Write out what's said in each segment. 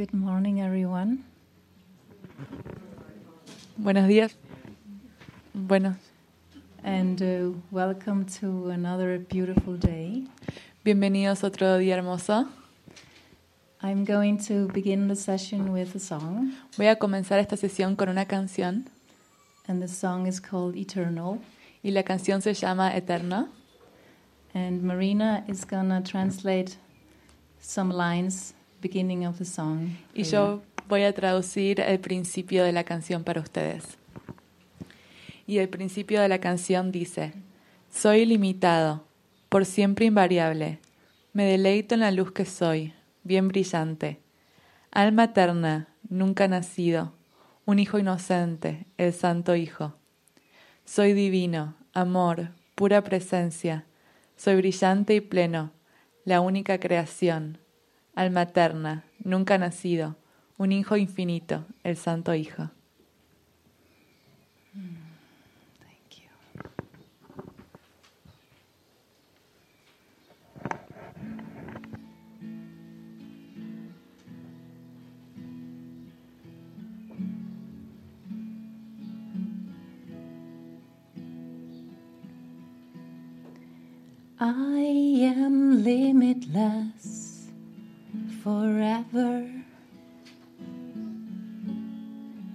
Good morning, everyone. Buenos días. Buenos. And uh, welcome to another beautiful day. Bienvenidos otro día hermoso. I'm going to begin the session with a song, Voy a comenzar esta sesión con una canción and the song is called Eternal. y la canción se llama Eterna. And Marina is gonna translate some lines beginning of the song. Y yo voy a traducir el principio de la canción para ustedes. Y el principio de la canción dice, Soy ilimitado, por siempre invariable, me deleito en la luz que soy, bien brillante, alma eterna, nunca nacido, un hijo inocente, el Santo Hijo. Soy divino, amor, pura presencia, soy brillante y pleno, la única creación, alma eterna, nunca nacido, un hijo infinito, el Santo Hijo. I am limitless forever.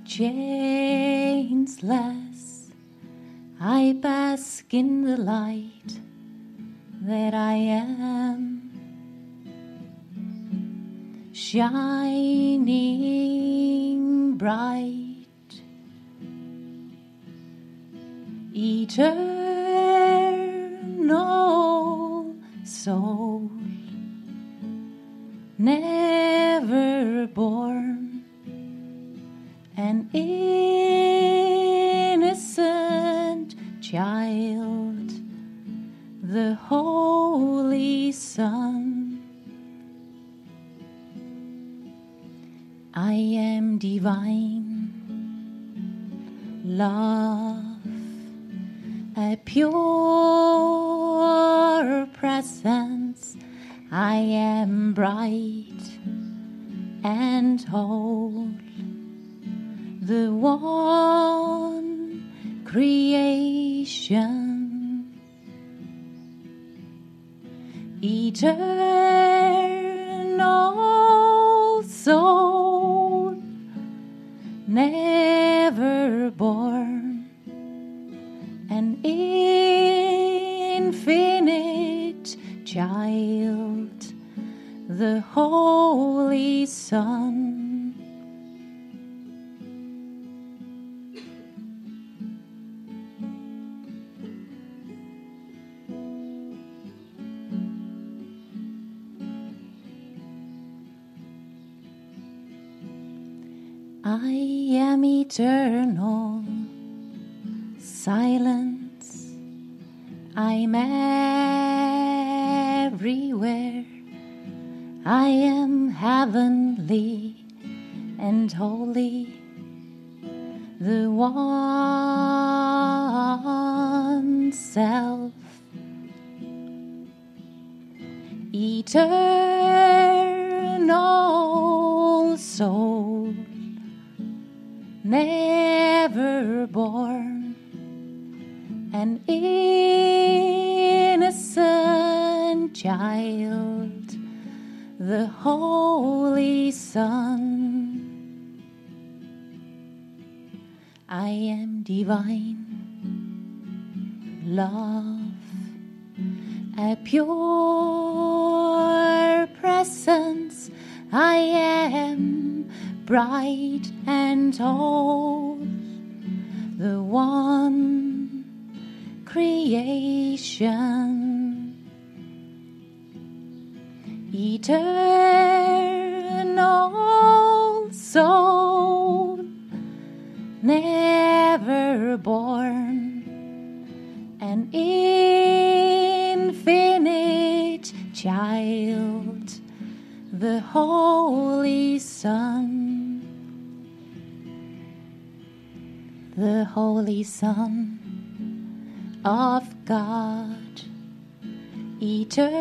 Chainsless, I bask in the light that I am, shining bright, eternal soul, never born an innocent child, the Holy Son. I am divine, love, a pure presence. I am bright and whole the one creation, eternal soul, never born, an infinite child, the Holy Son. I am eternal, silence. I'm everywhere. I am heavenly and holy, the one self. Eternal soul never born, an innocent child, the Holy Son. I am divine, love, a pure presence. I am bright and whole, the one creation, eternal soul, never born, an infinite child, the Holy Son, the Holy Son of God, eternal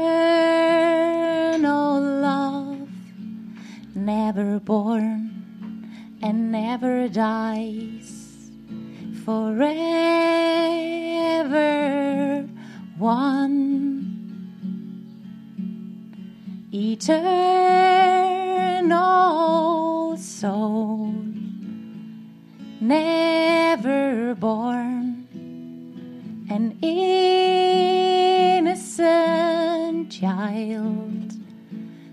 love, never born and never dies, forever one, eternal soul, never born, an innocent child,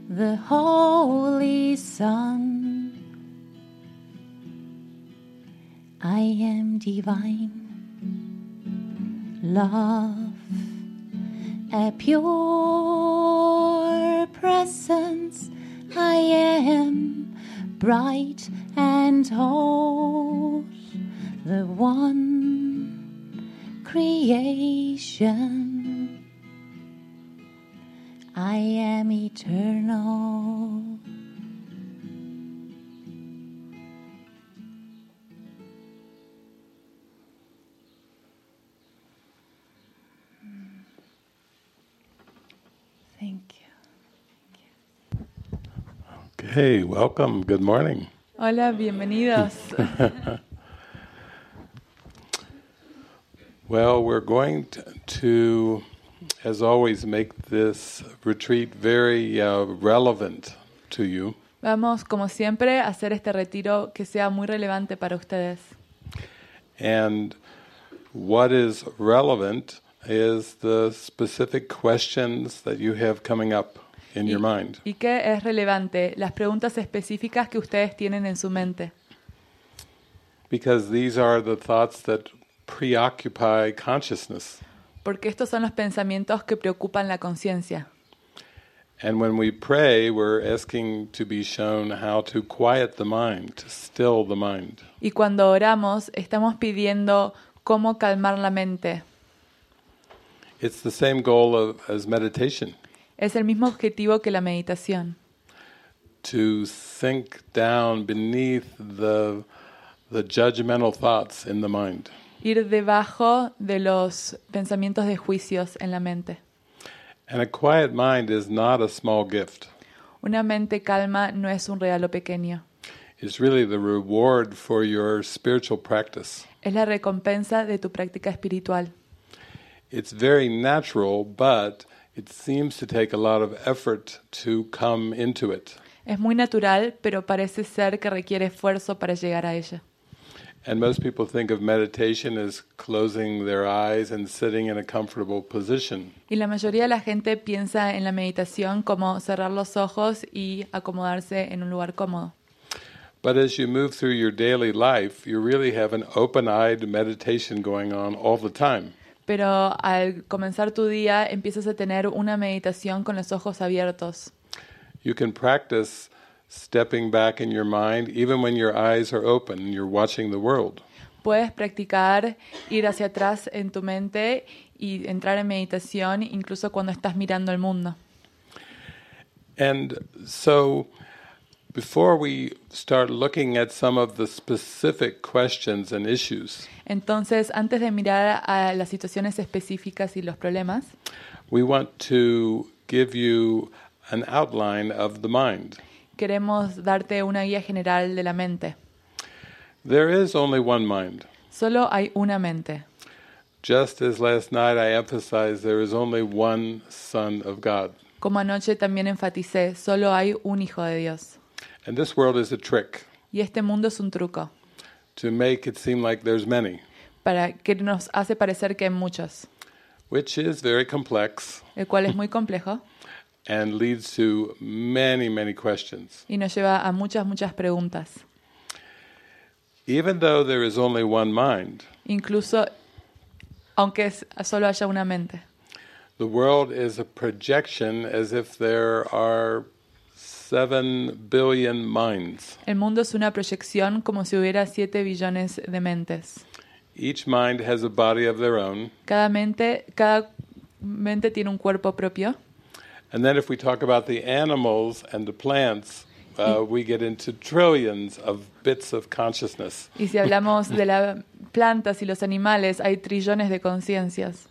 the Holy Son. I am divine, love, a pure presence. I am bright and whole, the one creation. I am eternal. Thank you. Okay, welcome. Good morning. Hola, bienvenidos. Well, we're going to, as always, make this retreat very uh, relevant to you. Vamos, como siempre, a hacer este retiro que sea muy relevante para ustedes. And what is relevant is the specific questions that you have coming up in your mind. ¿Y qué es relevante? Las preguntas específicas que ustedes tienen en su mente. Because these are the thoughts that preoccupy consciousness. Porque estos son los pensamientos que preocupan la conciencia. And when we pray, we're asking to be shown how to quiet the mind, to still the mind. Y cuando oramos, estamos pidiendo cómo calmar la mente. It's the same goal of, as meditation, Es el mismo objetivo que la meditación. to sink down beneath the, the judgmental thoughts in the mind. Ir debajo de los pensamientos de juicios en la mente. And a quiet mind is not a small gift. Una mente calma no es un regalo pequeño. It's really the reward for your spiritual practice. Es la recompensa de tu práctica espiritual. It's very natural, but it seems to take a lot of effort to come into it. Es muy natural, pero parece ser que requiere esfuerzo para llegar a ella. And most people think of meditation as closing their eyes and sitting in a comfortable position. Y la mayoría de la gente piensa en la meditación como cerrar los ojos y acomodarse en un lugar cómodo. But as you move through your daily life, you really have an open eyed meditation going on all the time. Pero al comenzar tu día empiezas a tener una meditación con los ojos abiertos. You can practice stepping back in your mind even when your eyes are open and you're watching the world. Puedes practicar ir hacia atrás en tu mente y entrar en meditación incluso cuando estás mirando el mundo. And so, before we start looking at some of the specific questions and issues, Entonces, antes de mirar a las situaciones específicas y los problemas, we want to give you an outline of the mind. Queremos darte una guía general de la mente. There is only one mind. Solo hay una mente. Just as last night I emphasized, there is only one Son of God. Como anoche también enfaticé, solo hay un Hijo de Dios. And this world is a trick Y este mundo es un truco to make it seem like there's many, para que nos hace parecer que hay muchos, which is very complex el cual es muy complejo and leads to many, many questions. y nos lleva a muchas, muchas preguntas. Even though there is only one mind, Incluso aunque es- solo haya una mente. the world is a projection as if there are seven billion minds. El mundo es una proyección como si hubiera 7 billones de mentes. Each mind has a body of their own. Cada mente, cada mente tiene un cuerpo propio. And then if we talk about the animals and the plants, uh, we get into trillions of bits of consciousness. Y si hablamos de las plantas y los animales, hay trillones de conciencias.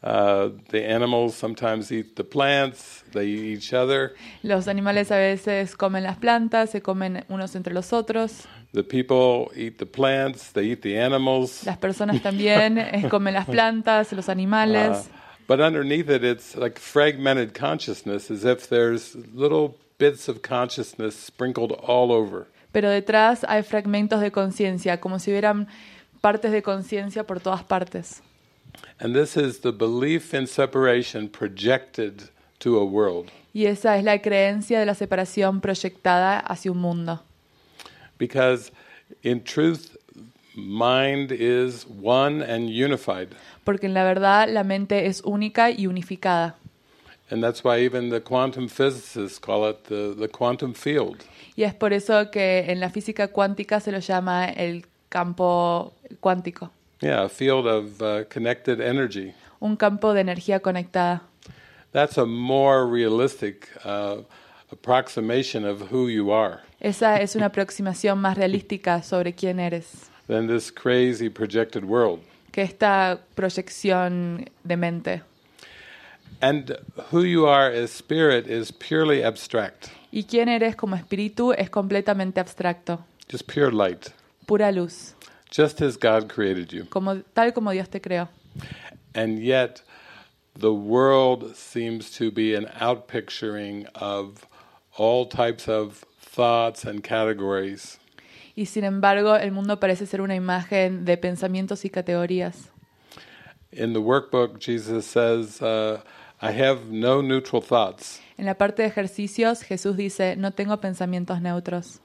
Uh, the animals sometimes eat the plants, they eat each other. Los animales a veces comen las plantas, se comen unos entre los otros. The people eat the plants, they eat the animals. Las personas también eh, comen las plantas, los animales. Uh, but underneath it, it's like fragmented consciousness, as if there's little bits of consciousness sprinkled all over. Pero detrás hay fragmentos de conciencia, como si hubieran partes de conciencia por todas partes. And this is the belief in separation projected to a world. Y esa es la creencia de la separación proyectada hacia un mundo. Because in truth, mind is one and unified. Porque en la verdad la mente es única y unificada. And that's why even the quantum physicists call it the, the quantum field. Y es por eso que en la física cuántica se lo llama el campo cuántico, Yeah, a field of uh, connected energy. un campo de energía conectada. That's a more realistic uh, approximation of who you are Esa es una aproximación más realística sobre quién eres than this crazy projected world. que esta proyección de mente. And who you are as spirit is purely abstract, Y quién eres como espíritu es completamente abstracto, just pure light, pura luz, just as God created you. como, tal como Dios te creó. And yet, the world seems to be an outpicturing of all types of thoughts and categories. Y sin embargo, el mundo parece ser una imagen de pensamientos y categorías. In the workbook, Jesus says, uh, I have no neutral thoughts. En la parte de ejercicios, Jesús dice, no tengo pensamientos neutros.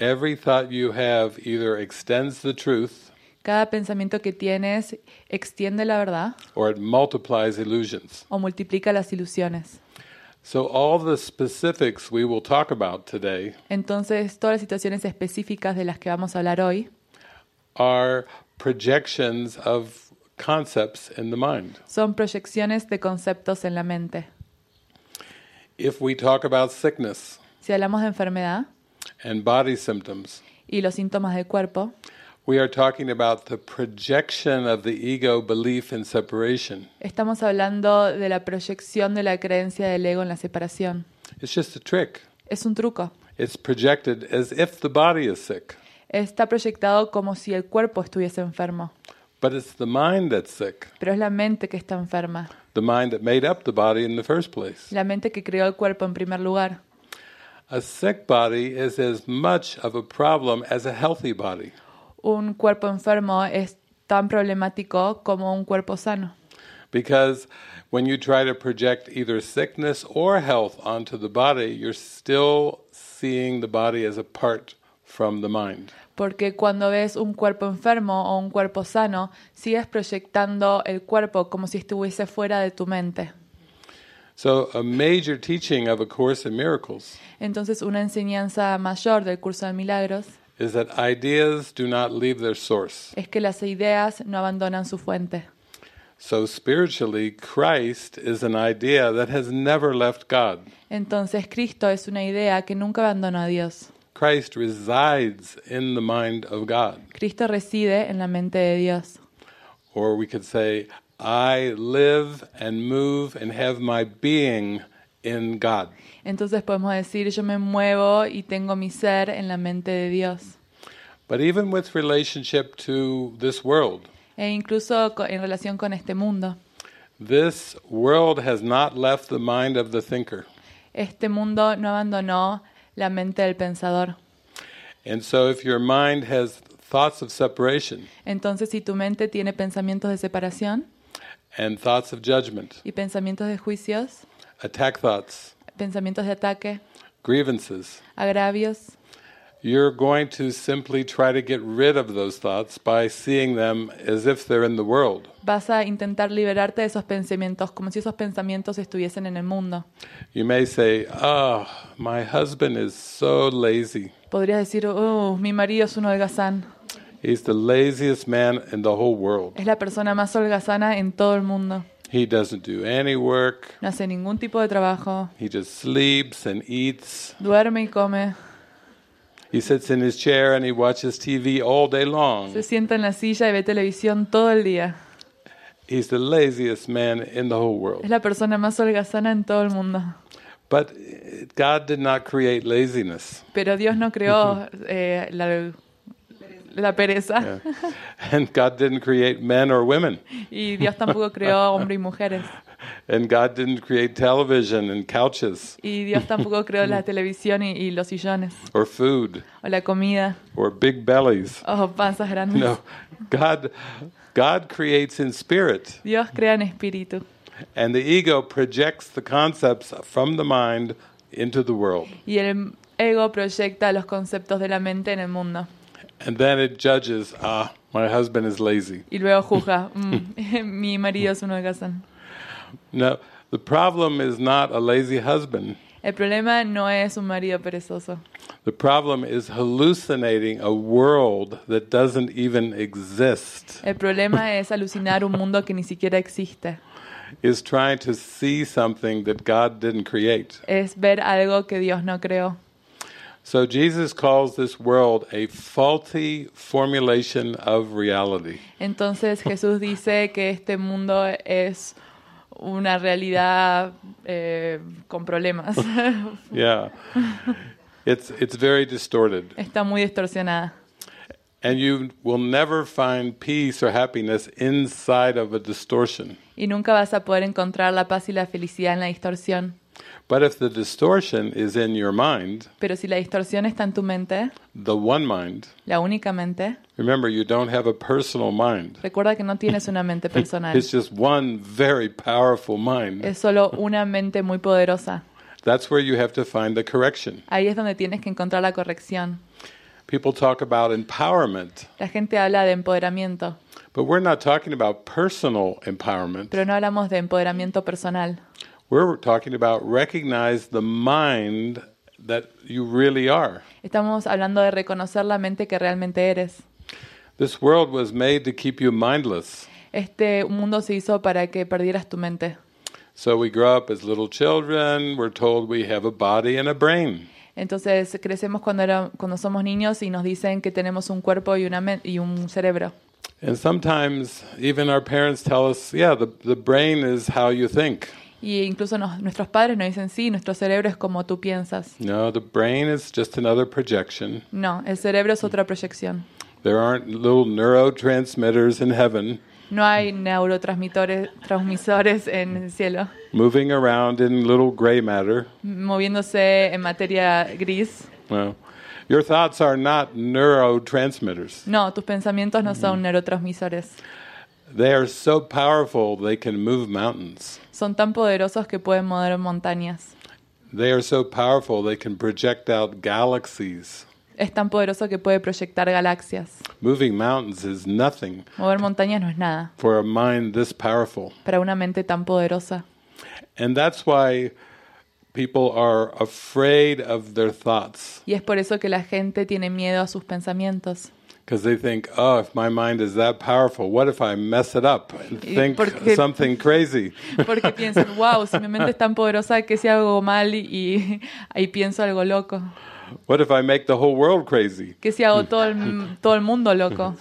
Every thought you have either extends the truth Cada pensamiento que tienes extiende la verdad or it multiplies illusions. o multiplica las ilusiones. So, all the specifics we will talk about today Entonces, todas las situaciones específicas de las que vamos a hablar hoy are projections of concepts in the mind. son proyecciones de conceptos en la mente. If we talk about sickness Si hablamos de enfermedad and body symptoms, y los síntomas del cuerpo, we are talking about the projection of the ego belief in separation. estamos hablando de la proyección de la creencia del ego en la separación. It's just a trick. Es un truco. It's projected as if the body is sick, Está proyectado como si el cuerpo estuviese enfermo, but it's the mind that's sick, pero es la mente que está enferma, the mind that made up the body in the first place. la mente que creó el cuerpo en primer lugar. A sick body is as much of a problem as a healthy body. Un cuerpo enfermo es tan problemático como un cuerpo sano, Because when you try to project either sickness or health onto the body, you're still seeing the body as apart from the mind. porque cuando ves un cuerpo enfermo o un cuerpo sano, sigues proyectando el cuerpo como si estuviese fuera de tu mente. So, a major teaching of A Course in Miracles Entonces, una enseñanza mayor del curso de milagros is that ideas do not leave their source. es que las ideas no abandonan su fuente. So, spiritually, Christ is an idea that has never left God. Entonces, Cristo es una idea que nunca abandonó a Dios. Christ resides in the mind of God. Cristo reside en la mente de Dios. Or we could say, I live and move and have my being in God. Entonces podemos decir, yo me muevo y tengo mi ser en la mente de Dios. But even with relationship to this world, E incluso en relación con este mundo. this world has not left the mind of the thinker. Este mundo no abandonó la mente del pensador. And so if your mind has thoughts of separation Entonces, si tu mente tiene pensamientos de separación and thoughts of judgment, y pensamientos de juicios, attack thoughts, pensamientos de ataque, grievances, agravios, you're going to simply try to get rid of those thoughts by seeing them as if they're in the world. vas a intentar liberarte de esos pensamientos como si esos pensamientos estuviesen en el mundo. You may say, Oh, my husband is so lazy. Podrías decir, oh, mi marido es un holgazán. He's the laziest man in the whole world. Es la persona más holgazana en todo el mundo. He doesn't do any work. No hace ningún tipo de trabajo. He just sleeps and eats. Duerme y come. He sits in his chair and he watches TV all day long. Se sienta en la silla y ve televisión todo el día. he's the laziest man in the whole world. Es la persona más holgazana en todo el mundo. But God did not create laziness. Pero Dios no creó eh, la, la pereza. Yeah. and God didn't create men or women. Y Dios tampoco creó hombres y mujeres. And God didn't create television and couches Y Dios tampoco creó la televisión y, y los sillones. or food O la comida. or big bellies. O panzas grandes. No. God God creates in spirit. Dios crea en espíritu. And the ego projects the concepts from the mind into the world. Y el ego proyecta los conceptos de la mente en el mundo. And then it judges, ah, my husband is lazy. Y luego juzga, "Mm, mi marido es un holgazán. No, the problem is not a lazy husband. El problema no es un marido perezoso. The problem is hallucinating a world that doesn't even exist. El problema es alucinar un mundo que ni siquiera existe. Is trying to see something that God didn't create. Es ver algo que Dios no creó. So Jesus calls this world a faulty formulation of reality. Entonces Jesús dice que este mundo es una realidad eh, con problemas. Yeah. It's it's very distorted. Está muy distorsionada. And you will never find peace or happiness inside of a distortion. Y nunca vas a poder encontrar la paz y la felicidad en la distorsión. But if the distortion is in your mind, Pero si la distorsión está en tu mente, the one mind, la única mente, remember you don't have a personal mind. recuerda que no tienes una mente personal. It's just one very powerful mind. Es solo una mente muy poderosa. That's where you have to find the correction. Ahí es donde tienes que encontrar la corrección. People talk about empowerment, La gente habla de empoderamiento, but we're not talking about personal empowerment. pero no hablamos de empoderamiento personal. We're talking about recognize the mind that you really are. Estamos hablando de reconocer la mente que realmente eres. This world was made to keep you mindless. Este mundo se hizo para que perdieras tu mente. So we grow up as little children, we're told we have a body and a brain. Entonces crecemos cuando, era- cuando somos niños y nos dicen que tenemos un cuerpo y, una y un cerebro. And sometimes even our parents tell us, yeah, the, the brain is how you think. Y incluso nos- nuestros padres nos dicen, sí, nuestro cerebro es como tú piensas. No, the brain is just another projection. No, el cerebro es otra proyección. There aren't little neurotransmitters in heaven No hay neurotransmisores transmisores en el cielo moving around in little gray matter. moviéndose en materia gris. No. Your thoughts are not neurotransmitters. No, tus pensamientos no son neurotransmisores. They are so powerful they can move mountains. Son tan poderosos que pueden mover montañas. They are so powerful they can project out galaxies. Es tan poderoso que puede proyectar galaxias. Moving mountains is nothing Mover montañas no es nada for a mind this powerful. para una mente tan poderosa. And that's why people are afraid of their thoughts Y es por eso que la gente tiene miedo a sus pensamientos. Because they think, oh, if my mind is that powerful, what if I mess it up and think porque- something crazy? Porque piensan, wow, si mi mente es tan poderosa que si hago mal y, y, pienso algo loco. What if I make the whole world crazy? Que si hago todo el, todo el mundo loco.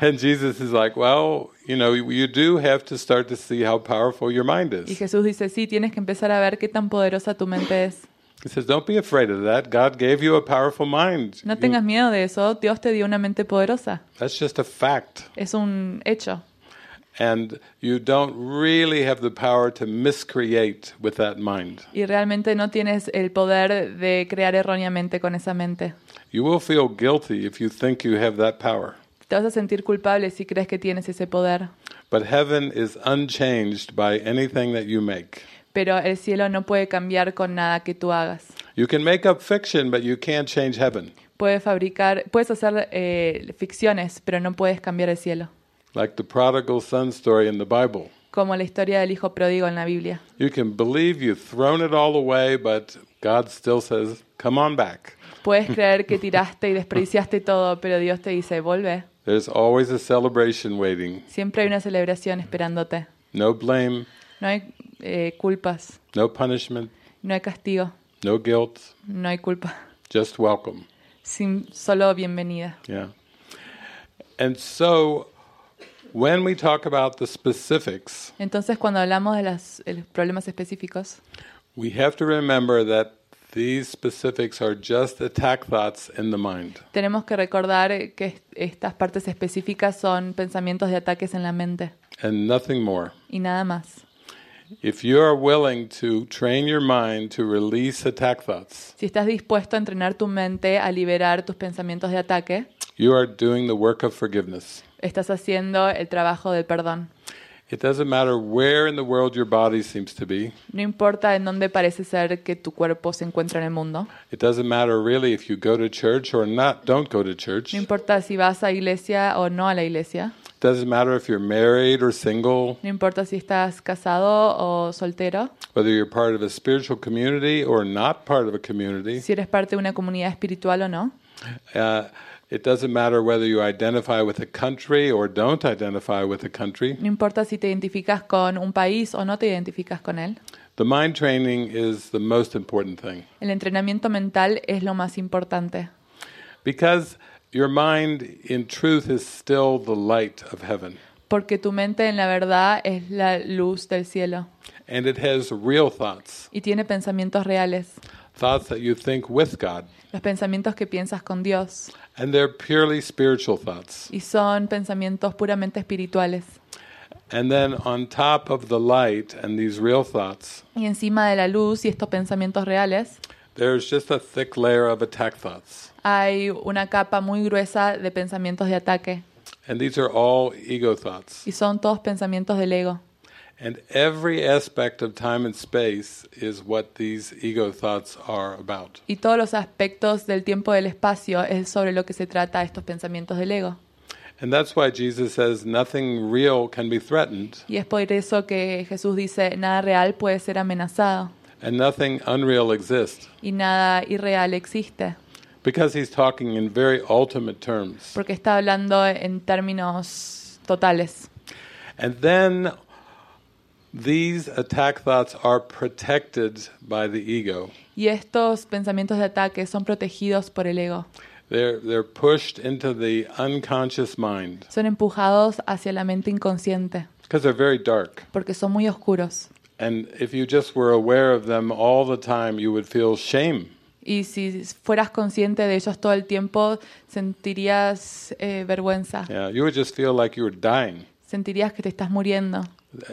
and Jesus is like, well, you know, you do have to start to see how powerful your mind is. Y. Jesús dice, sí, tienes que empezar a ver qué tan poderosa tu mente es. He says, don't be afraid of that. God gave you a powerful mind. No tengas miedo de eso, Dios te dio una mente poderosa. that's just a fact. Es un hecho. And you don't really have the power to miscreate with that mind. Y realmente no tienes el poder de crear erróneamente con esa mente. You will feel guilty if you think you have that power. Te vas a sentir culpable si crees que tienes ese poder. But heaven is unchanged by anything that you make. Pero el cielo no puede cambiar con nada que tú hagas. You can make up fiction, but you can't change heaven. Puedes fabricar, puedes hacer eh, ficciones, pero no puedes cambiar el cielo. Like the prodigal son story in the Bible. Como la historia del hijo pródigo en la Biblia. You can believe you've thrown it all away, but God still says, Come on back. Puedes creer que tiraste y desperdiciaste todo, pero Dios te dice, vuelve. There's always a celebration waiting. Siempre hay una celebración esperándote. No blame, No hay eh, culpas, no punishment, no hay castigo, no guilt, no hay culpa. just welcome. Sin, solo bienvenida. Yeah. And so when we talk about the specifics, Entonces, cuando hablamos de las- de los problemas específicos, we have to remember that these specifics are just attack thoughts in the mind. tenemos que recordar que est- estas partes específicas son pensamientos de ataques en la mente and nothing more. y nada más. If you are willing to train your mind to release attack thoughts, Si estás dispuesto a entrenar tu mente a liberar tus pensamientos de ataque, you are doing the work of forgiveness. estás haciendo el trabajo del perdón. It doesn't matter where in the world your body seems to be. No importa en dónde parece ser que tu cuerpo se encuentra en el mundo. It doesn't matter really if you go to church or not don't go to church. No importa si vas a iglesia o no a la iglesia. Doesn't matter if you're married or single, No importa si estás casado o soltero. whether you're part of a spiritual community or not part of a community. Si eres parte de una comunidad espiritual o no. Uh, it doesn't matter whether you identify with a country or don't identify with a country. No importa si te identificas con un país o no te identificas con él. The mind training is the most important thing El entrenamiento mental es lo más importante. because your mind, in truth, is still the light of heaven Porque tu mente en la verdad es la luz del cielo and it has real thoughts, y tiene pensamientos reales. thoughts that you think with God, Los pensamientos que piensas con Dios. and they're purely spiritual thoughts. Y son pensamientos puramente espirituales. And then on top of the light and these real thoughts, Y encima de la luz y estos pensamientos reales there's just a thick layer of attack thoughts. Hay una capa muy gruesa de pensamientos de ataque. And these are all ego thoughts. Y son todos pensamientos del ego. And every aspect of time and space is what these ego thoughts are about. Y todos los aspectos del tiempo y del espacio es sobre lo que se trata estos pensamientos del ego. And that's why Jesus says nothing real can be threatened Y es por eso que Jesús dice, nada real puede ser amenazado and nothing unreal exists. y nada irreal existe. Because he's talking in very ultimate terms. Porque está hablando en términos totales. And then these attack thoughts are protected by the ego. Y estos pensamientos de ataque son protegidos por el ego. They're, they're pushed into the unconscious mind Son empujados hacia la mente inconsciente because they're very dark. porque son muy oscuros. And if you just were aware of them all the time, you would feel shame. Y si fueras consciente de ellos todo el tiempo, sentirías eh, vergüenza. Yeah, you would just feel like you were dying. Sentirías que te estás muriendo.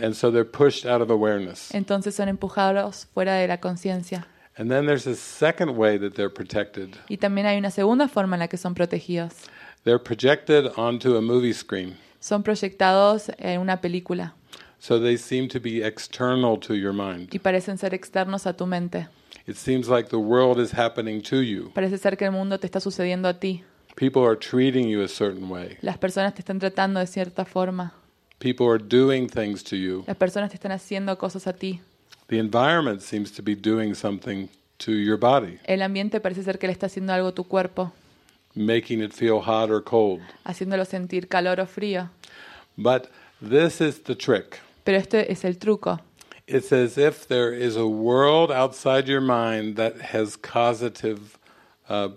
And so they're pushed out of awareness. Entonces son empujados fuera de la conciencia. And then there's a second way that they're protected. Y también hay una segunda forma en la que son protegidos. They're projected onto a movie screen. Son proyectados en una película So they seem to be external to your mind. y parecen ser externos a tu mente. It seems like the world is happening to you. Parece ser que el mundo te está sucediendo a ti. People are treating you a certain way. Las personas te están tratando de cierta forma. People are doing things to you. Las personas te están haciendo cosas a ti. The environment seems to be doing something to your body, El ambiente parece ser que le está haciendo algo a tu cuerpo, making it feel hot or cold. haciéndolo sentir calor o frío. But this is the trick. Pero este es el truco. It's as if there is a world outside your mind that has causative uh,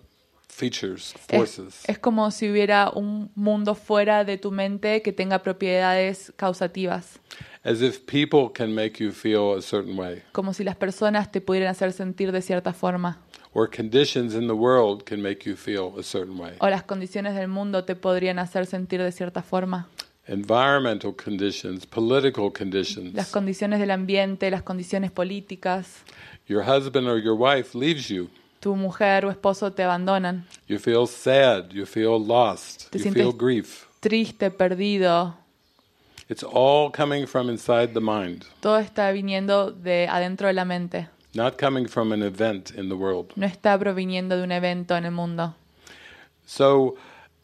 features, Es, forces. es como si hubiera un mundo fuera de tu mente que tenga propiedades causativas. As if people can make you feel a certain way, Como si las personas te pudieran hacer sentir de cierta forma. or conditions in the world can make you feel a certain way. O las condiciones del mundo te podrían hacer sentir de cierta forma. Environmental conditions, political conditions. Las condiciones del ambiente, las condiciones políticas. Your husband or your wife leaves you. Tu mujer o esposo te abandonan. You feel sad. You feel lost. Te You feel grief. Triste, perdido. It's all coming from inside the mind, Todo está viniendo de adentro de la mente. not coming from an event in the world. No está proviniendo de un evento en el mundo. So,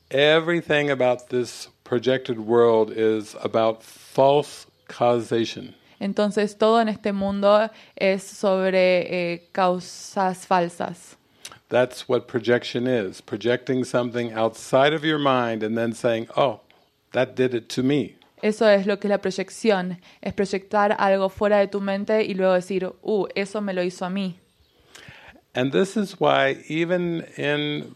everything about this projected world is about false causation. Entonces todo en este mundo es sobre eh, causas falsas. That's what projection is projecting something outside of your mind and then saying, oh, that did it to me. Eso es lo que es la proyección, es proyectar algo fuera de tu mente y luego decir, uh, eso me lo hizo a mí. And this is why, even in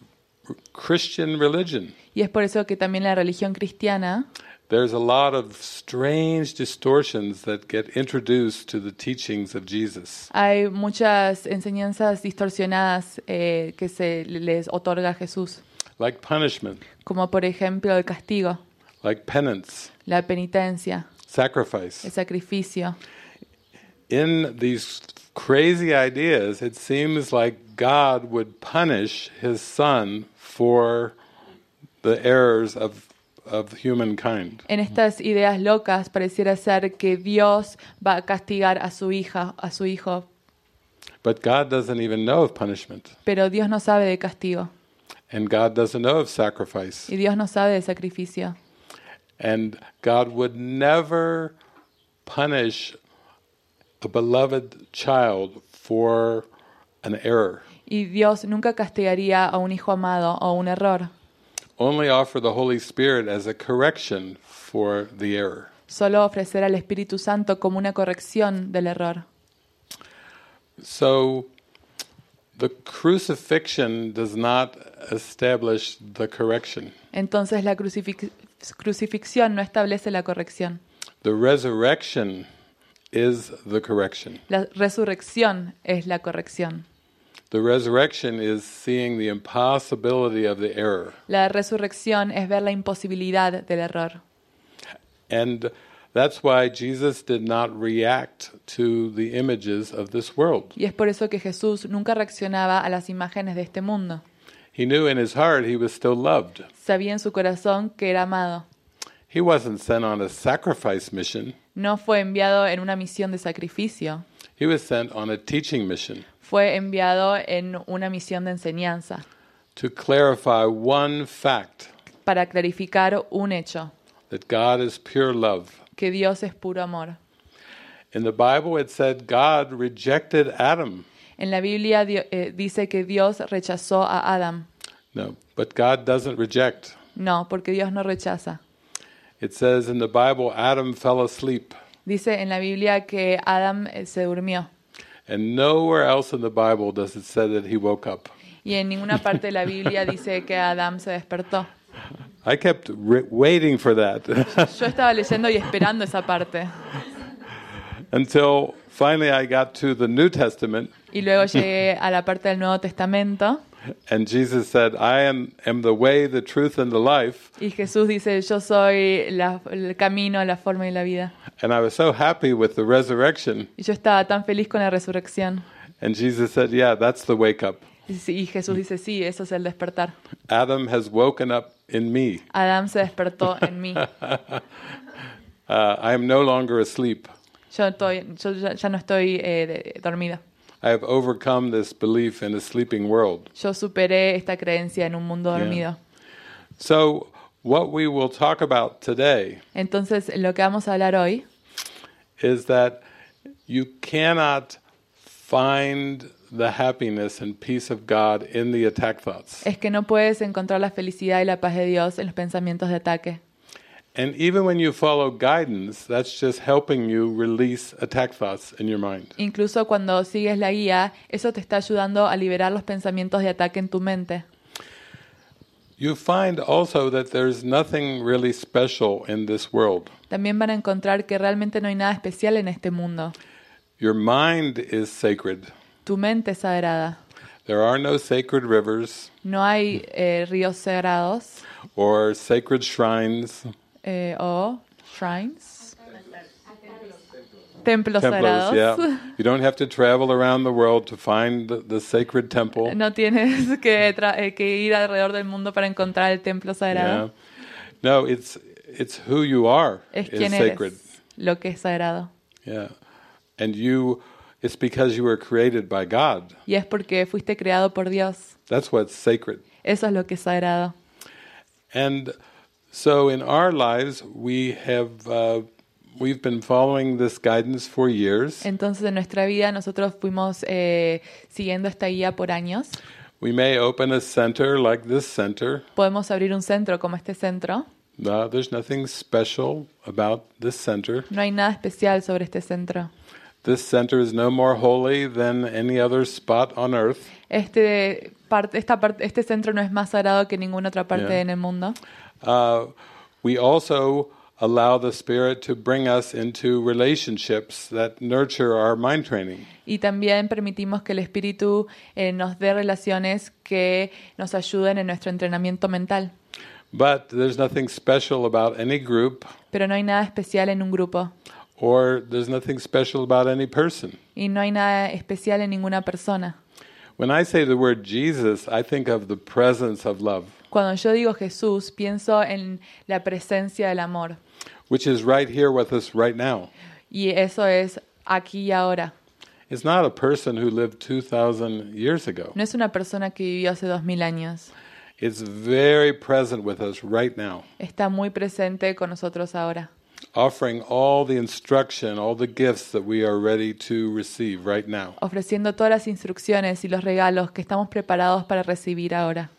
Christian religion, Y es por eso que también la religión cristiana there's a lot of strange distortions that get introduced to the teachings of Jesus. Hay muchas enseñanzas distorsionadas eh, que se les otorga a Jesús, like punishment, como por ejemplo el castigo, like penance, la penitencia, sacrifice. el sacrificio. In these crazy ideas, it seems like God would punish his son for the errors of, of humankind. En estas ideas locas pareciera ser que Dios va a castigar a su hija, a su hijo, But God doesn't even know of punishment, pero Dios no sabe de castigo and God doesn't know of sacrifice. y Dios no sabe de sacrificio. And God would never punish a beloved child for an error. Y Dios nunca castigaría a un hijo amado o un error, Only offer the Holy Spirit as a correction for the error. solo ofrecer al Espíritu Santo como una corrección del error. So the crucifixion does not establish the correction. Entonces la crucifix- crucifixión no establece la corrección. The resurrection is the correction. La resurrección es la corrección. The resurrection is seeing the impossibility of the error. La resurrección es ver la imposibilidad del error. And that's why Jesus did not react to the images of this world. Y es por eso que Jesús nunca reaccionaba a las imágenes de este mundo. He knew in his heart he was still loved. Sabía en su corazón que era amado. He wasn't sent on a sacrifice mission. No fue enviado en una misión de sacrificio. He was sent on a teaching mission Fue enviado en una misión de enseñanza to clarify one fact para clarificar un hecho, that God is pure love. que Dios es puro amor. In the Bible, it said God rejected Adam. En la Biblia eh, dice que Dios rechazó a Adam. No, but God doesn't reject. No, porque Dios no rechaza. It says in the Bible, Adam fell asleep. Dice en la Biblia que Adam eh, se durmió. And nowhere else in the Bible does it say that he woke up. Y en ninguna parte de la Biblia dice que Adam se despertó. I kept waiting for that Yo estaba leyendo y esperando esa parte. until finally I got to the New Testament Y luego llegué a la parte del Nuevo Testamento and Jesus said, I am, am the way, the truth, and the life. y Jesús dice, yo soy la- el camino, la forma y la vida. And I was so happy with the resurrection. Y yo estaba tan feliz con la resurrección. And Jesus said, Yeah, that's the wake up. Y Jesús dice, sí, eso es el despertar. Adam has woken up in me. Adam se despertó en mí. Uh, I am no longer asleep. Yo, estoy, yo ya, ya no estoy eh, dormida. I have overcome this belief in a sleeping world. Yo superé esta creencia en un mundo Yeah. dormido. So, what we will talk about today Entonces, lo que vamos a hablar hoy is that you cannot find the happiness and peace of God in the attack thoughts. es que no puedes encontrar la felicidad y la paz de Dios en los pensamientos de ataque. And even when you follow guidance, that's just helping you release attack thoughts in your mind. Incluso cuando sigues la guía, eso te está ayudando a liberar los pensamientos de ataque en tu mente. You find also that there's nothing really special in this world. También van a encontrar que realmente no hay nada especial en este mundo. Your mind is sacred. Tu mente es sagrada. There are no sacred rivers No hay eh, ríos sagrados or sacred shrines, eh, o shrines. Templos temples. sagrados. Yeah, you don't have to travel around the world to find the, the sacred temple. No tienes que, tra- eh, que ir alrededor del mundo para encontrar el templo Yeah. sagrado. No, it's it's who you are Es is sacred. eres, lo que es sagrado. Yeah, and you, it's because you were created by God. Y es porque fuiste creado por Dios. That's what's sacred. Eso es lo que es sagrado. And so in our lives, we have uh, we've been following this guidance for years. Entonces, en nuestra vida, nosotros fuimos eh, siguiendo esta guía por años. We may open a center like this center. Podemos abrir un centro como este centro. No, there's nothing special about this center. No hay nada especial sobre este centro. This center is no more holy than any other spot on earth. Este, parte, esta parte, este centro no es más sagrado que ninguna otra parte Yeah. en el mundo. Uh, we also allow the Spirit to bring us into relationships that nurture our mind training. Y también permitimos que el Espíritu eh, nos dé relaciones que nos ayuden en nuestro entrenamiento mental. But there's nothing special about any group, Pero no hay nada especial en un grupo or there's nothing special about any person. y no hay nada especial en ninguna persona. Cuando yo digo Jesús, pienso en la presencia del amor. which is right here with us right now. Y eso es aquí y ahora. It's not a person who lived 2,000 years ago. No es una persona que vivió hace dos mil años. It's very present with us right now, Está muy presente con nosotros ahora, offering all the instruction, all the gifts that we are ready to receive right now. ofreciendo todas las instrucciones y los regalos que estamos preparados para recibir ahora.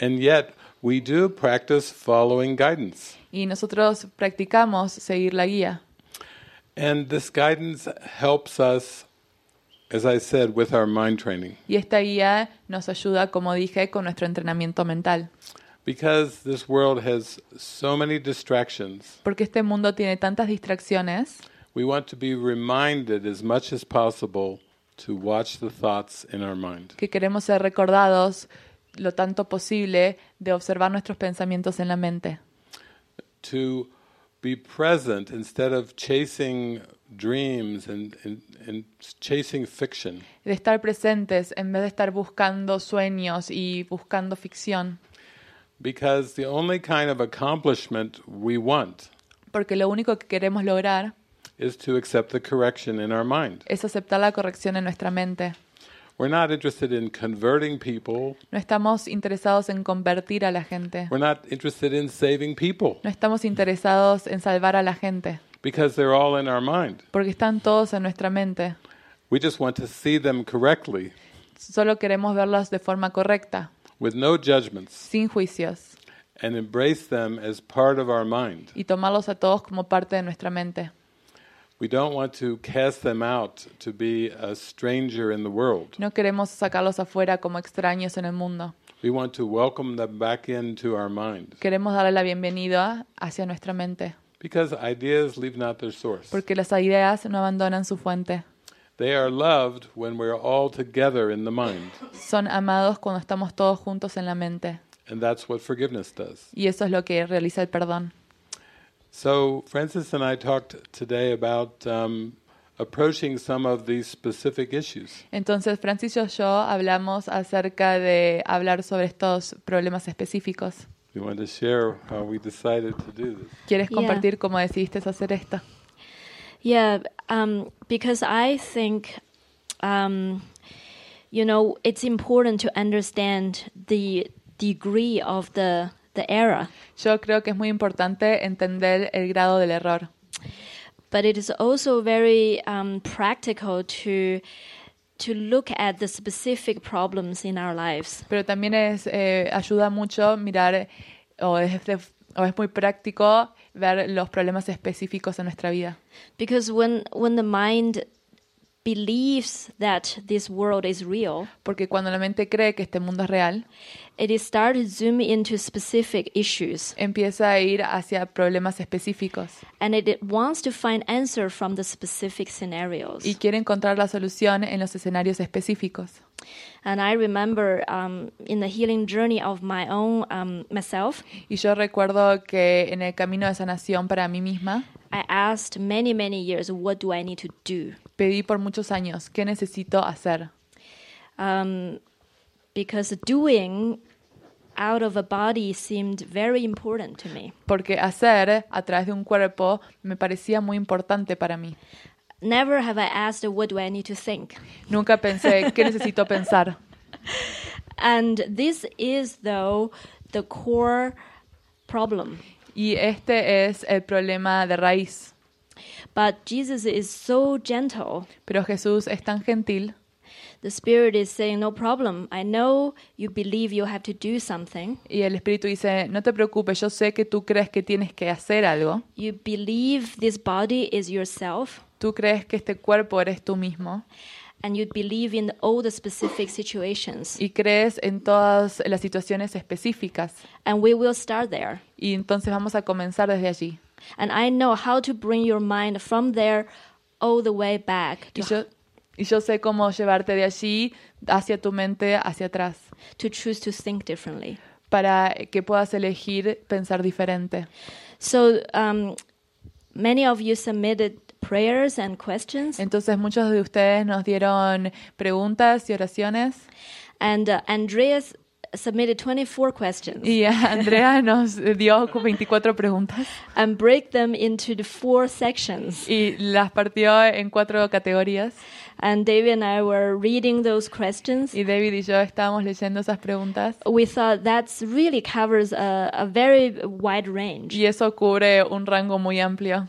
And yet, we do practice following guidance. Y nosotros practicamos seguir la guía. And this guidance helps us, as I said, with our mind training. Y esta guía nos ayuda, como dije, con nuestro entrenamiento mental. Because this world has so many distractions, Porque este mundo tiene tantas distracciones, we want to be reminded as much as possible to watch the thoughts in our mind. que queremos ser recordados lo tanto posible de observar nuestros pensamientos en la mente. To be present instead of chasing dreams and, and, and chasing fiction. De estar presentes en vez de estar buscando sueños y buscando ficción. Because the only kind of accomplishment we want Porque lo único que queremos lograr is to accept the correction in our mind. es aceptar la corrección en nuestra mente. We're not interested in converting people. No estamos interesados en convertir a la gente. We're not interested in saving people No estamos interesados en salvar a la gente. because they're all in our mind. Porque están todos en nuestra mente. We just want to see them correctly Solo queremos verlos de forma correcta, with no judgments sin juicios, and embrace them as part of our mind. y tomarlos a todos como parte de nuestra mente. We don't want to cast them out to be a stranger in the world. No queremos sacarlos afuera como extraños en el mundo. We want to welcome them back into our mind Queremos darle la bienvenida hacia nuestra mente, because ideas leave not their source. porque las ideas no abandonan su fuente. They are loved when we're all together in the mind, Son amados cuando estamos todos juntos en la mente. and that's what forgiveness does. Y eso es lo que realiza el perdón. So, Francis and I talked today about um, approaching some of these specific issues. Entonces, Francis y yo hablamos acerca de hablar sobre estos problemas específicos. We want to share how we decided to do this. ¿Quieres Yeah. compartir cómo decidiste hacer esto? Yeah, um, because I think, um, you know, it's important to understand the degree of the the error, Yo creo que es muy importante entender el grado del error, but it is also very um, practical to to look at the specific problems in our lives. pero también es, eh, ayuda mucho mirar, o es, de- o es muy práctico ver los problemas específicos en nuestra vida. Because when when the mind believes that this world is real, Porque cuando la mente cree que este mundo es real, it to zoom into specific issues. empieza a ir hacia problemas específicos and it, it wants to find answer from the specific scenarios. y quiere encontrar la solución en los escenarios específicos. And I remember um, in the healing journey of my own um, myself, Y yo recuerdo que en el camino de sanación para mí misma, I asked many many years, what do I need to do? pedí por muchos años, ¿qué necesito hacer? Um, because doing out of a body seemed very important to me. Porque hacer a través de un cuerpo me parecía muy importante para mí. Never have I asked, what do I need to think? Nunca pensé, ¿qué necesito pensar? And this is though the core problem. Y este es el problema de raíz. But Jesus is so gentle. Pero Jesús es tan gentil The Spirit is saying, No problem. I know you believe you have to do something. y el Espíritu dice, no te preocupes, yo sé que tú crees que tienes que hacer algo. You believe this body is yourself, Tú crees que este cuerpo eres tú mismo and you believe in all the specific situations. y crees en todas las situaciones específicas. And we will start there. Y entonces vamos a comenzar desde allí. and I know how to bring your mind from there all the way back Y to, yo, y yo sé cómo llevarte de allí hacia tu mente, hacia atrás, to choose to think differently. para que puedas elegir pensar diferente. So um, many of you submitted prayers and questions, Entonces muchos de ustedes nos dieron preguntas y oraciones and uh, Andreas submitted 24 questions y Andrea nos dio 24 preguntas and break them into the four sections. y las partió en cuatro categorías And David and I were reading those questions. y David y yo estábamos leyendo esas preguntas We thought that really covers a, a very wide range. y eso cubre un rango muy amplio.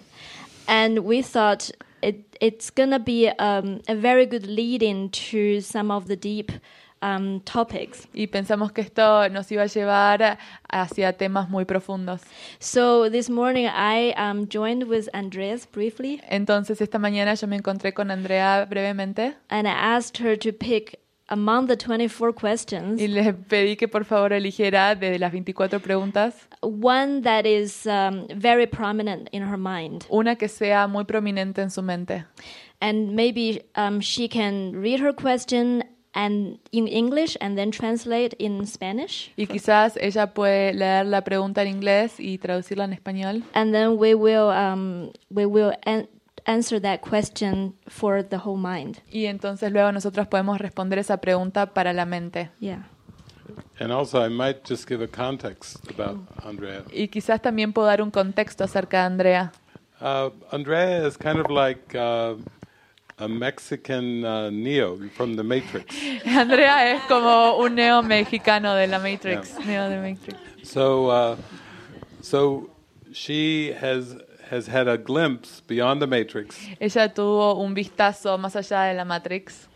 And we thought it, it's going to be um, a very good lead in to some of the deep um, topics. Y pensamos que esto nos iba a llevar hacia temas muy profundos. So this morning I um, joined with Andreas briefly Entonces esta mañana yo me encontré con Andrea brevemente and I asked her to pick among the 24 questions y le pedí que por favor eligiera de las 24 preguntas one that is um, very prominent in her mind. una que sea muy prominente en su mente. And maybe um, she can read her question and in English and then translate in Spanish. Y quizás ella puede leer la pregunta en inglés y traducirla en español. and then we will um, we will an- answer that question for the whole mind. Y entonces luego nosotros podemos responder esa pregunta para la mente. Yeah. And also, I might just give a context about Andrea. Y quizás también puedo dar un contexto acerca de Andrea. Uh, Andrea is kind of like uh, a Mexican uh, Neo from the Matrix. Andrea es como un neo mexicano de la Matrix. Neo de Matrix. So, uh, so she has has had a glimpse beyond the Matrix, Ella tuvo un vistazo más allá de la Matrix.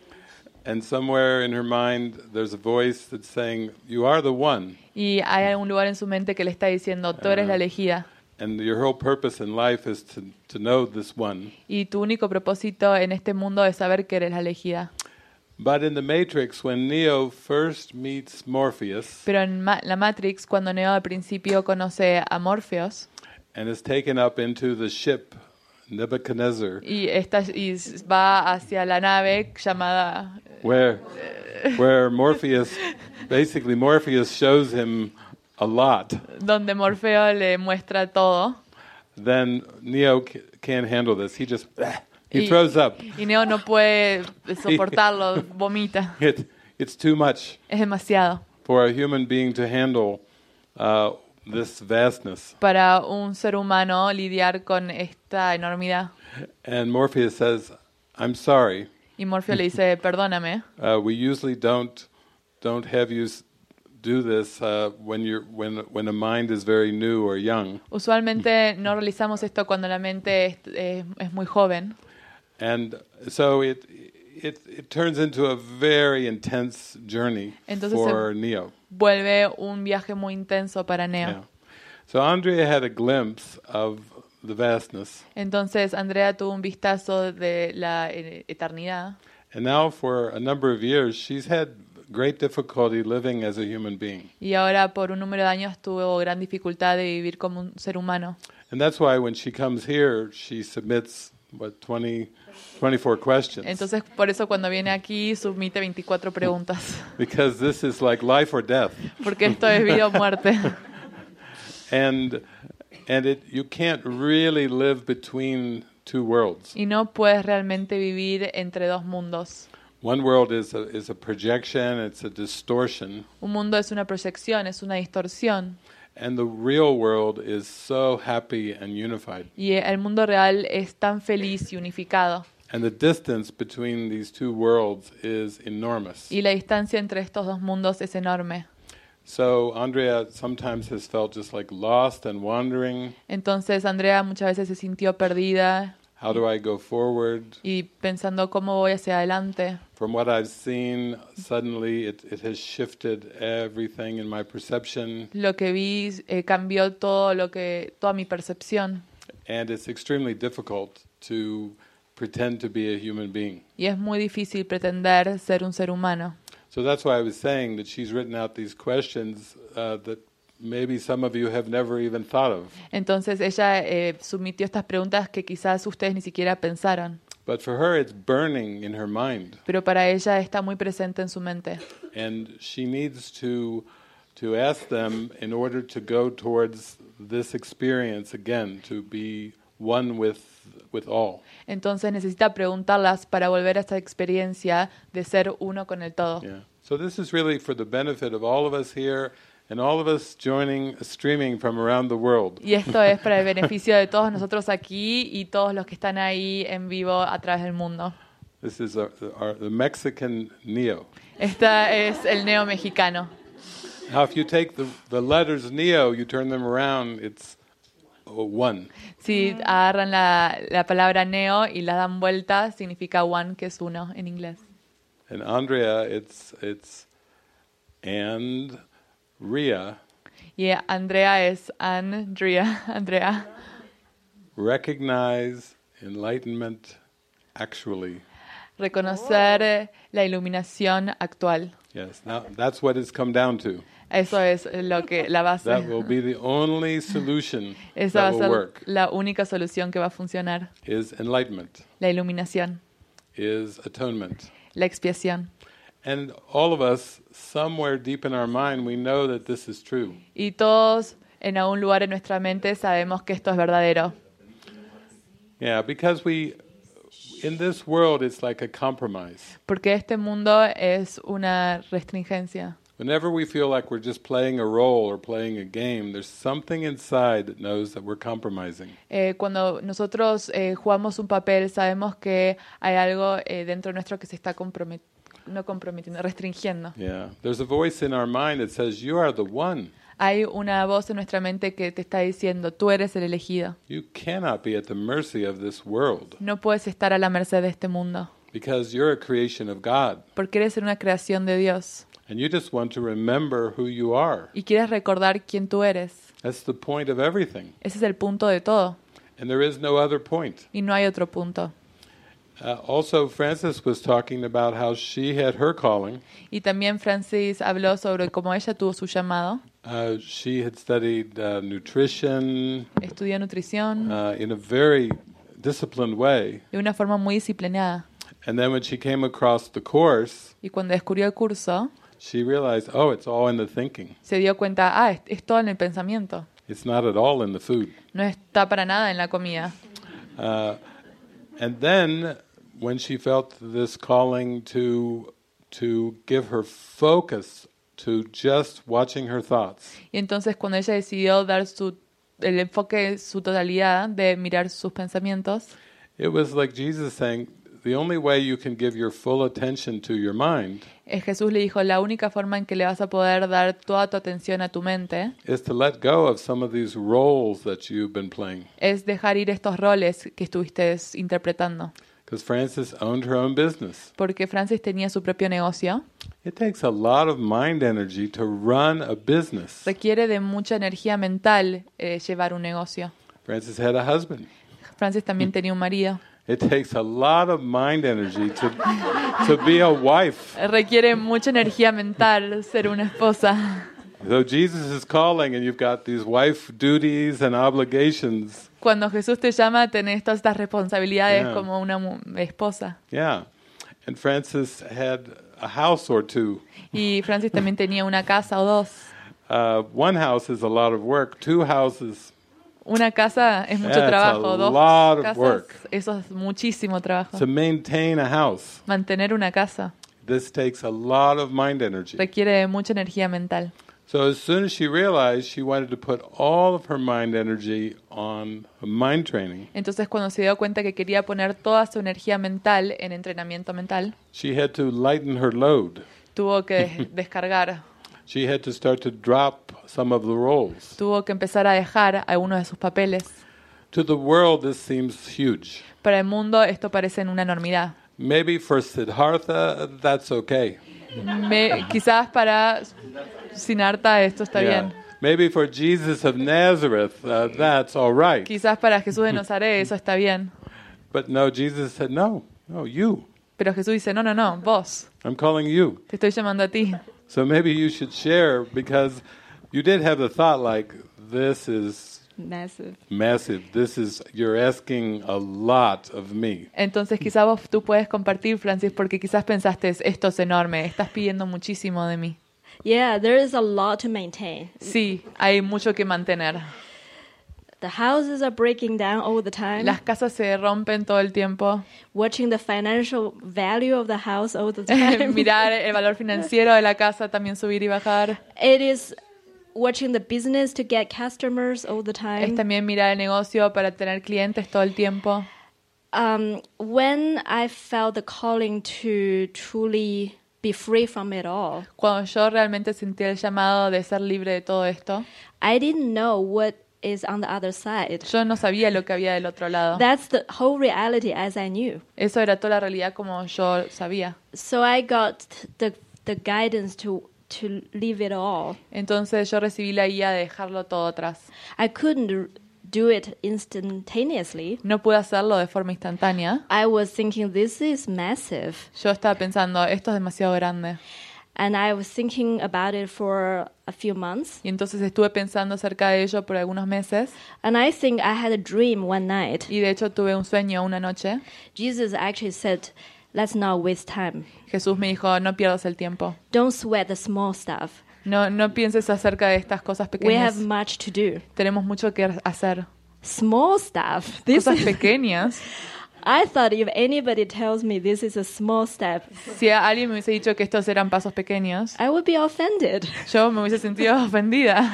and somewhere in her mind, there's a voice that's saying, "You are the one, Y hay algún lugar en su mente que le está diciendo, tú eres la elegida. And your whole purpose in life is to to know this one." Y tu único propósito en este mundo es saber que eres la elegida. But in the Matrix, when Neo first meets Morpheus Pero en Ma- la Matrix, cuando Neo al principio conoce a Morpheus and is taken up into the ship Nebuchadnezzar, y, está, y va hacia la nave llamada... where where Morpheus basically Morpheus shows him a lot, donde Morfeo le muestra todo. then Neo can't handle this. He just he Y- throws up. Y Neo no puede soportarlo, vomita. It it's too much Es demasiado for a human being to handle uh, this vastness. para un ser humano lidiar con esta enormidad. And Morpheus says, "I'm sorry. Y Morfeo le dice, perdóname, Uh, we usually don't don't have you do this uh, when you're when when a mind is very new or young." usualmente no realizamos esto cuando la mente es, es- es muy joven. And so it it it turns into a very intense journey Entonces for Neo. Vuelve un viaje muy intenso para Neo. Yeah. So Andrea had a glimpse of the vastness, Entonces Andrea tuvo un vistazo de la eh, eternidad. and now for a number of years she's had great difficulty living as a human being. Y ahora por un número de años tuvo gran dificultad de vivir como un ser humano. And that's why when she comes here, she submits what 20 24 questions Entonces por eso cuando viene aquí submite 24 preguntas. because this is like life or death. Porque esto es vida o muerte. And and it you can't really live between two worlds. Y no puedes realmente vivir entre dos mundos. One world is a, is a projection, it's a distortion, Un mundo es una proyección, es una distorsión. and the real world is so happy and unified. Y el mundo real es tan feliz y unificado. And the distance between these two worlds is enormous. Y la distancia entre estos dos mundos es enorme. So Andrea sometimes has felt just like lost and wandering. Entonces Andrea muchas veces se sintió perdida How do I go forward? y pensando cómo voy hacia adelante. From what I've seen, suddenly it, it has shifted everything in my perception, Lo que vi eh, cambió todo lo que toda mi percepción and it's extremely difficult to pretend to be a human being. y es muy difícil pretender ser un ser humano. So that's why I was saying that she's written out these questions uh, that maybe some of you have never even thought of. Entonces ella eh, estas preguntas que quizás ustedes ni siquiera pensaron, But for her, it's burning in her mind, pero para ella está muy presente en su mente. and she needs to to ask them in order to go towards this experience again, to be one with with all. Entonces necesita preguntarlas para volver a esta experiencia de ser uno con el todo. Yeah. So this is really for the benefit of all of us here and all of us joining streaming from around the world. Y esto es para el beneficio de todos nosotros aquí y todos los que están ahí en vivo a través del mundo. This is our, our, the Mexican neo. Esta es el neo mexicano. Now, if you take the, the letters neo, you turn them around, it's one. Si agarran la, la palabra neo y la dan vuelta, significa one, que es uno en inglés. And Andrea, it's it's and Ria Y Andrea es Andrea. Andrea. recognize enlightenment actually. Reconocer eh, la iluminación actual. Yes. Now that's what it's come down to. Eso es lo que la base. That will be the only solution Esa va a ser work. la única solución que va a funcionar. Is enlightenment, La iluminación, is atonement. la expiación. And all of us, somewhere deep in our mind, we know that this is true. Y todos en algún lugar en nuestra mente sabemos que esto es verdadero. Yeah, because we, in this world, it's like a compromise. Porque este mundo es una restringencia. Whenever we feel like we're just playing a role or playing a game, there's something inside that knows that we're compromising. Eh, cuando nosotros eh, jugamos un papel, sabemos que hay algo eh, dentro nuestro que se está compromet no comprometiendo, restringiendo. Yeah. There's a voice in our mind that says, You are the one. Hay una voz en nuestra mente que te está diciendo, tú eres el elegido. You cannot be at the mercy of this world No puedes estar a la merced de este mundo, because you're a creation of God. porque eres una creación de Dios And you just want to remember who you are. y quieres recordar quién tú eres. That's the point of everything. Ese es el punto de todo And there is no other point. y no hay otro punto. Uh, also, Frances was talking about how she had her calling. Y también Francis habló sobre cómo ella tuvo su llamado, Uh, she had studied uh, nutrition estudió nutrición uh, in a very disciplined way. de una forma muy disciplinada. And then when she came across the course, Y cuando descubrió el curso, she realized, oh, it's all in the thinking. se dio cuenta, ah, es, es todo en el pensamiento, It's not at all in the food. no está para nada en la comida. Uh, and then when she felt this calling to to give her focus to just watching her thoughts, Y entonces cuando ella decidió dar su, el enfoque, su totalidad de mirar sus pensamientos, it was like Jesus saying, the only way you can give your full attention to your mind eh, Jesús le dijo, la única forma en que le vas a poder dar toda tu atención a tu mente is to let go of some of these roles that you've been playing. es dejar ir estos roles que estuviste interpretando. Because Frances owned her own business. Porque Francis tenía su propio negocio. It takes a lot of mind energy to run a business. Requiere de mucha energía mental eh, llevar un negocio. Frances had a husband. Francis también tenía un marido. It takes a lot of mind energy to, to be a wife. Requiere mucha energía mental ser una esposa. So Jesus is calling, and you've got these wife duties and obligations. Cuando Jesús te llama, tenés todas estas responsabilidades Yeah. como una esposa. Yeah. And Frances had a house or two. Y Francis también tenía una casa o dos. Uh, one house is a lot of work. Two houses, Una casa es mucho a trabajo, dos lot of casas, work. eso es muchísimo trabajo. to maintain a house, Mantener una casa this takes a lot of mind energy. requiere mucha energía mental. So as soon as she realized she wanted to put all of her mind energy on mind training, Entonces cuando se dio cuenta que quería poner toda su energía mental en entrenamiento mental, she had to lighten her load. tuvo que des- descargar, She had to start to drop some of the roles. tuvo que empezar a dejar algunos de sus papeles. To the world, this seems huge. Para el mundo esto parece una enormidad. Maybe for Siddhartha, that's okay. Me- quizás para Sinarta esto está Yeah. bien. Maybe for Jesus of Nazareth, uh, that's all right. Quizás para Jesús de Nazaret eso está bien. But no, Jesus said, no, no, you. Pero Jesús dice, no, no, no, vos, I'm calling you. te estoy llamando a ti. So maybe you should share because you did have the thought like, this is Massive. massive. This is, you're asking a lot of me. Entonces quizás vos tú puedes compartir, Francis, porque quizás pensaste, esto es enorme, estás pidiendo muchísimo de mí. Yeah, there is a lot to maintain. Sí, hay mucho que mantener. The houses are breaking down all the time. Las casas se rompen todo el tiempo. Watching the financial value of the house all the time. Mirar el valor financiero de la casa también subir y bajar. it is watching the business to get customers all the Es time. también mirar el negocio para tener clientes todo el tiempo. Um, when I felt the calling to truly be free from it all, Cuando yo realmente sentí el llamado de ser libre de todo esto, I didn't know what is on the other side. yo no sabía lo que había del otro lado. That's the whole reality as I knew. Eso era toda la realidad como yo sabía. So I got the the guidance to to leave it all. Entonces yo recibí la guía de dejarlo todo atrás. I couldn't do it instantaneously. No pude hacerlo de forma instantánea. I was thinking this is massive, Yo estaba pensando, esto es demasiado grande. and I was thinking about it for a few months. Y entonces estuve pensando acerca de ello por algunos meses. And I think I had a dream one night. Y de hecho tuve un sueño una noche. Jesus actually said, "Let's not waste time. Jesús me dijo, no pierdas el tiempo. Don't sweat the small stuff. No, no pienses acerca de estas cosas We pequeñas. have much to do. Tenemos mucho que hacer. Small stuff. This Cosas is, pequeñas. I thought if anybody tells me this is a small step, Si alguien me hubiese dicho que estos eran pasos pequeños, I would be offended yo me hubiese sentido ofendida.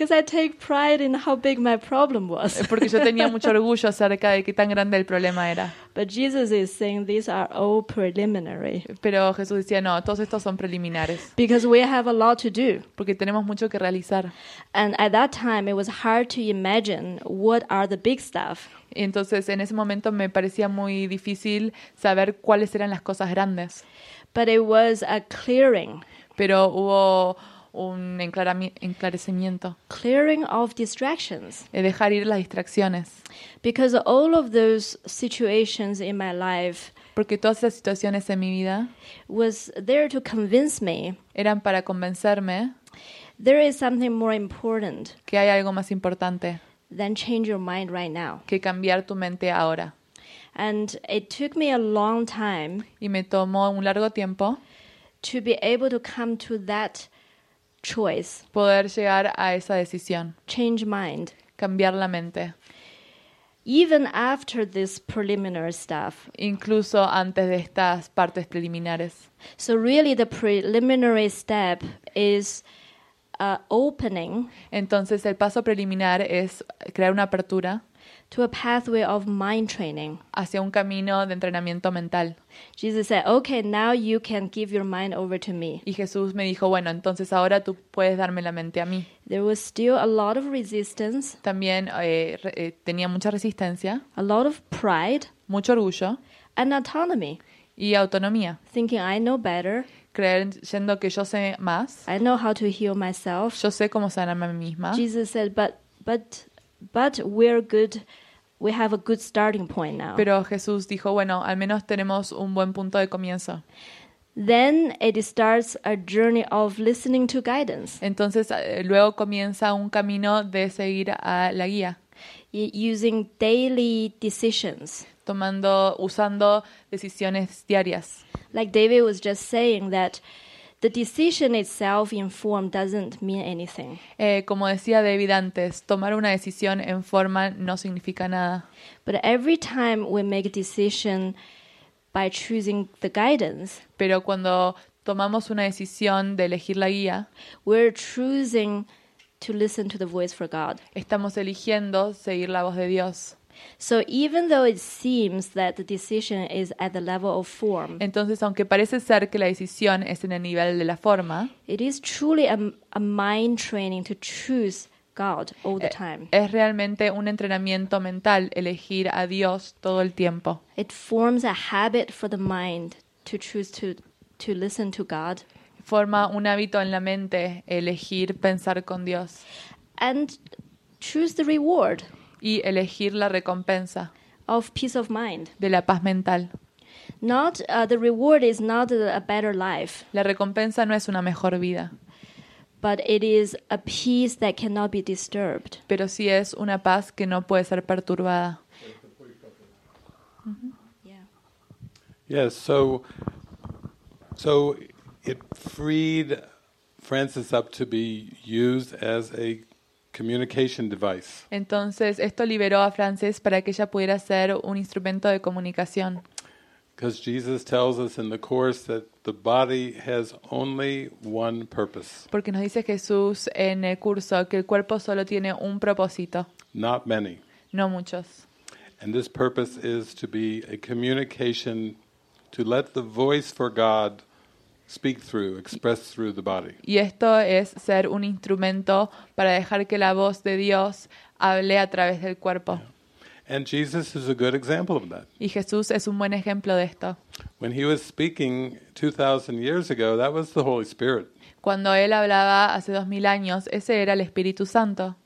Because I take pride in how big my problem was. Porque yo tenía mucho orgullo acerca de qué tan grande el problema era. But Jesus is saying these are all preliminary Pero Jesús decía, no, todos estos son preliminares. because we have a lot to do. Porque tenemos mucho que realizar. And at that time, it was hard to imagine what are the big stuff. Entonces en ese momento me parecía muy difícil saber cuáles eran las cosas grandes. But it was a clearing, Pero hubo un enclarecimiento clearing of distractions. de dejar ir las distracciones. Because all of those situations in my life Porque todas esas situaciones en mi vida was there to convince me eran para convencerme there is something more important que hay algo más importante than change your mind right now. que cambiar tu mente ahora. And it took me a long time Y me tomó un largo tiempo to be able to come to that choice, poder llegar a esa decisión, change mind. cambiar la mente, Even after this preliminary stuff. incluso antes de estas partes preliminares. So, really, the preliminary step is uh, opening Entonces el paso preliminar es crear una apertura to a pathway of mind training. hacia un camino de entrenamiento mental. Jesus said, Okay, now you can give your mind over to me. Y Jesús me dijo, bueno, entonces ahora tú puedes darme la mente a mí. There was still a lot of resistance, También eh, eh, tenía mucha resistencia, a lot of pride, mucho orgullo and autonomy, y autonomía, thinking I know better, creyendo que yo sé más, I know how to heal myself. yo sé cómo sanarme a mí misma. Jesus said, But, but, but we're good. We have a good starting point now. Pero Jesús dijo, bueno, al menos tenemos un buen punto de comienzo. Then it starts a journey of listening to guidance, Entonces eh, luego comienza un camino de seguir a la guía, using daily decisions. tomando, usando decisiones diarias. Like David was just saying that the decision itself in form doesn't mean anything. Eh, como decía David antes, tomar una decisión en forma no significa nada. But every time we make a decision by choosing the guidance, Pero cuando tomamos una decisión de elegir la guía, we're choosing to listen to the voice for God. estamos eligiendo seguir la voz de Dios. So even though it seems that the decision is at the level of form, Entonces, aunque parece ser que la decisión es en el nivel de la forma, it is truly a, a mind training to choose God all the time. es realmente un entrenamiento mental elegir a Dios todo el tiempo. It forms a habit for the mind to choose to, to listen to God. Forma un hábito en la mente elegir pensar con Dios and choose the reward y elegir la recompensa of peace of mind. de la paz mental. Not uh, the reward is not a, better life, La recompensa no es una mejor vida, but it is a peace that cannot be disturbed. pero sí es una paz que no puede ser perturbada. Yeah. Yes, so so it freed Francis up to be used as a communication device. Entonces, esto liberó a Frances para que ella pudiera ser un instrumento de comunicación. Because Jesus tells us in the Course that the body has only one purpose, Porque nos dice Jesús en el curso que el cuerpo solo tiene un propósito, not many. no muchos. And this purpose is to be a communication, to let the voice for God speak through, express through the body. Y esto es ser un instrumento para dejar que la voz de Dios hable a través del cuerpo. And Jesus is a good example of that. Y Jesús es un buen ejemplo de esto. When he was speaking 2,000 years ago, that was the Holy Spirit. Cuando él hablaba hace dos mil años, ese era el Espíritu Santo.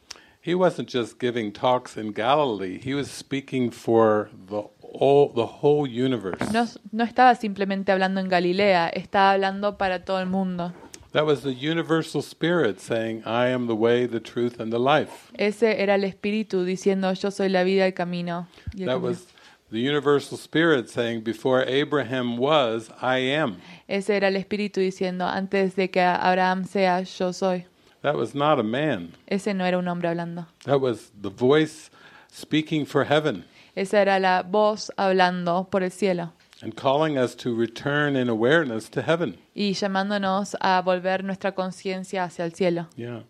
He wasn't just giving talks in Galilee, he was speaking for the whole, the whole universe. No, no estaba simplemente hablando en Galilea, estaba hablando para todo el mundo. That was the universal spirit saying, I am the way, the truth, and the life. Ese era el Espíritu diciendo yo soy la vida, el camino. y el That camino". was the universal spirit saying, Before Abraham was, I am. Ese era el Espíritu diciendo antes de que Abraham sea, yo soy. That was not a man. Ese no era un hombre hablando. That was the voice speaking for heaven Esa era la voz hablando por el cielo and calling us to return in awareness to heaven. y llamándonos a volver nuestra conciencia hacia el cielo. Yeah.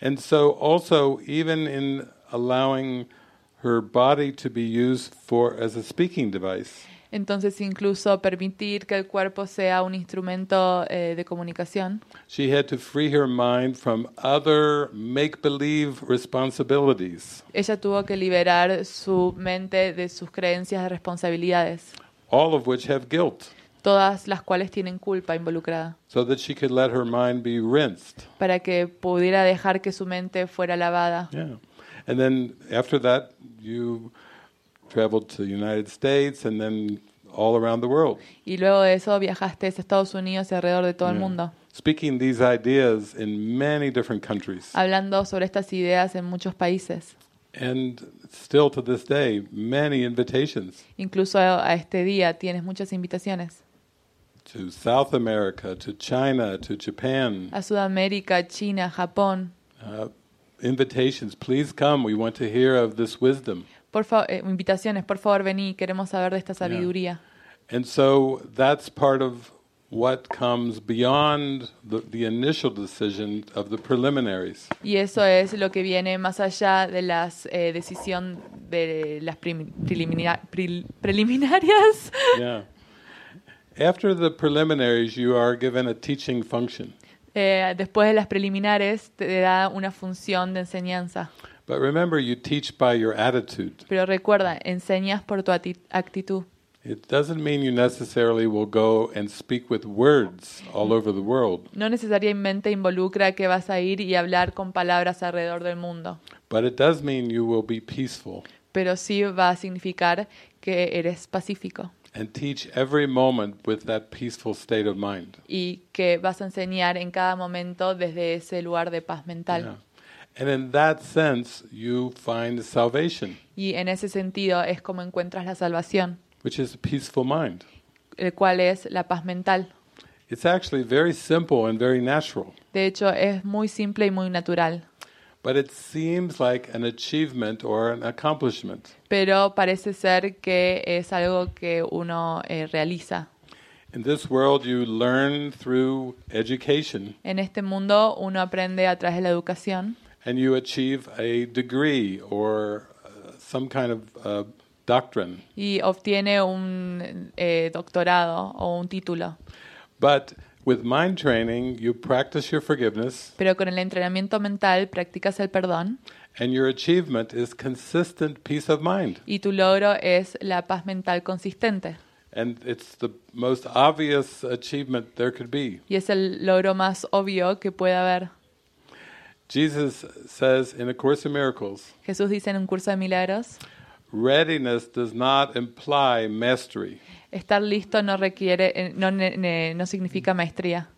And so also even in allowing her body to be used for as a speaking device, Entonces incluso permitir que el cuerpo sea un instrumento eh, de comunicación. she had to free her mind from other make-believe responsibilities, Ella tuvo que liberar su mente de sus creencias de responsabilidades, all of which have guilt, todas las cuales tienen culpa involucrada, so that she could let her mind be rinsed. para que pudiera dejar que su mente fuera lavada. Yeah. And then after that you traveled to the United States and then all around the world. Y luego de eso viajaste a Estados Unidos y alrededor de todo el mundo, Speaking these ideas in many different countries. hablando sobre estas ideas en muchos países. And still to this day, many invitations Incluso a este día tienes muchas invitaciones to South America, to China, to Japan. a Sudamérica, China, Japón. Uh, invitations, please come. We want to hear of this wisdom. Por fa- eh, invitaciones, por favor, vení, queremos saber de esta sabiduría. And so that's part of what comes beyond the, the initial decision of the preliminaries. Y eso es lo que viene más allá de las eh, decisión de las prim- prelimina- prel- preliminarias. Yeah. After the preliminaries, you are given a teaching function. Eh, después de las preliminares te da una función de enseñanza. But remember, you teach by your attitude. Pero recuerda, enseñas por tu actitud. It doesn't mean you necessarily will go and speak with words all over the world, No necesariamente involucra que vas a ir y hablar con palabras alrededor del mundo, but it does mean you will be peaceful pero sí va a significar que eres pacífico and teach every moment with that peaceful state of mind. y que vas a enseñar en cada momento desde ese lugar de paz mental. Yeah. And in that sense, you find salvation, Y en ese sentido es como encuentras la salvación, which is a peaceful mind. el cual es la paz mental. It's actually very simple and very natural, De hecho, es muy simple y muy natural, but it seems like an achievement or an accomplishment. pero parece ser que es algo que uno eh, realiza. In this world, you learn through education En este mundo uno aprende a través de la educación and you achieve a degree or uh, some kind of uh, doctrine. y obtiene un eh, doctorado o un título. But with mind training, you practice your forgiveness, Pero con el entrenamiento mental practicas el perdón and your achievement is consistent peace of mind. y tu logro es la paz mental consistente. And it's the most obvious achievement there could be. Y es el logro más obvio que puede haber. Jesus says in A Course in Miracles, Jesús dice en un curso de milagros, readiness does not imply mastery. estar listo no requiere, eh, no, ne- ne- no significa maestría.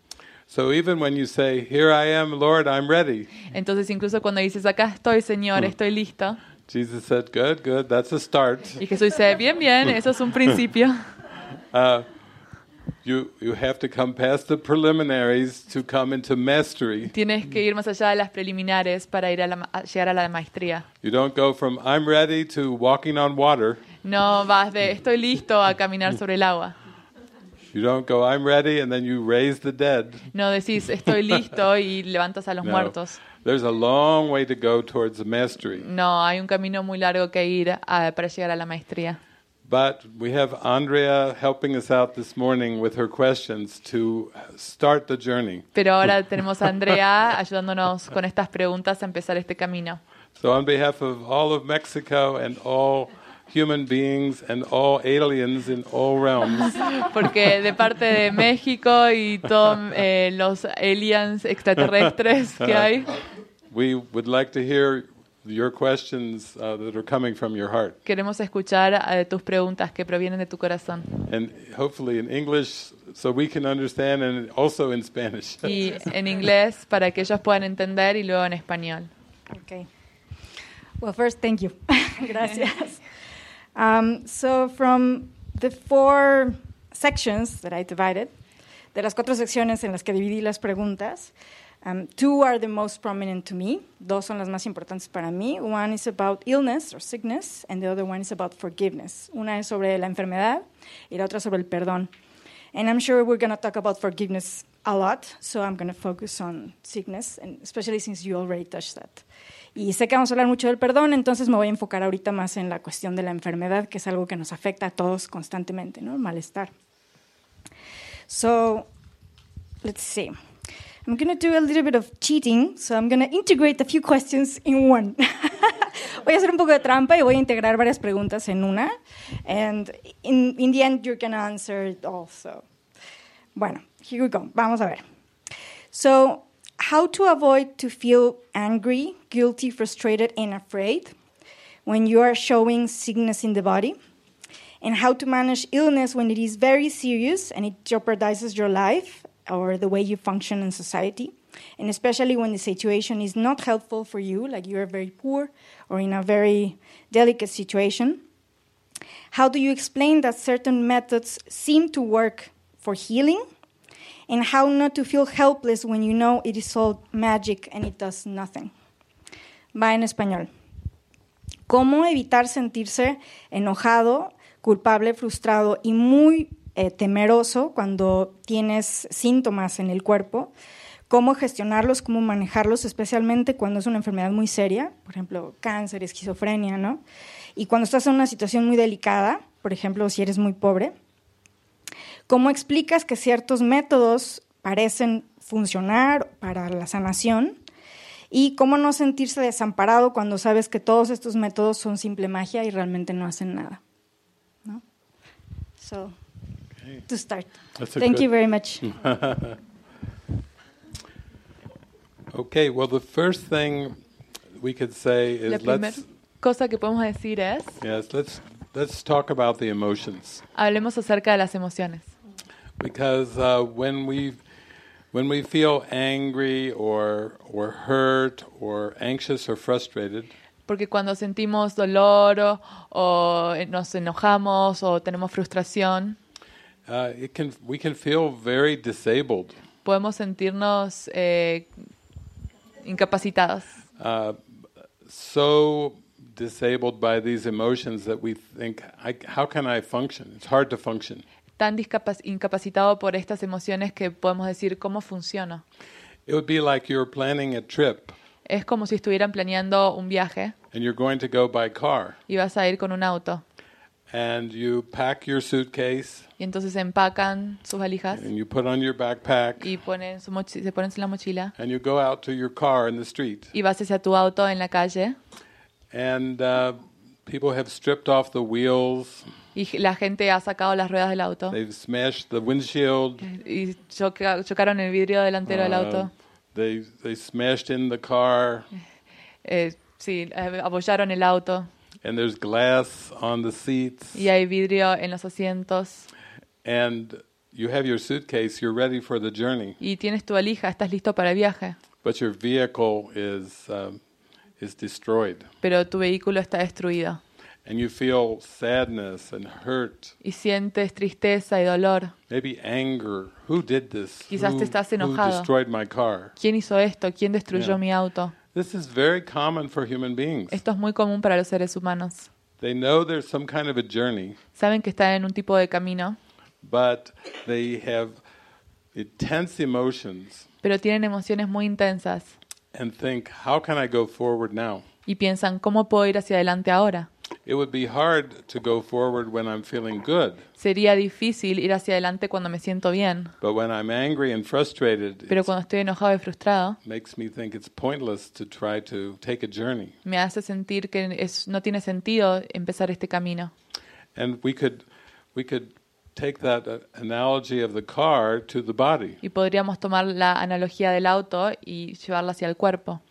So even when you say, Here I am, Lord, I'm ready, Entonces incluso cuando dices, acá estoy, Señor, estoy listo. Jesus said, Good, good, that's a start. Y Jesús dice, bien, bien, eso es un principio. Uh, you, you have to come past the preliminaries to come into mastery. Tienes que ir más allá de las preliminares para ir a, la a llegar a la maestría. You don't go from I'm ready to walking on water. No vas de estoy listo a caminar sobre el agua. You don't go I'm ready and then you raise the dead. No decís estoy listo y levantas a los No. muertos. There's a long way to go towards the mastery. No, hay un camino muy largo que ir a- para llegar a la maestría. But we have Andrea helping us out this morning with her questions to start the journey. Pero ahora tenemos a Andrea ayudándonos con estas preguntas a empezar este camino. So, on behalf of all of Mexico and all human beings and all aliens in all realms, Porque de parte de México y todos eh, los aliens extraterrestres que hay, we would like to hear your questions uh, that are coming from your heart. queremos escuchar eh, tus preguntas que provienen de tu corazón. And hopefully in English so we can understand and also in Spanish. Y en inglés para que ellos puedan entender y luego en español. Okay. Well, first, thank you. Gracias. Um, so, from the four sections that I divided, de las cuatro secciones en las que dividí las preguntas, um, two are the most prominent to me. Dos son las más importantes para mí. One is about illness or sickness, and the other one is about forgiveness. Una es sobre la enfermedad y la otra sobre el perdón. And I'm sure we're going to talk about forgiveness a lot, so I'm going to focus on sickness, and especially since you already touched that. Y sé que vamos a hablar mucho del perdón, entonces me voy a enfocar ahorita más en la cuestión de la enfermedad, que es algo que nos afecta a todos constantemente, ¿no? El malestar. So, let's see. I'm going to do a little bit of cheating, so I'm going to integrate a few questions in one. voy a hacer un poco de trampa y voy a integrar varias preguntas en una. And in, in the end, you're going to answer it also. Bueno, here we go. Vamos a ver. So, how to avoid to feel angry, guilty, frustrated, and afraid when you are showing sickness in the body, and how to manage illness when it is very serious and it jeopardizes your life or the way you function in society, and especially when the situation is not helpful for you, like you are very poor or in a very delicate situation. How do you explain that certain methods seem to work for healing? And how not to feel helpless when you know it is all magic and it does nothing. Va en español. ¿Cómo evitar sentirse enojado, culpable, frustrado y muy eh, temeroso cuando tienes síntomas en el cuerpo? ¿Cómo gestionarlos, cómo manejarlos, especialmente cuando es una enfermedad muy seria, por ejemplo, cáncer, esquizofrenia, ¿no? Y cuando estás en una situación muy delicada, por ejemplo, si eres muy pobre, ¿Cómo explicas que ciertos métodos parecen funcionar para la sanación? ¿Y cómo no sentirse desamparado cuando sabes que todos estos métodos son simple magia y realmente no hacen nada? ¿No? So, Okay. to start. That's Thank good- you very much. Okay, well, the first thing we could say La is primera let's cosa que podemos decir es, yes, let's let's talk about the emotions hablemos acerca de las emociones. because uh, when we when we feel angry or or hurt or anxious or frustrated, Porque cuando sentimos dolor o, o nos enojamos o tenemos frustración, uh, it can we can feel very disabled, podemos sentirnos eh, incapacitados. uh, so disabled by these emotions that we think, I, how can I function? It's hard to function. Tan incapacitado por estas emociones que podemos decir cómo funciona. It would be like you're planning a trip Es como si estuvieran planeando un viaje and you're going to go by car. y vas a ir con un auto. And you pack your suitcase Y entonces empacan sus valijas and you put on your backpack y ponen su se ponen en la mochila and you go out to your car in the street. y vas hacia tu auto en la calle. And uh, people have stripped off the wheels. Y la gente ha sacado las ruedas del auto. They've smashed the windshield. Y choca- chocaron el vidrio delantero del auto. they they smashed in the car. Eh, sí, eh, apoyaron el auto and there's glass on the seats y hay vidrio en los asientos and you have your suitcase, you're ready for the journey, y tienes tu valija, estás listo para el viaje, but your vehicle is um, is destroyed, pero tu vehículo está destruido and you feel sadness and hurt, y sientes tristeza y dolor. maybe anger. Who did this? Quizás te who, estás who enojado. destroyed my car? ¿Quién hizo esto? ¿Quién destruyó Yeah. mi auto? This is very common for human beings. Esto es muy común para los seres humanos. They know there's some kind of a journey, Saben que están en un tipo de camino, but they have intense emotions pero tienen emociones muy intensas and think, how can I go forward now? y piensan, ¿cómo puedo ir hacia adelante ahora? It would be hard to go forward when I'm feeling good, Sería difícil ir hacia adelante cuando me siento bien, but when I'm angry and frustrated, pero cuando estoy enojado y frustrado, makes me think it's pointless to try to take a journey. me hace sentir que es, no tiene sentido empezar este camino. And we could we could take that uh, analogy of the car to the body. Y podríamos tomar la analogía del auto y llevarla hacia el cuerpo.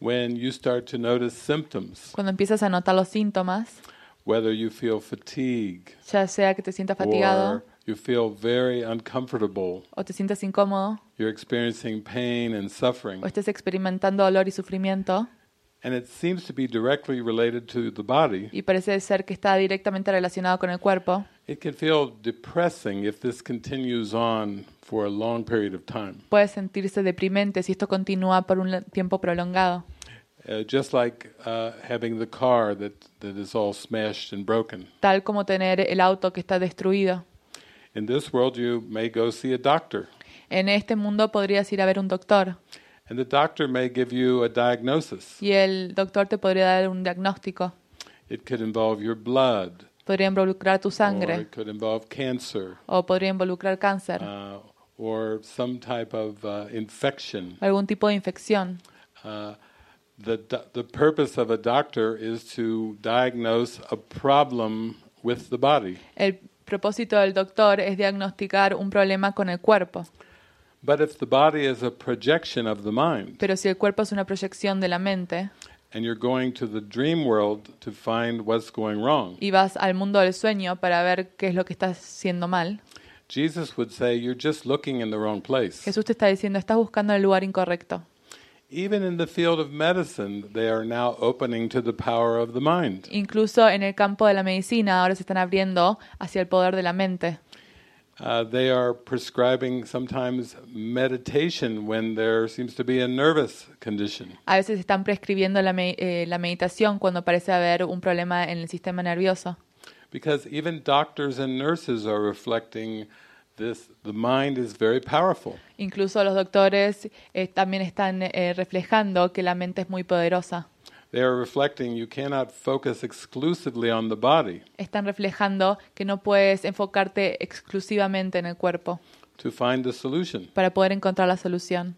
When you start to notice symptoms, Cuando empiezas a notar los síntomas, whether you feel fatigue ya sea que te sientas fatigado or you feel very uncomfortable, o te sientas incómodo you're experiencing pain and suffering, o estés experimentando dolor y sufrimiento and it seems to be directly related to the body, y parece ser que está directamente relacionado con el cuerpo, it can feel depressing if this continues on for a long period of time. puede sentirse deprimente si esto continúa por un tiempo prolongado. Uh, just like uh, having the car that, that is all smashed and broken. Tal como tener el auto que está destruido. In this world, you may go see a doctor, En este mundo podrías ir a ver un doctor and the doctor may give you a diagnosis. y el doctor te podría dar un diagnóstico. It could involve your blood, Podría involucrar tu or sangre it could involve cancer, o podría involucrar cáncer uh, or some type of uh, infection. algún tipo de infección. Uh, the, the purpose of a doctor is to diagnose a problem with the body. El propósito del doctor es diagnosticar un problema con el cuerpo, But if the body is a projection of the mind, pero si el cuerpo es una proyección de la mente and you're going to the dream world to find what's going wrong, y vas al mundo del sueño para ver qué es lo que está haciendo mal, Jesus would say, You're just looking in the wrong place. Jesús te está diciendo, estás buscando el lugar incorrecto. Even in the field of medicine, they are now opening to the power of the mind. Incluso en el campo de la medicina ahora se están abriendo hacia el poder de la mente. Uh, they are prescribing sometimes meditation when there seems to be a nervous condition. A veces están prescribiendo la, me- eh, la meditación cuando parece haber un problema en el sistema nervioso. Because even doctors and nurses are reflecting this. The mind is very powerful. Incluso los doctores eh, también están eh, reflejando que la mente es muy poderosa. They are reflecting you cannot focus exclusively on the body Están reflejando que no puedes enfocarte exclusivamente en el cuerpo to find the solution. para poder encontrar la solución.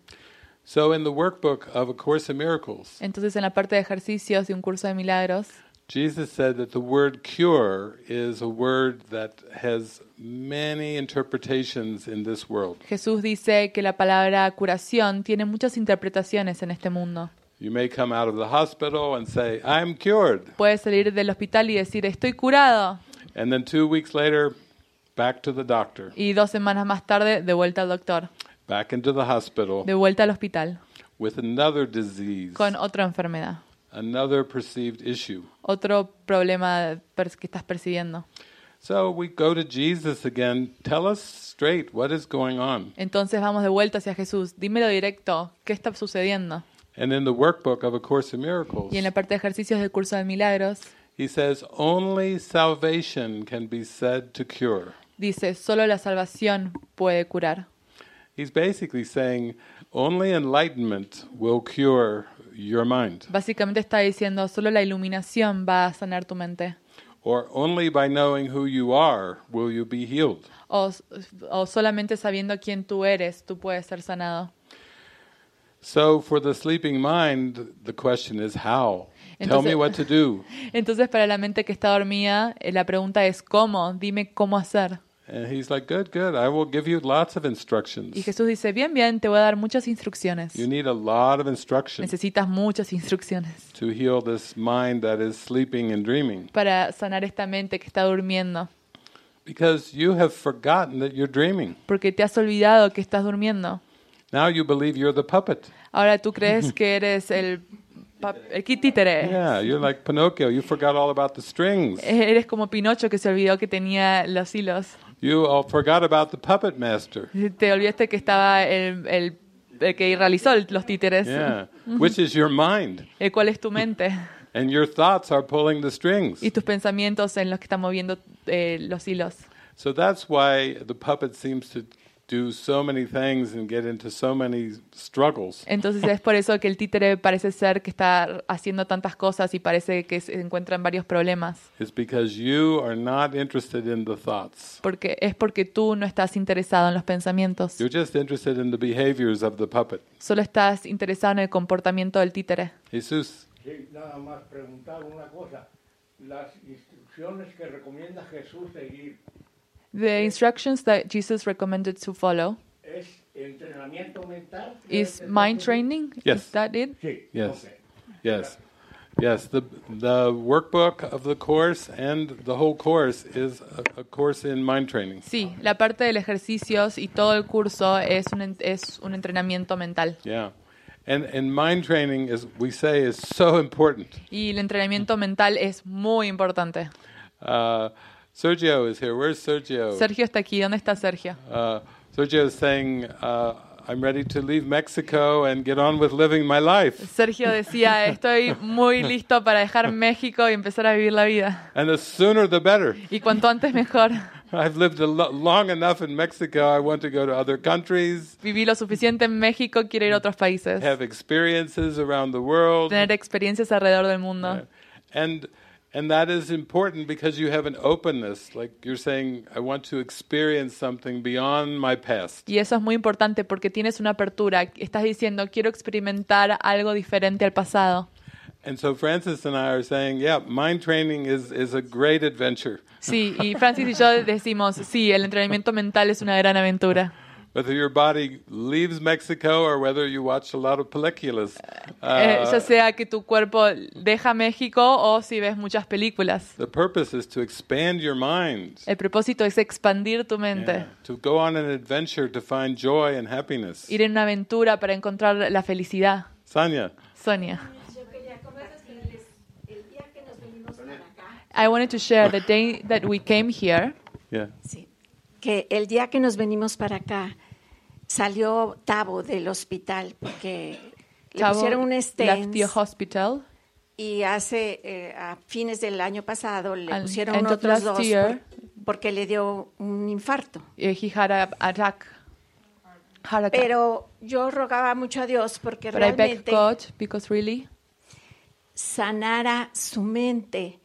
So, in the workbook of A Course in Miracles, Entonces, en la parte de ejercicios de un curso de milagros, Jesus said that the word cure is a word that has many interpretations in this world. Jesús dice que la palabra curación tiene muchas interpretaciones en este mundo. You may come out of the hospital and say, I'm cured. Puedes salir del hospital y decir, estoy curado. And then two weeks later, back to the doctor, Y dos semanas más tarde, de vuelta al doctor, back into the hospital de vuelta al hospital, with another disease, con otra enfermedad, another perceived issue. otro problema que estás percibiendo. So we go to Jesus again. Tell us straight what is going on. Entonces vamos de vuelta hacia Jesús. Dímelo directo, ¿qué está sucediendo? And in the workbook of A Course in Miracles, Y en la parte de ejercicios del curso de milagros, he says, only salvation can be said to cure. dice, solo la salvación puede curar. He's basically saying only enlightenment will cure your mind, Básicamente está diciendo, solo la iluminación va a sanar tu mente. or only by knowing who you are will you be healed. O, o solamente sabiendo quién tú eres, tú puedes ser sanado. So, for the sleeping mind, the question is how? Tell me Entonces- what to do. Entonces, para la mente que está dormida, eh, la pregunta es ¿cómo? Dime cómo hacer. And he's like, Good, good. I will give you lots of instructions. Y Jesús dice, bien, bien, te voy a dar muchas instrucciones. You need a lot of instruction Necesitas muchas instrucciones to heal this mind that is sleeping and dreaming. para sanar esta mente que está durmiendo. Because you have forgotten that you're dreaming. Porque te has olvidado que estás durmiendo. Now you believe you're the puppet. Ahora tú crees que eres el, el títere. Yeah, you're like Pinocchio. You forgot all about the strings. Eres como Pinocho que se olvidó que tenía los hilos. You all forgot about the puppet master. Te olvidaste que estaba el, el- el que realizó los títeres, Yeah, which is your mind. el cual es tu mente. And your thoughts are pulling the strings. Y tus pensamientos en los que están moviendo eh, los hilos. So that's why the puppet seems to do so many things and get into so many struggles. Entonces es por eso que el títere parece ser que está haciendo tantas cosas y parece que se encuentra en varios problemas. It's because you are not interested in the thoughts. Porque es porque tú no estás interesado en los pensamientos. You're just interested in the behaviors of the puppet. Solo estás interesado en el comportamiento del títere. Jesus. Sí, nada más preguntar una cosa. Las instrucciones que recomienda Jesús seguir The instructions that Jesus recommended to follow es entrenamiento mental. is mind training. Yes. Is that it? Yes. ok. Yes. Yes, the the workbook of the course and the whole course is a, a course in mind training. Sí, la parte del ejercicios y todo el curso es un, es un entrenamiento mental. Yeah. And and mind training is we say is so important. Y el entrenamiento mental es muy importante. Uh, Sergio is here. Where's Sergio? Sergio está aquí. ¿Dónde está Sergio? Uh, Sergio is saying, uh, I'm ready to leave Mexico and get on with living my life. Sergio decía, estoy muy listo para dejar México y empezar a vivir la vida. And the sooner the better. Y cuanto antes mejor. I've lived a lo- long enough in Mexico. I want to go to other countries, Viví lo suficiente en México, quiero ir a otros países. have experiences around the world. Tener experiencias alrededor del mundo. And and that is important because you have an openness. Like you're saying, I want to experience something beyond my past. Y eso es muy importante porque tienes una apertura. Estás diciendo, quiero experimentar algo diferente al pasado. And so Francis and I are saying, yeah, mind training is, is a great adventure. Sí, y Francis y yo decimos, sí, el entrenamiento mental es una gran aventura. Whether your body leaves Mexico or whether you watch a lot of películas. Eh, uh, ya sea que tu cuerpo deja México o si ves muchas películas. the purpose is to expand your mind. El propósito es expandir tu mente, Yeah, to go on an adventure to find joy and happiness. ir en una aventura para encontrar la felicidad. Sonia. Sonia. I wanted to share the day that we came here. Yeah. Sí. Que el día que nos venimos para acá salió Tavo del hospital porque le pusieron un left stent the hospital y hace eh, a fines del año pasado le Al pusieron otros dos year. por- porque le dio un infarto. eh, he had a attack. Heart attack. Pero yo rogaba mucho a Dios porque But I realmente God because really sanara su mente.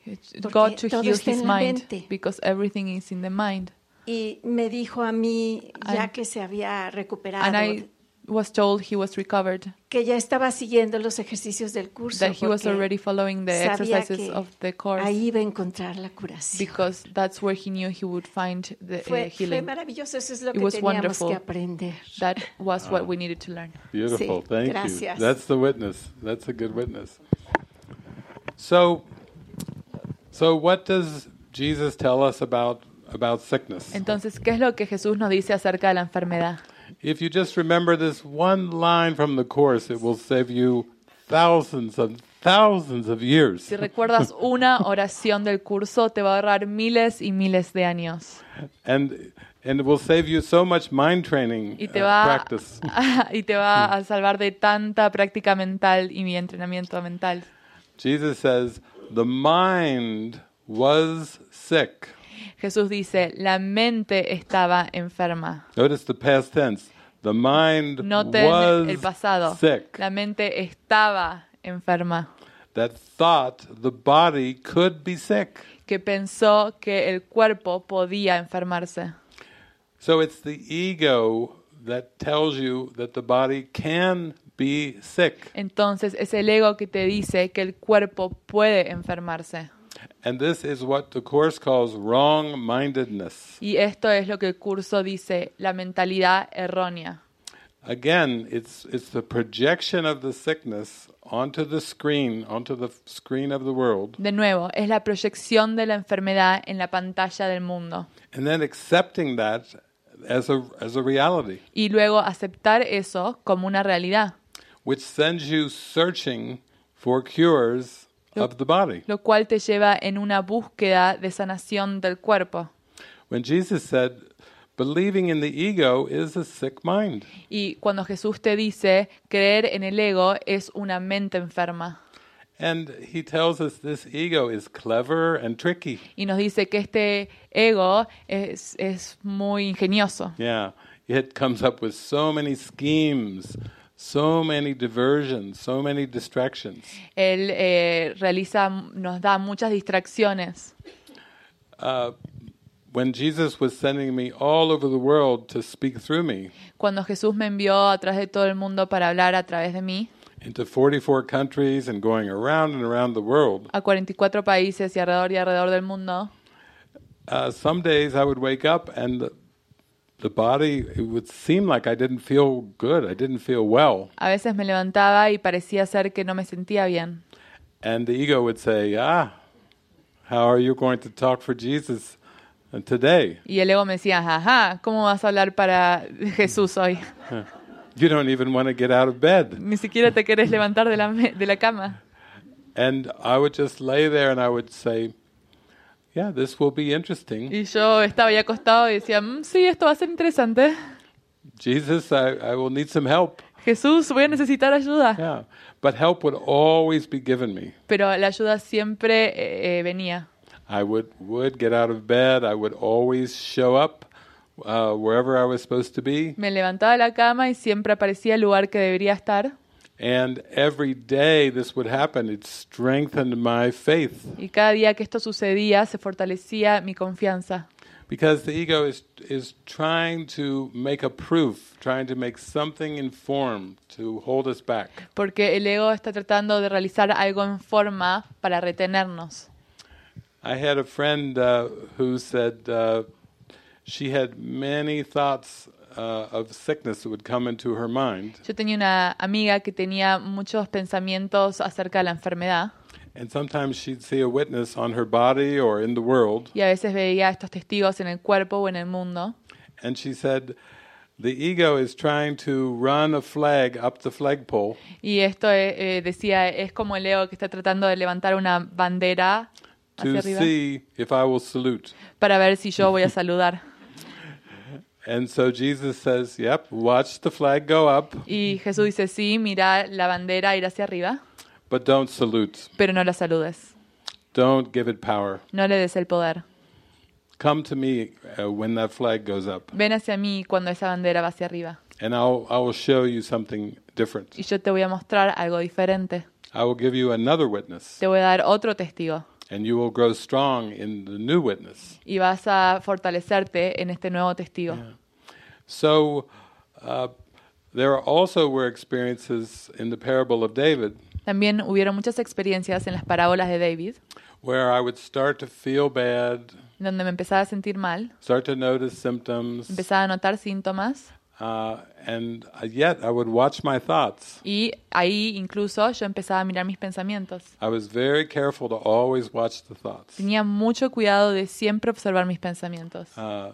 God to heal his mind mente. because everything is in the mind. Y me dijo a mí, ya And- que se había recuperado, And I was told he was recovered, que ya estaba siguiendo los ejercicios del curso. that he was already following the exercises of the course Ahí iba a encontrar la curación. because that's where he knew he would find the uh, Fue, fue healing. maravilloso, eso es lo It que was teníamos wonderful. que aprender. That was what we needed to learn. Beautiful. Sí, Thank gracias. you. That's the witness. That's a good witness. So, so what does Jesus tell us about about sickness? Entonces, ¿qué es lo que Jesús nos dice acerca de la enfermedad? If you just remember this one line from the course, it will save you thousands of thousands of years. Si recuerdas una oración del curso, te va a ahorrar miles y miles de años. And and it will save you so much mind training Y te uh, practice. y te va a salvar de tanta práctica mental y mi entrenamiento mental. Jesus says, "The mind was sick." Jesús dice, la mente estaba enferma. Notice the past tense. The mind Noten was el pasado. sick. La mente estaba enferma, That thought the body could be sick. que pensó que el cuerpo podía enfermarse. So it's the ego that tells you that the body can be sick. Entonces es el ego que te dice que el cuerpo puede enfermarse. And this is what the Course calls wrong mindedness. Y esto es lo que el curso dice, la mentalidad errónea. again, it's it's the projection of the sickness onto the screen, onto the screen of the world, De nuevo, es la proyección de la enfermedad en la pantalla del mundo. and then accepting that as a as a reality, Y luego aceptar eso como una realidad, which sends you searching for cures of the body. lo cual te lleva en una búsqueda de sanación del cuerpo. When Jesus said, "Believing in the ego is a sick mind," Y cuando Jesús te dice, creer en el ego es una mente enferma. and he tells us this ego is clever and tricky. Y nos dice que este ego es, es muy ingenioso. Yeah, it comes up with so many schemes, so many diversions, so many distractions. Él eh, realiza, nos da muchas distracciones. Uh, when Jesus was sending me all over the world to speak through me Cuando Jesús me envió a través de todo el mundo para hablar a través de mí, into 44 countries and going around and around the world, a 44 países y alrededor y alrededor del mundo, uh, some days I would wake up and the, the body, it would seem like I didn't feel good, I didn't feel well. a veces me levantaba y parecía ser que no me sentía bien. And the ego would say, Ah, how are you going to talk for Jesus uh, today? Y el ego me decía, ajá, ¿cómo vas a hablar para Jesús hoy? You don't even want to get out of bed. Ni siquiera te querés levantar de la, de la cama. And I would just lay there and I would say, Yeah, this will be interesting. Y yo estaba ahí acostado y decía, "Mm, sí, esto va a ser interesante. Jesus, I, I will need some help. Jesús, voy a necesitar ayuda. Yeah. But help would always be given me. Pero la ayuda siempre eh, eh, venía. I would, would get out of bed. I would always show up uh, wherever I was supposed to be. Me levantaba de la cama y siempre aparecía el lugar que debería estar. And every day this would happen. It strengthened my faith Y cada día que esto sucedía se fortalecía mi confianza. because the ego is, is trying to make a proof, trying to make something informed to hold us back. Porque el ego está tratando de realizar algo en forma para retenernos. I had a friend uh, who said uh, she had many thoughts uh, of sickness that would come into her mind, Yo tenía una amiga que tenía muchos pensamientos acerca de la enfermedad. And sometimes she'd see a witness on her body or in the world, y a veces veía estos testigos en el cuerpo o en el mundo. And she said, "The ego is trying to run a flag up the flagpole. Y esto eh, eh, decía es como el ego que está tratando de levantar una bandera hacia to arriba see if I will salute." para ver si yo voy a saludar. And so Jesus says, "Yep, watch the flag go up, Y Jesús dice, sí, mira la bandera ir hacia arriba, but don't salute. pero no la saludes, Don't give it power. no le des el poder. Come to me uh, when that flag goes up." Ven hacia mí cuando esa bandera va hacia arriba and I'll I will show you something different. y yo te voy a mostrar algo diferente. I will give you another witness, Te voy a dar otro testigo and you will grow strong in the new witness. y vas a fortalecerte en este nuevo testigo. So uh, there also were experiences in the parable of David También hubieron muchas experiencias en las parábolas de David, where I would start to feel bad, donde me empezaba a sentir mal, start to notice symptoms, empezaba a notar síntomas uh, and yet I would watch my thoughts. y ahí incluso yo empezaba a mirar mis pensamientos. I was very careful to always watch the thoughts. Tenía mucho cuidado de siempre observar mis pensamientos. Uh,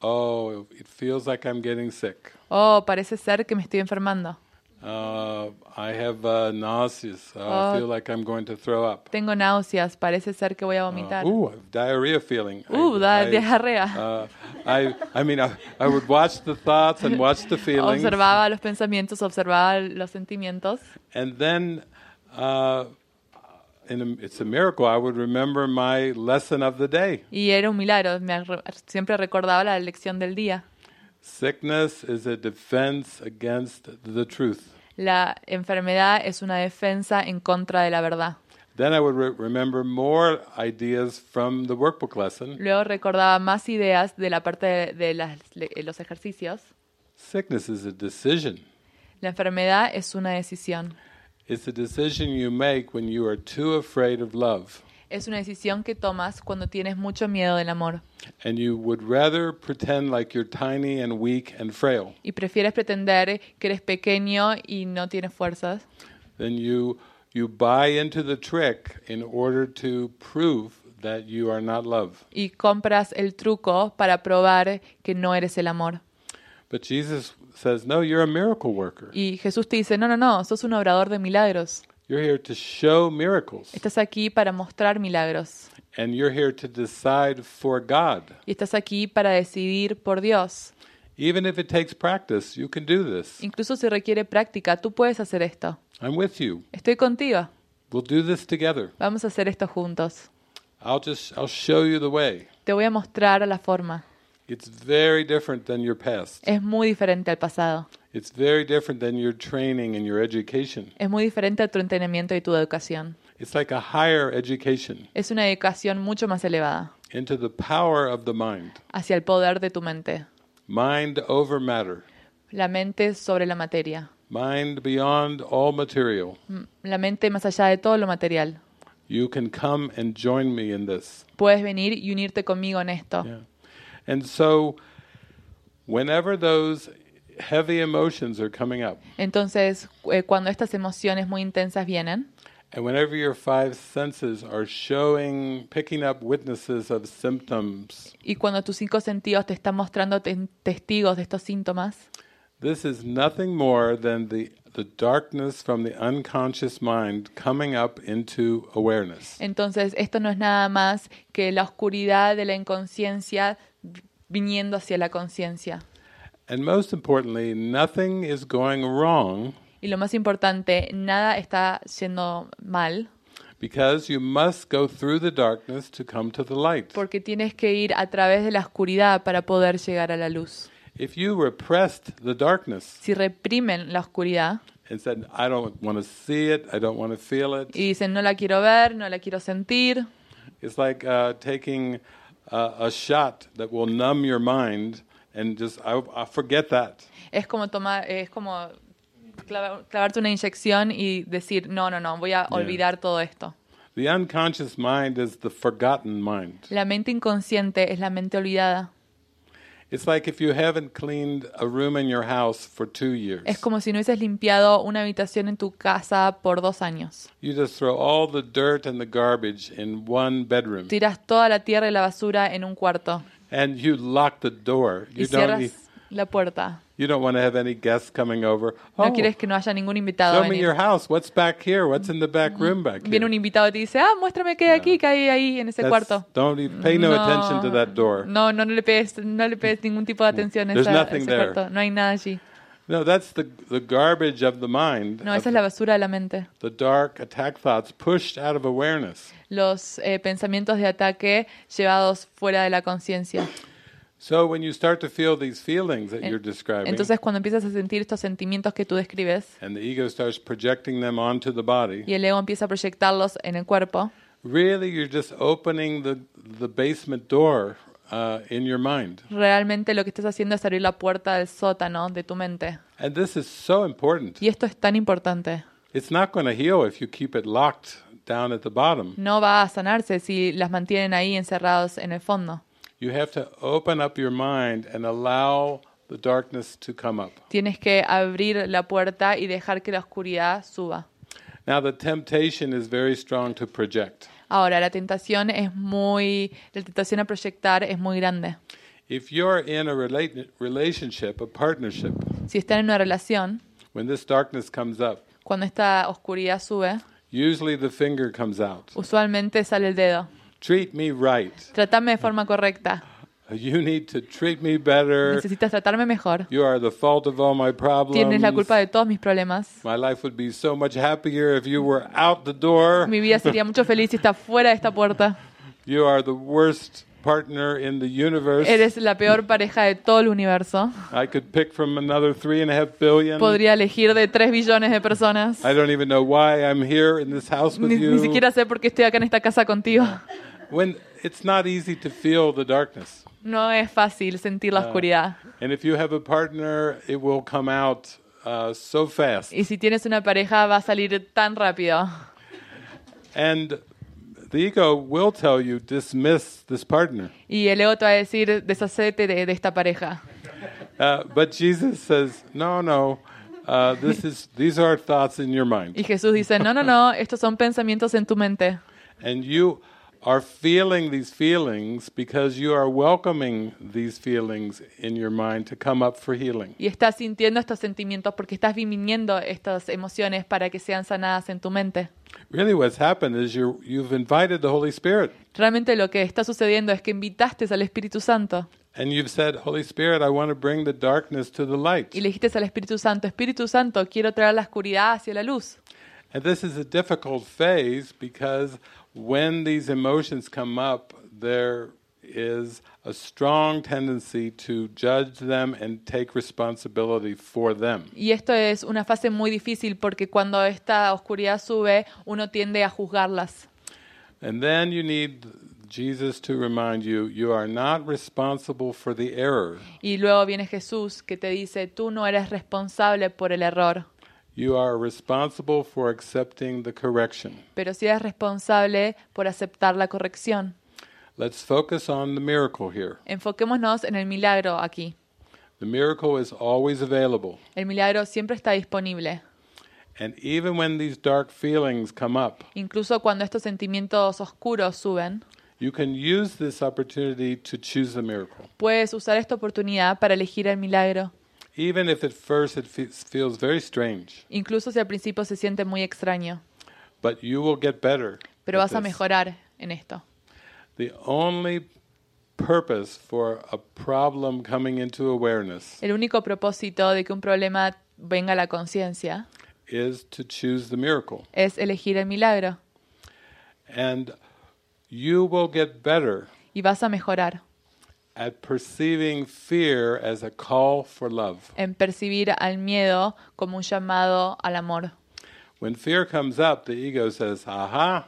oh, it feels like I'm getting sick. Oh, parece ser que me estoy enfermando. Uh, I have uh, nauseous. Uh, Oh. I feel like I'm going to throw up. Tengo náuseas, parece ser que voy a vomitar. Uh, ooh, I diarrhea feeling. I- Uh, da I, diarrea. uh, I, I mean, I, I would watch the thoughts and watch the feelings, Observaba los pensamientos, observaba los sentimientos. and then, uh, in a, it's a miracle. I would remember my lesson of the day. Y era un milagro, me re- siempre recordaba la lección del día. Sickness is a defense against the truth. La enfermedad es una defensa en contra de la verdad. Then I would re- remember more ideas from the workbook lesson. Luego recordaba más ideas de la parte de, de las- le- los ejercicios. Sickness is a decision. La enfermedad es una decisión. It's a decision you make when you are too afraid of love. Es una decisión que tomas cuando tienes mucho miedo del amor and you would rather pretend like you're tiny and weak and frail y prefieres pretender que eres pequeño y no tienes fuerzas. then you you buy into the trick in order to prove that you are not love. y compras el truco para probar que no eres el amor. But Jesus says, "No, you're a miracle worker. Y Jesús te dice, no, no, no, sos un obrador de milagros. You're here to show miracles, Estás aquí para mostrar milagros. and you're here to decide for God. Y estás aquí para decidir por Dios. Even if it takes practice, you can do this. Incluso si requiere práctica, tú puedes hacer esto. I'm with you. Estoy contigo. We'll do this together. Vamos a hacer esto juntos. I'll just I'll show you the way. Te voy a mostrar la forma. It's very different than your past. Es muy diferente al pasado. It's very different than your training and your education. Es muy diferente a tu entrenamiento y tu educación. It's like a higher education Es una educación mucho más elevada into the power of the mind. hacia el poder de tu mente. Mind over matter. La mente sobre la materia. Mind beyond all material. Mm, La mente más allá de todo lo material. You can come and join me in this. Puedes venir y unirte conmigo en esto. Yeah. And so whenever those heavy emotions are coming up Entonces, eh, cuando estas emociones muy intensas vienen and whenever your five senses are showing picking up witnesses of symptoms y cuando tus cinco sentidos te están mostrando te- testigos de estos síntomas, This is nothing more than the, the darkness from the unconscious mind coming up into awareness. entonces esto no es nada más que la oscuridad de la inconsciencia vi- viniendo hacia la conciencia. And most importantly, nothing is going wrong Y lo más importante, nada está yendo mal because you must go through the darkness to come to the light. porque tienes que ir a través de la oscuridad para poder llegar a la luz. If you repressed the darkness Si reprimen la oscuridad and said, I don't want to see it, I don't want to feel it, y dicen no la quiero ver, no la quiero sentir, it's like uh, taking uh, a shot that will numb your mind and just, I, I forget that. es como tomar, es como clava- clavarte una inyección y decir no, no, no, voy a olvidar todo esto. The unconscious mind is the forgotten mind. La mente inconsciente es la mente olvidada. It's like if you haven't cleaned a room in your house for two years. Es como si no hubieses limpiado una habitación en tu casa por dos años. You just throw all the dirt and the garbage in one bedroom, Tiras toda la tierra y la basura en un cuarto and you lock the door. y You don't. cierras e- la puerta. You don't want to have any guests coming over. No Oh, quieres que no haya ningún invitado show me venir. your house. What's back here? What's in the back room back Viene un here? invitado y te dice, ah, muéstrame qué hay aquí, qué hay ahí en ese That's- cuarto. Don't even pay no, attention to that door. No, no, no le pegues, no le pegues ningún tipo de atención a ese there. cuarto. No hay nada allí. No, that's the the garbage of the mind. No, esa es la basura de la mente. the dark attack thoughts pushed out of awareness. Los eh, pensamientos de ataque llevados fuera de la conciencia. So when you start to feel these feelings that En- you're describing, Entonces, cuando empiezas a sentir estos sentimientos que tú describes and the ego starts projecting them onto the body, y el ego empieza a proyectarlos en el cuerpo, really you're just opening the the basement door uh, in your mind. realmente lo que estás haciendo es abrir la puerta del sótano de tu mente. And this is so important. Y esto es tan importante. It's not going to heal if you keep it locked down at the bottom. No va a sanarse si las mantienen ahí encerrados en el fondo. You have to open up your mind and allow the darkness to come up. Tienes que abrir la puerta y dejar que la oscuridad suba. Now the temptation is very strong to project. Ahora, la tentación es muy, la tentación a proyectar es muy grande. If you're in a relationship, a partnership, Si están en una relación, when this darkness comes up, cuando esta oscuridad sube, usually the finger comes out. usualmente sale el dedo. Treat me right. Tratame de forma correcta. You need to treat me better. Necesitas tratarme mejor. You are the fault of all my problems. Tienes la culpa de todos mis problemas. My life would be so much happier if you were out the door. Mi vida sería mucho feliz si estás fuera de esta puerta. You are the worst partner in the universe. Eres la peor pareja de todo el universo. I could pick from another three and a half billion. Podría elegir de 3 billones de personas. I don't even know why I'm here in this house with Ni, you. ni siquiera sé por qué estoy acá en esta casa contigo. When it's not easy to feel the darkness. No es fácil sentir la oscuridad. And if you have a partner, it will come out uh, so fast. Y si tienes una pareja va a salir tan rápido. And the ego will tell you dismiss this partner. Y el ego te va a decir, deshacete de, de esta pareja. Uh, but Jesus says, no, no. Uh, this is these are thoughts in your mind, Y Jesús dice, no, no, no, estos son pensamientos en tu mente. and you are feeling these feelings because you are welcoming these feelings in your mind to come up for healing. Y estás sintiendo estos sentimientos porque estás viniendo estas emociones para que sean sanadas en tu mente. Really, what's happened is you you've invited the Holy Spirit, Realmente lo que está sucediendo es que invitaste al Espíritu Santo and you've said, "Holy Spirit, I want to bring the darkness to the light." y le dijiste al Espíritu Santo, Espíritu Santo, quiero traer la oscuridad hacia la luz. And this is a difficult phase because when these emotions come up, there is a strong tendency to judge them and take responsibility for them. Y esto es una fase muy difícil porque cuando esta oscuridad sube, uno tiende a juzgarlas. And then you need Jesus to remind you you are not responsible for the error. Y luego viene Jesús que te dice, tú no eres responsable por el error, You are responsible for accepting the correction. pero sí eres responsable por aceptar la corrección. Let's focus on the miracle here. Enfoquémonos en el milagro aquí. The miracle is always available. El milagro siempre está disponible. And even when these dark feelings come up, Incluso cuando estos sentimientos oscuros suben, you can use this opportunity to choose the miracle. puedes usar esta oportunidad para elegir el milagro. Even if at first it fe- feels very strange, Incluso si al principio se siente muy extraño, but you will get better. pero vas a this. mejorar en esto. The only purpose for a problem coming into awareness El único propósito de que un problema venga a la conciencia is to choose the miracle. es elegir el milagro And you will get better y vas a mejorar at perceiving fear as a call for love. en percibir al miedo como un llamado al amor. When fear comes up, the ego says, Aha,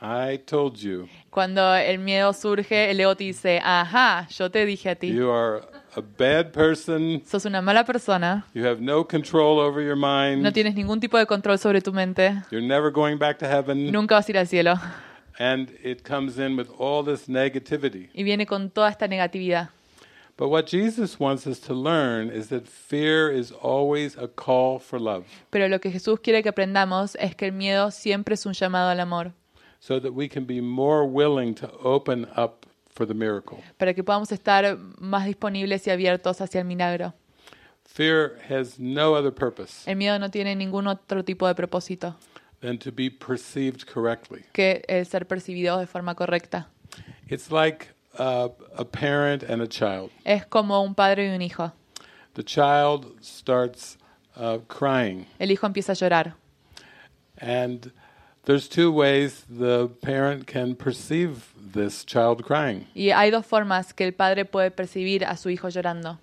I told you. Cuando el miedo surge, el ego te dice, ajá, yo te dije a ti, You are a bad person. sos una mala persona, You have no control over your mind. no tienes ningún tipo de control sobre tu mente, You're never going back to heaven. nunca vas a ir al cielo. And it comes in with all this negativity. Y viene con toda esta negatividad. But what Jesus wants us to learn is that fear is always a call for love, Pero lo que Jesús quiere que aprendamos es que el miedo siempre es un llamado al amor, so that we can be more willing to open up for the miracle. para que podamos estar más disponibles y abiertos hacia el milagro. Fear has no other purpose El miedo no tiene ningún otro tipo de propósito than to be perceived correctly. que el ser percibido de forma correcta. It's like uh, a parent and a child. Es como un padre y un hijo. The child starts uh, crying, El hijo empieza a llorar. and there's two ways the parent can perceive this child crying. Y hay dos formas que el padre puede percibir a su hijo llorando.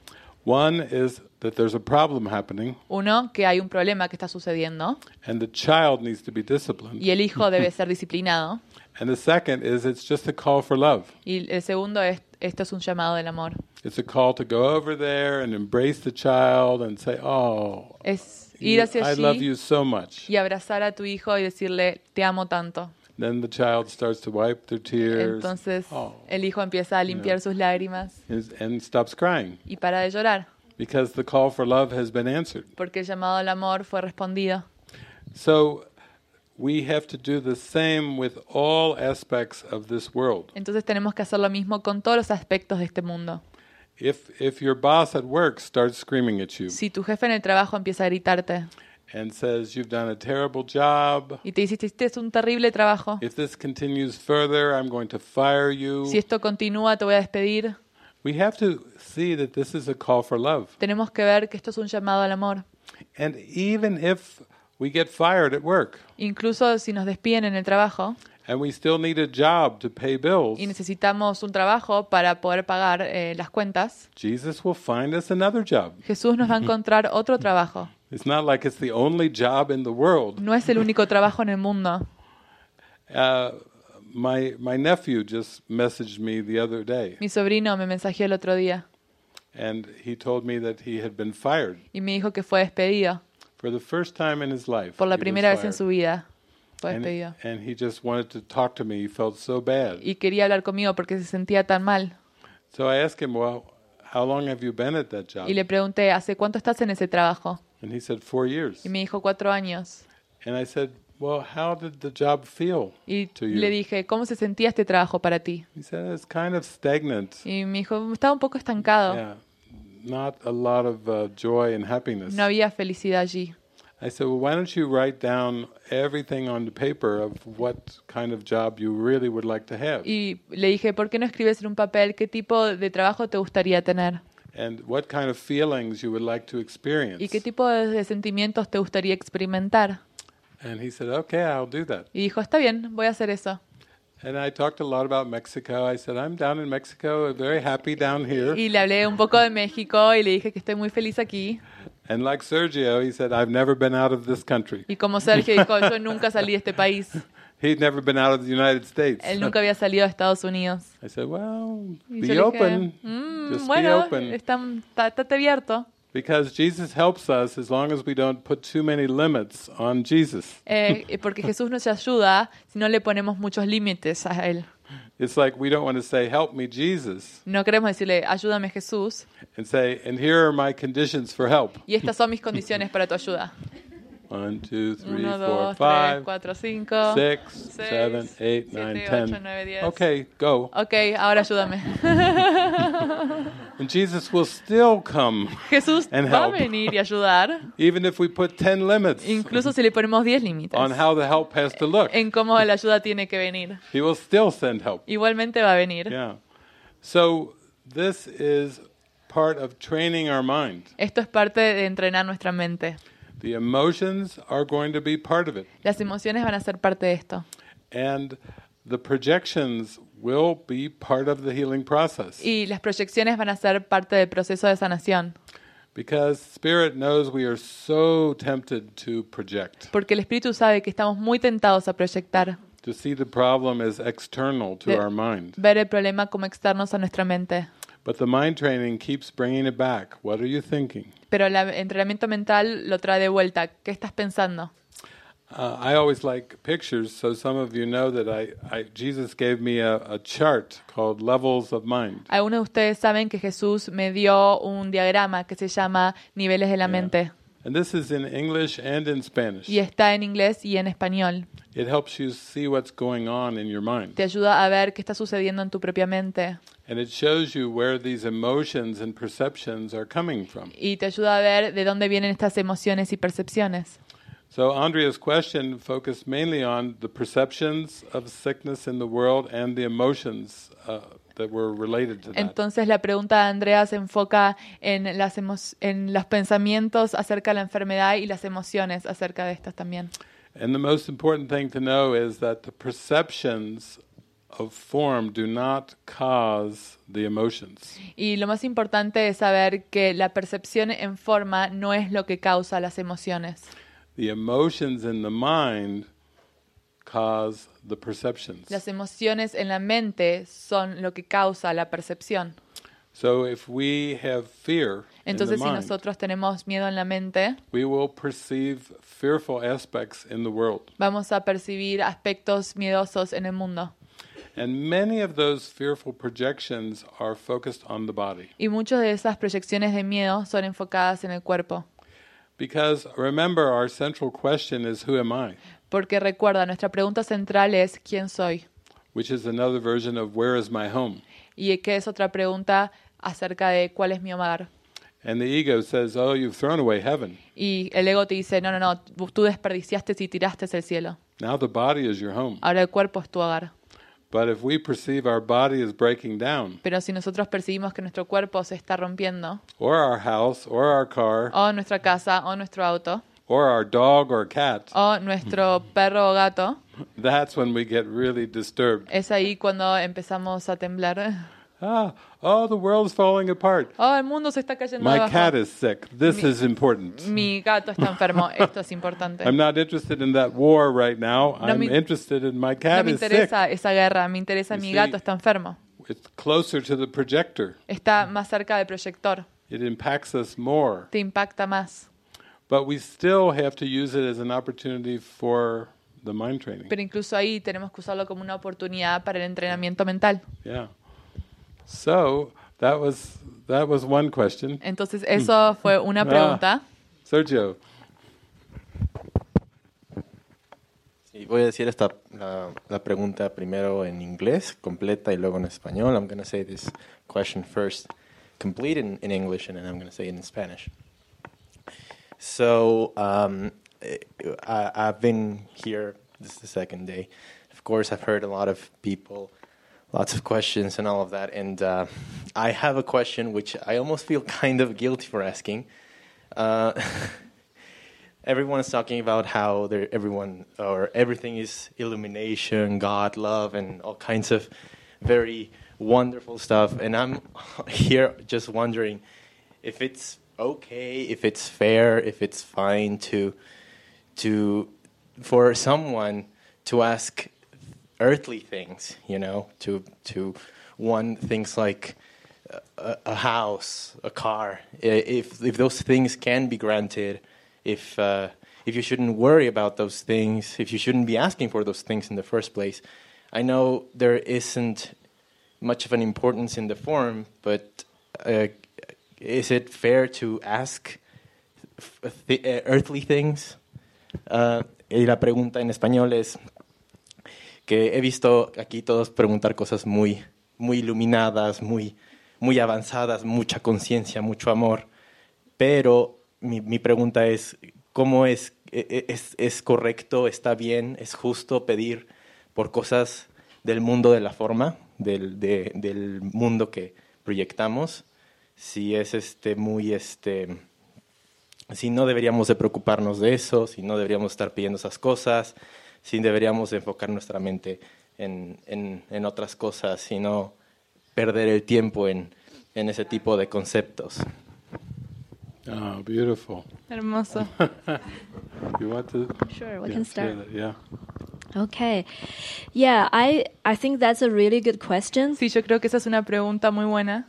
One is that there's a problem happening, Uno, que hay un problema que está sucediendo and the child needs to be disciplined. y el hijo debe ser disciplinado. And the second is it's just a call for love. Y el segundo es, esto es un llamado del amor. It's a call to go over there and embrace the child and say, "Oh, Es ir hacia I love allí you so much." y abrazar a tu hijo y decirle, te amo tanto. Then the child starts to wipe their tears Entonces Oh. el hijo empieza a limpiar sus lágrimas and and stops crying y para de llorar, because the call for love has been answered. porque el llamado al amor fue respondido. So we have to do the same with all aspects of this world. Entonces tenemos que hacer lo mismo con todos los aspectos de este mundo. If if your boss at work starts screaming at you Si tu jefe en el trabajo empieza a gritarte and says you've done a terrible job, y te dice, este es un terrible trabajo, if this continues further, I'm going to fire you. si esto continúa te voy a despedir, We have to see that this is a call for love. tenemos que ver que esto es un llamado al amor. And even if we get fired at work Incluso si nos despiden en el trabajo and we still need a job to pay bills, y necesitamos un trabajo para poder pagar eh, las cuentas, Jesus will find us another job. Jesús nos va a encontrar otro trabajo. It's not like it's the only job in the world. No es el único trabajo en el mundo. Uh, my my nephew just messaged me the other day, Mi sobrino me mensajeó el otro día and he told me that he had been fired y me dijo que fue despedido for the first time in his life. por la primera vez en su vida. fue and, despedido. and he just wanted to talk to me. He felt so bad. Y quería hablar conmigo porque se sentía tan mal. So I asked him, "Well, how long have you been at that job?" Y le pregunté, ¿hace cuánto estás en ese trabajo? And he said, four years." Y me dijo, cuatro años. And I said, "Well, how did the job feel Y to you?" le dije, ¿cómo se sentía este trabajo para ti? He said, "It's kind of stagnant. Y me dijo, estaba un poco estancado. Yeah, not a lot of uh, joy and happiness." No había felicidad allí. I said, "Well, why don't you write down everything on the paper of what kind of job you really would like to have, Y le dije, ¿por qué no escribes en un papel qué tipo de trabajo te gustaría tener? And what kind of feelings you would like to experience?" ¿Y qué tipo de, de sentimientos te gustaría experimentar? And he said, "Okay, I'll do that." Y dijo, está bien, voy a hacer eso. And I talked a lot about Mexico. I said, I'm down in Mexico, very happy down here. Y le hablé un poco de México y le dije que estoy muy feliz aquí. And like Sergio, he said, I've never been out of this country. Y como Sergio dijo, yo nunca salí de este país. He'd never been out of the United States. Él nunca había salido de Estados Unidos. I said, Well, Y be open. dije, "Mm, Just be bueno, open. está, abierto. Because Jesus helps us as long as we don't put too many limits on Jesus. Eh, porque Jesús nos ayuda si no le ponemos muchos límites a Él. It's like we don't want to say, Help me, Jesus, No queremos decirle, ayúdame Jesús, and say, And here are my conditions for help. y estas son mis condiciones para tu ayuda. One, two, three, Uno, four, dos, tres, five, cuatro, cinco. six, seis, seven, eight, siete, nine, ocho, ten. nueve, diez. Okay, go. Ok, ahora ayúdame. And Jesus will still come, Jesús And va a venir y ayudar, even if we put 10 limits incluso si le ponemos 10 límites on how the help has to look. en cómo la ayuda tiene que venir. He will still send help. Igualmente va a venir. Yeah. So this is part of training our mind. Esto es parte de entrenar nuestra mente. The emotions are going to be part of it. Las emociones van a ser parte de esto. And the projections will be part of the healing process. Y las proyecciones van a ser parte del proceso de sanación. Because Spirit knows we are so tempted to project, Porque el Espíritu sabe que estamos muy tentados a proyectar, to see the problem as external to De- our mind. ver el problema como externos a nuestra mente. But the mind training keeps bringing it back. What are you thinking? Pero el entrenamiento mental lo trae de vuelta. ¿Qué estás pensando? Uh, I always like pictures, so some of you know that I, I Jesus gave me a, a chart called Levels of Mind. Algunos de ustedes saben que Jesús me dio un diagrama que se llama Niveles de la mente. And this is in English and in Spanish. Y está en inglés y en español. It helps you see what's going on in your mind. Te ayuda a ver qué está sucediendo en tu propia mente. And it shows you where these emotions and perceptions are coming from. Y te ayuda a ver de dónde vienen estas emociones y percepciones. So Andrea's question focused mainly on the perceptions of sickness in the world and the emotions uh, that were related to that. Entonces la pregunta de Andrea se enfoca en, las en los pensamientos acerca de la enfermedad y las emociones acerca de estas también. And the most important thing to know is that the perceptions of form do not cause the emotions. Y lo más importante es saber que la percepción en forma no es lo que causa las emociones. The emotions in the mind cause the perceptions. Las emociones en la mente son lo que causa la percepción. So if we have fear in the Entonces, si mind, nosotros tenemos miedo en la mente, we will perceive fearful aspects in the world. vamos a percibir aspectos miedosos en el mundo. And many of those fearful projections are focused on the body. Y muchas de esas proyecciones de miedo son enfocadas en el cuerpo. Because remember, our central question is, Who am I? Porque recuerda, nuestra pregunta central es ¿quién soy? Which is another version of, Where is my home? Y que es otra pregunta acerca de cuál es mi hogar. And the ego says, Oh, you've thrown away heaven. Y el ego te dice, no, no, no, tú desperdiciaste y tiraste el cielo. Now the body is your home. Ahora el cuerpo es tu hogar. But if we perceive our body is breaking down, Pero si nosotros percibimos que nuestro cuerpo se está rompiendo, or our house, or our car, o nuestra casa, o nuestro auto, or our dog or cat, o nuestro perro o gato, that's when we get really disturbed. es ahí cuando empezamos a temblar. Ah, oh, the world's falling apart. Oh, el mundo se está cayendo My abajo. cat is sick. This Mi- is important. Mi gato está enfermo. Esto es importante. I'm not interested in that war right now. No I'm me- interested in my No cat me is sick. interesa esa guerra, me interesa You mi see- gato está enfermo. It's closer to the projector. Está más cerca del proyector. It impacts us more. Te impacta más. But we still have to use it as an opportunity for the mind training. Pero incluso ahí tenemos que usarlo como una oportunidad para el entrenamiento mental. Yeah. So that was that was one question. Entonces eso fue una Ah. pregunta. Sergio. Sí, voy a decir esta, la, la pregunta primero en inglés, completa, y luego en español. I'm going to say this question first, complete in, in English, and then I'm going to say it in Spanish. So, um, eh, I, I've been here, this is the second day. Of course, I've heard a lot of people, lots of questions and all of that. And uh, I have a question which I almost feel kind of guilty for asking. Uh, everyone is talking about how everyone or everything is illumination, God, love, and all kinds of very wonderful stuff. And I'm here just wondering if it's okay, if it's fair, if it's fine to to for someone to ask earthly things, you know, to to want things like a, a house, a car, if if those things can be granted, if uh, if you shouldn't worry about those things, if you shouldn't be asking for those things in the first place. I know there isn't much of an importance in the form, but uh, is it fair to ask th- uh, earthly things? Uh, y la pregunta en español es que he visto aquí todos preguntar cosas muy, muy iluminadas, muy, muy avanzadas, mucha conciencia, mucho amor. Pero mi, mi pregunta es, ¿cómo es, e- e- es, es correcto, está bien, es justo pedir por cosas del mundo de la forma, del, de- del mundo que proyectamos? Si es este, muy... Este, si no deberíamos de preocuparnos de eso, si no deberíamos estar pidiendo esas cosas, si deberíamos de enfocar nuestra mente en, en, en otras cosas y no perder el tiempo en, en ese tipo de conceptos. Oh, beautiful. Hermoso. You want to? Sure, we yeah, can start. that, Yeah. Okay. Yeah, I I think that's a really good question Sí, yo creo que esa es una pregunta muy buena,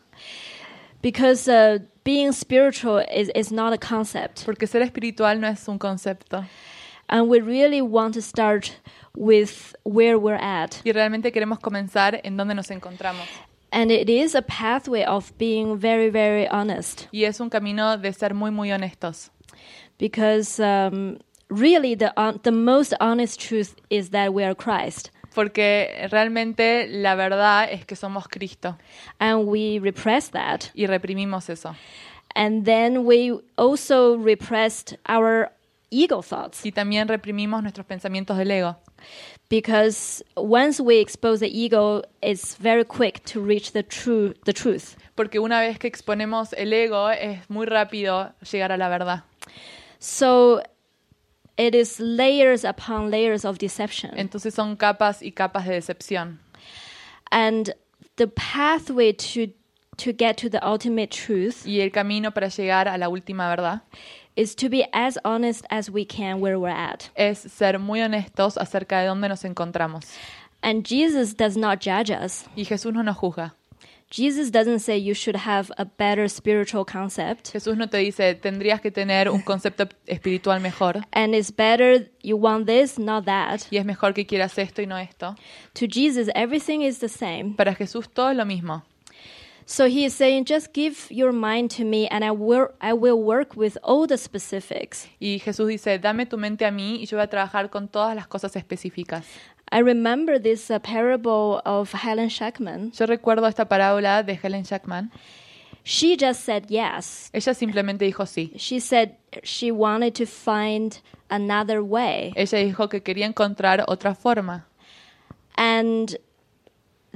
because uh, being spiritual is is not a concept, porque ser espiritual no es un concepto. And we really want to start with where we're at, Y realmente queremos comenzar en donde nos encontramos. and it is a pathway of being very very honest Y es un camino de ser muy, muy honestos. because um, really the the most honest truth is that we are Christ, Porque realmente la verdad es que somos Cristo and we repress that, y reprimimos eso. and then we also repressed our ego thoughts. Y también reprimimos nuestros pensamientos del ego. because once we expose the ego it's very quick to reach the true the truth Porque una vez que exponemos el ego es muy rápido llegar a la verdad. so it is layers upon layers of deception Entonces son capas y capas de decepción. and the pathway to to get to the ultimate truth Y el camino para llegar a la última verdad is to be as honest as we can where we're at es ser muy honestos acerca de dónde nos encontramos. and jesus does not judge us Y Jesús no nos juzga. jesus doesn't say you should have a better spiritual concept Jesús no te dice, tendrías que tener un concepto espiritual mejor. and it's better you want this not that Y es mejor que quieras esto y no esto. to jesus everything is the same Para Jesús todo es lo mismo. So he is saying, just give your mind to me, and I will I will work with all the specifics. Y Jesús dice, dame tu mente a mí y yo voy a trabajar con todas las cosas específicas. I remember this uh, parable of Helen Shackman. Yo recuerdo esta parábola de Helen Jackman. She just said yes. Ella simplemente dijo sí. She said she wanted to find another way, Ella dijo que quería encontrar otra forma. and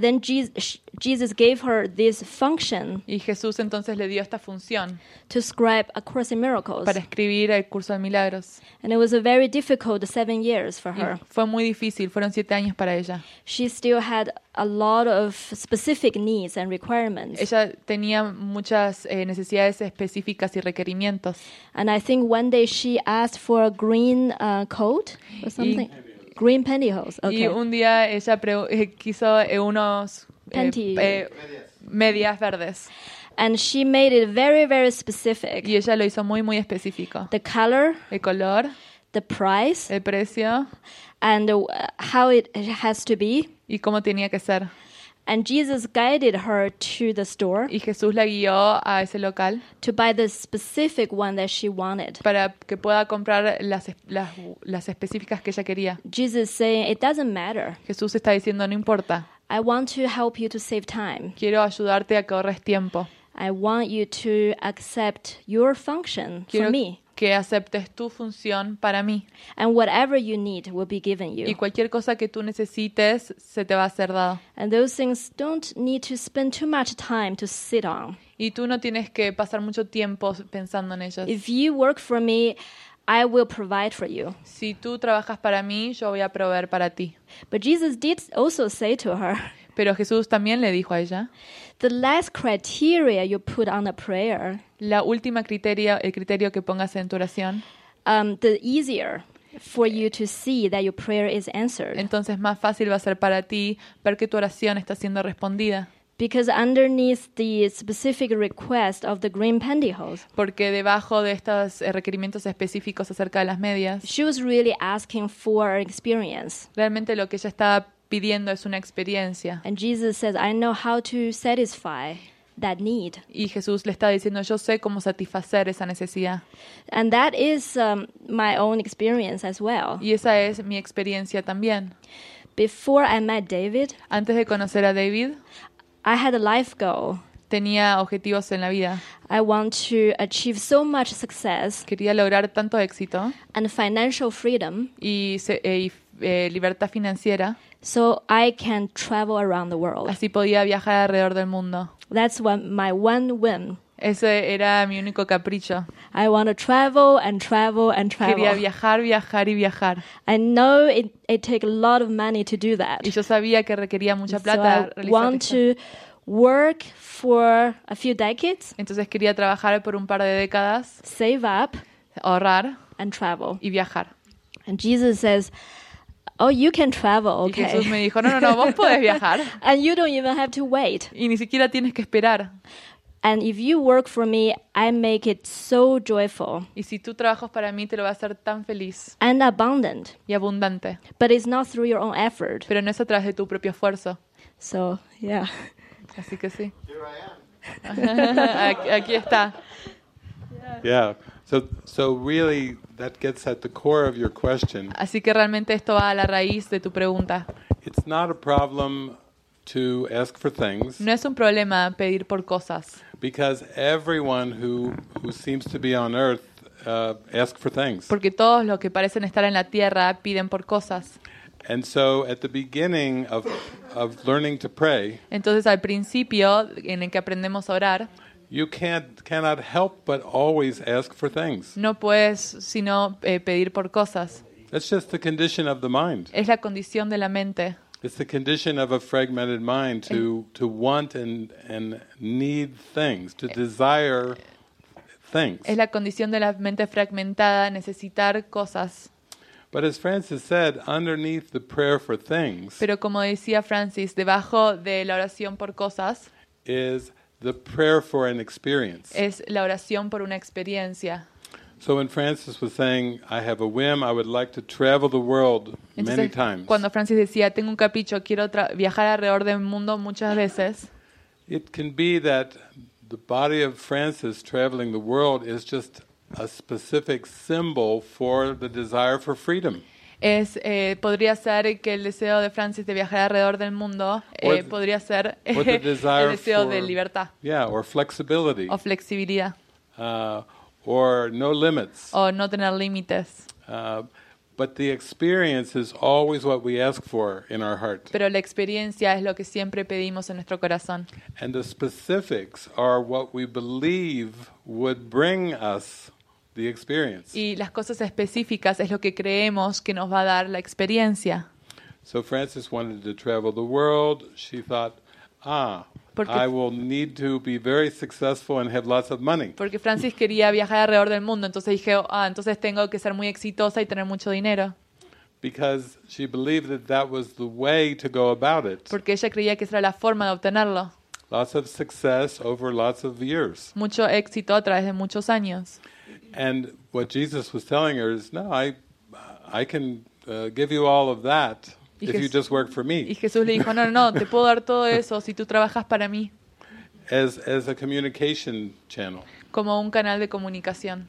then Jesus, Jesus gave her this function Y Jesús entonces le dio esta función to scribe A Course in Miracles, para escribir el curso de milagros. and it was a very difficult seven years for Y her. fue muy difícil, fueron siete años para ella. She still had a lot of specific needs and requirements. Ella tenía muchas eh, necesidades específicas y requerimientos. And I think one day she asked for a green uh, coat or something. Green pantyhose. Okay. Y un día ella eh, quiso eh, unos eh, Panty- eh, medias verdes. and she made it very, very specific. Y ella lo hizo muy, muy específico. The color, El color, the price, el precio and uh, how it has to be. y cómo tenía que ser. And Jesus guided her to the store Y Jesús la guió a ese local to buy the specific one that she wanted. para que pueda comprar las, las, las específicas que ella quería. Jesus saying, It doesn't matter. Jesús está diciendo, no importa, I want to help you to save time. quiero ayudarte a que ahorres tiempo. I want you to accept your function for me. Que aceptes tu función para mí. And whatever you need will be given Y cualquier cosa que tú necesites se te va a ser dado. And those things don't need to spend too much time to sit on. Y tú no tienes que pasar mucho tiempo pensando en ellas. If you work for me, I will provide for you. Si tú trabajas para mí, yo voy a proveer para ti. But Jesus did also say to her, Pero Jesús también le dijo a ella, the last criteria you put on a prayer, la última criterio, el criterio que pongas en tu oración, um, the easier for you to see that your prayer is answered. entonces más fácil va a ser para ti ver que tu oración está siendo respondida. Because underneath the specific request of the green pantyhose, Porque debajo de estos eh, requerimientos específicos acerca de las medias, she was really asking for experience. realmente lo que ella estaba pidiendo es una experiencia. And Jesus says, I know how to satisfy that need. Y Jesús le está diciendo, yo sé cómo satisfacer esa necesidad. And that is um, my own experience as well. Y esa es mi experiencia también. Before I met David, Antes de conocer a David, I had a life goal. tenía objetivos en la vida. I want to achieve so much success Quería lograr tanto éxito and financial freedom y, se- eh, y, eh, libertad financiera, so I can travel around the world. así podía viajar alrededor del mundo. That's what my one whim. Ese era mi único capricho. I want to travel and travel and travel. Quería viajar, viajar y viajar. I know it, it takes a lot of money to do that. Y yo sabía que requería mucha plata So I want esto. to work for a few decades, Entonces quería trabajar por un par de décadas, save up, ahorrar and travel. y viajar. And Jesus says, Oh, you can travel, Y Jesús me okay? dijo, no, no, no, vos podés viajar. And you don't even have to wait. Y ni siquiera tienes que esperar. And if you work for me, I make it so joyful Y si tú trabajas para mí, te lo va a hacer tan feliz and abundant. y abundante. But it's not through your own effort. Pero no es a través de tu propio esfuerzo. So, yeah. Así que sí. aquí, aquí está. Yeah. So so really that gets at the core of your question. Así que realmente esto va a la raíz de tu pregunta. It's not a problem to ask for things No es un problema pedir por cosas, because everyone who who seems to be on earth ask for things. porque todos los que parecen estar en la tierra piden por cosas. And so at the beginning of of learning to pray, Entonces al principio, en el que aprendemos a orar, you can't cannot help but always ask for things. no puedes sino eh, pedir por cosas. That's just the condition of the mind. Es la condición de la mente. It's the condition of a fragmented mind to to want and and need things, to desire things. Es la condición de la mente fragmentada, necesitar cosas. But as Francis said, underneath the prayer for things Pero como decía Francis, debajo de la oración por cosas is the prayer for an experience. es la oración por una experiencia. So when Francis was saying, I have a whim, I would like to travel the world many times, cuando Francis decía, tengo un capricho, quiero viajar alrededor del mundo muchas veces, it can be that the body of Francis traveling the world is just a specific symbol for the desire for freedom. Es, eh, podría ser que el deseo de Francis de viajar alrededor del mundo eh, the- podría ser el deseo for- de libertad Yeah, or flexibility, o flexibilidad uh, or no limits. o no tener límites. Uh, but the experience is always what we ask for in our heart. Pero la experiencia es lo que siempre pedimos en nuestro corazón. And the specifics are what we believe would bring us the experience. Y las cosas específicas es lo que creemos que nos va a dar la experiencia. So Frances wanted to travel the world. She thought, ah, Porque- I will need to be very successful and have lots of money. Porque Francis quería viajar alrededor del mundo, entonces dije, ah, entonces tengo que ser muy exitosa y tener mucho dinero. Because she believed that that was the way to go about it. Porque ella creía que esa era la forma de obtenerlo. Lots of success over lots of years. Mucho éxito a través de muchos años. And what Jesus was telling her is, no, I, I can uh, give you all of that Y if you just work for Y me Jesús le dijo, no, no, no, te puedo dar todo eso si tú trabajas para mí, as, as a communication channel. como un canal de comunicación.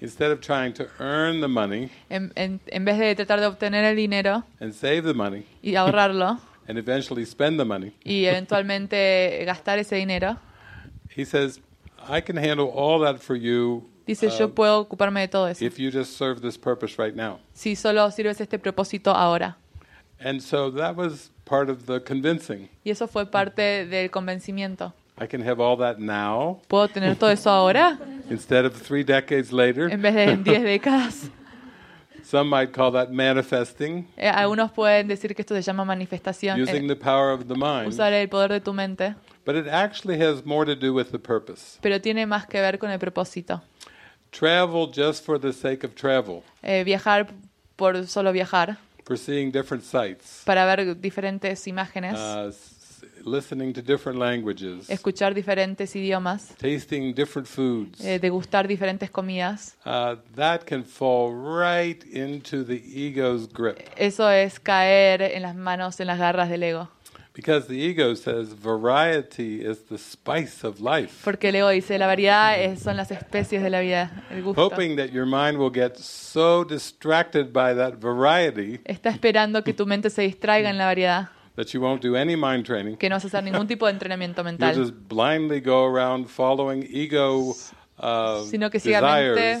Instead of trying to earn the money En, en- en vez de tratar de obtener el dinero and save the money y ahorrarlo and eventually spend the money, y eventualmente gastar ese dinero, he says, I can handle all that for you dice, uh, yo puedo ocuparme de todo eso. if you just serve this purpose right now. Si solo sirves este propósito ahora. And so that was part of the convincing. Y eso fue parte del convencimiento. I can have all that now ¿Puedo tener todo eso ahora? instead of three decades later. En vez de en 10 décadas. Some might call that manifesting, Eh, algunos pueden decir que esto se llama manifestación, using eh, the power of the mind. usar el poder de tu mente, But it actually has more to do with the purpose. pero tiene más que ver con el propósito. Travel just for the sake of travel, Eh, viajar por solo viajar, for seeing different sights, para ver diferentes imágenes, uh, listening to different languages, escuchar diferentes idiomas, tasting different foods. eh, degustar diferentes comidas. Uh, that can fall right into the ego's grip. Eso es caer en las manos, en las garras del ego. Because the ego says variety is the spice of life. Porque el ego dice, la variedad es- son las especies de la vida, el gusto. Hoping that your mind will get so distracted by that variety Está esperando que tu mente se distraiga en la variedad, that you won't do any mind training. que no vas a hacer ningún tipo de entrenamiento You'll mental, just blindly go around following ego uh, sino que ciegamente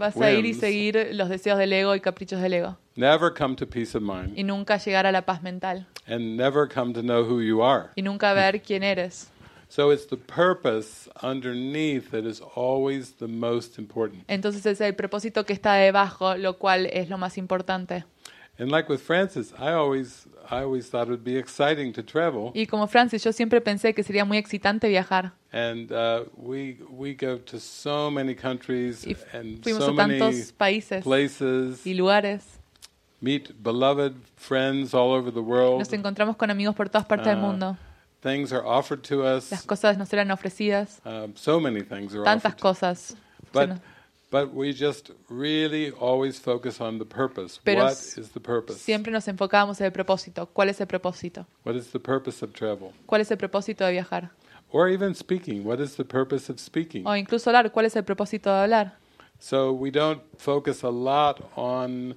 vas a ir y whims, seguir los deseos del ego y caprichos del ego, never come to peace of mind, y nunca llegar a la paz mental, and never come to know who you are. y nunca ver quién eres. So it's the purpose underneath that is always the most important. Entonces es el propósito que está debajo, lo cual es lo más importante. And like with Francis, I always I always thought it would be exciting to travel. Y como Francis, yo siempre pensé que sería muy excitante viajar. And uh, we we go to so many countries Y and fuimos so a many tantos países places, y lugares. meet beloved friends all over the world. Nos encontramos con amigos por todas partes del Ah, mundo. Things are offered to Las us. cosas nos eran ofrecidas, Um, so many things are tantas offered. cosas. But but we just really always focus on the purpose. Pero what is the purpose? Siempre nos enfocábamos en el propósito. ¿Cuál es el propósito? What is the purpose of travel? ¿Cuál es el propósito de viajar? Or even speaking. What is the purpose of speaking? O incluso hablar. ¿Cuál es el propósito de hablar? So we don't focus a lot on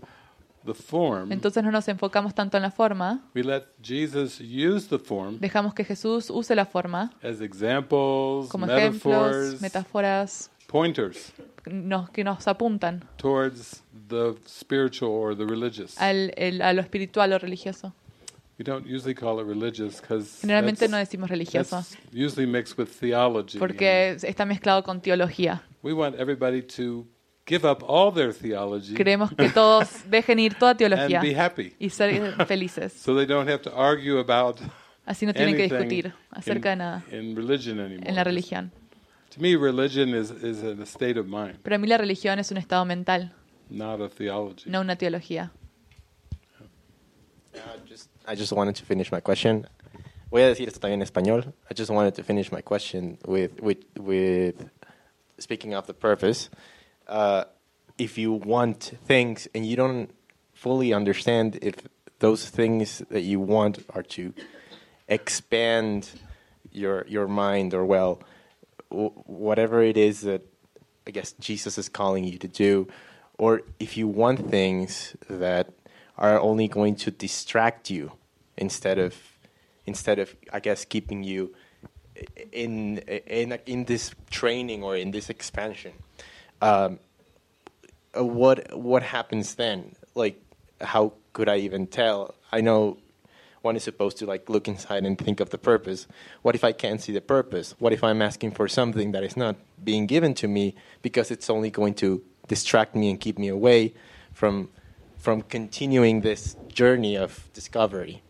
the form. Entonces no nos enfocamos tanto en la forma. We let Jesus use the form Dejamos que Jesús use la forma as examples, como metaphors, ejemplos, metáforas pointers nos- que nos apuntan towards the spiritual or the religious. al, el- a lo espiritual o religioso. We don't usually call it religious because Generalmente no decimos religioso usually mixed with theology. porque está mezclado con teología. We want everybody to give up all their theology Queremos que todos dejen ir toda and teología be happy, y ser felices. so they don't have to argue about Así no tienen que anything discutir acerca de nada in, in religion anymore. en la religión. To me, religion is is a state of mind, Para mí la religión es un estado mental, not a theology. no una teología. I just, I just wanted to finish my question. Voy a decir esto también en español. I just wanted to finish my question with, with, with speaking of the purpose. Uh, if you want things and you don't fully understand if those things that you want are to expand your your mind or well w- whatever it is that I guess Jesus is calling you to do, or if you want things that are only going to distract you instead of instead of I guess keeping you in in in this training or in this expansion. Um, what what happens then? Like, how could I even tell? I know one is supposed to like look inside and think of the purpose. What if I can't see the purpose? What if I'm asking for something that is not being given to me because it's only going to distract me and keep me away from from continuing this journey of discovery?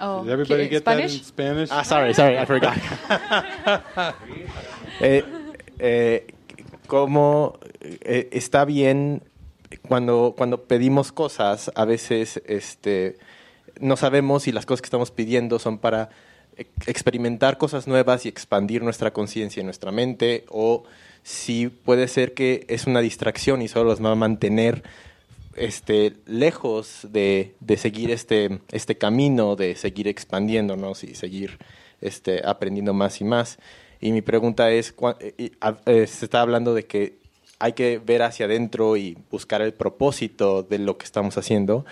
Oh, Did everybody ¿qué- get that in Spanish? Ah, sorry, sorry, I forgot. eh, eh, como eh, está bien cuando, cuando pedimos cosas, a veces este, no sabemos si las cosas que estamos pidiendo son para ex- experimentar cosas nuevas y expandir nuestra conciencia y nuestra mente, o si puede ser que es una distracción y solo nos va a mantener este, lejos de, de seguir este, este camino, de seguir expandiéndonos y seguir este, aprendiendo más y más. Y mi pregunta es, eh, eh, se está hablando de que hay que ver hacia adentro y buscar el propósito de lo que estamos haciendo,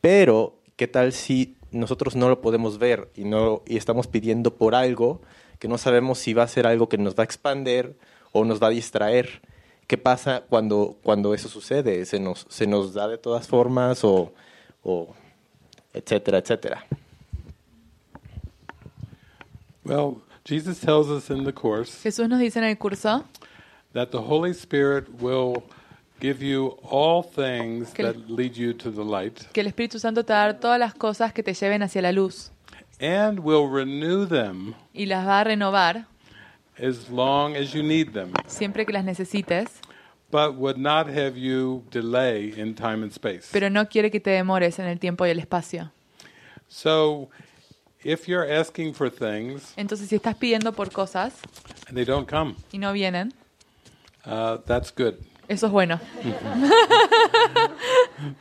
pero ¿qué tal si nosotros no lo podemos ver y, no, y estamos pidiendo por algo que no sabemos si va a ser algo que nos va a expander o nos va a distraer? ¿Qué pasa cuando, cuando eso sucede? ¿Se nos, ¿Se nos da de todas formas o, o etcétera, etcétera? Well, Jesus tells us in the Course Jesús nos dice en el curso that the Holy Spirit will give you all things Que that lead you to the light que el Espíritu Santo te va a dar todas las cosas que te lleven hacia la luz and will renew them y las va a renovar as long as you need them, siempre que las necesites, but would not have you delay in time and space. pero no quiere que te demores en el tiempo y el espacio. So, if you're asking for things Entonces, si estás pidiendo por cosas and they don't come, y no vienen, uh, that's good. Eso es bueno.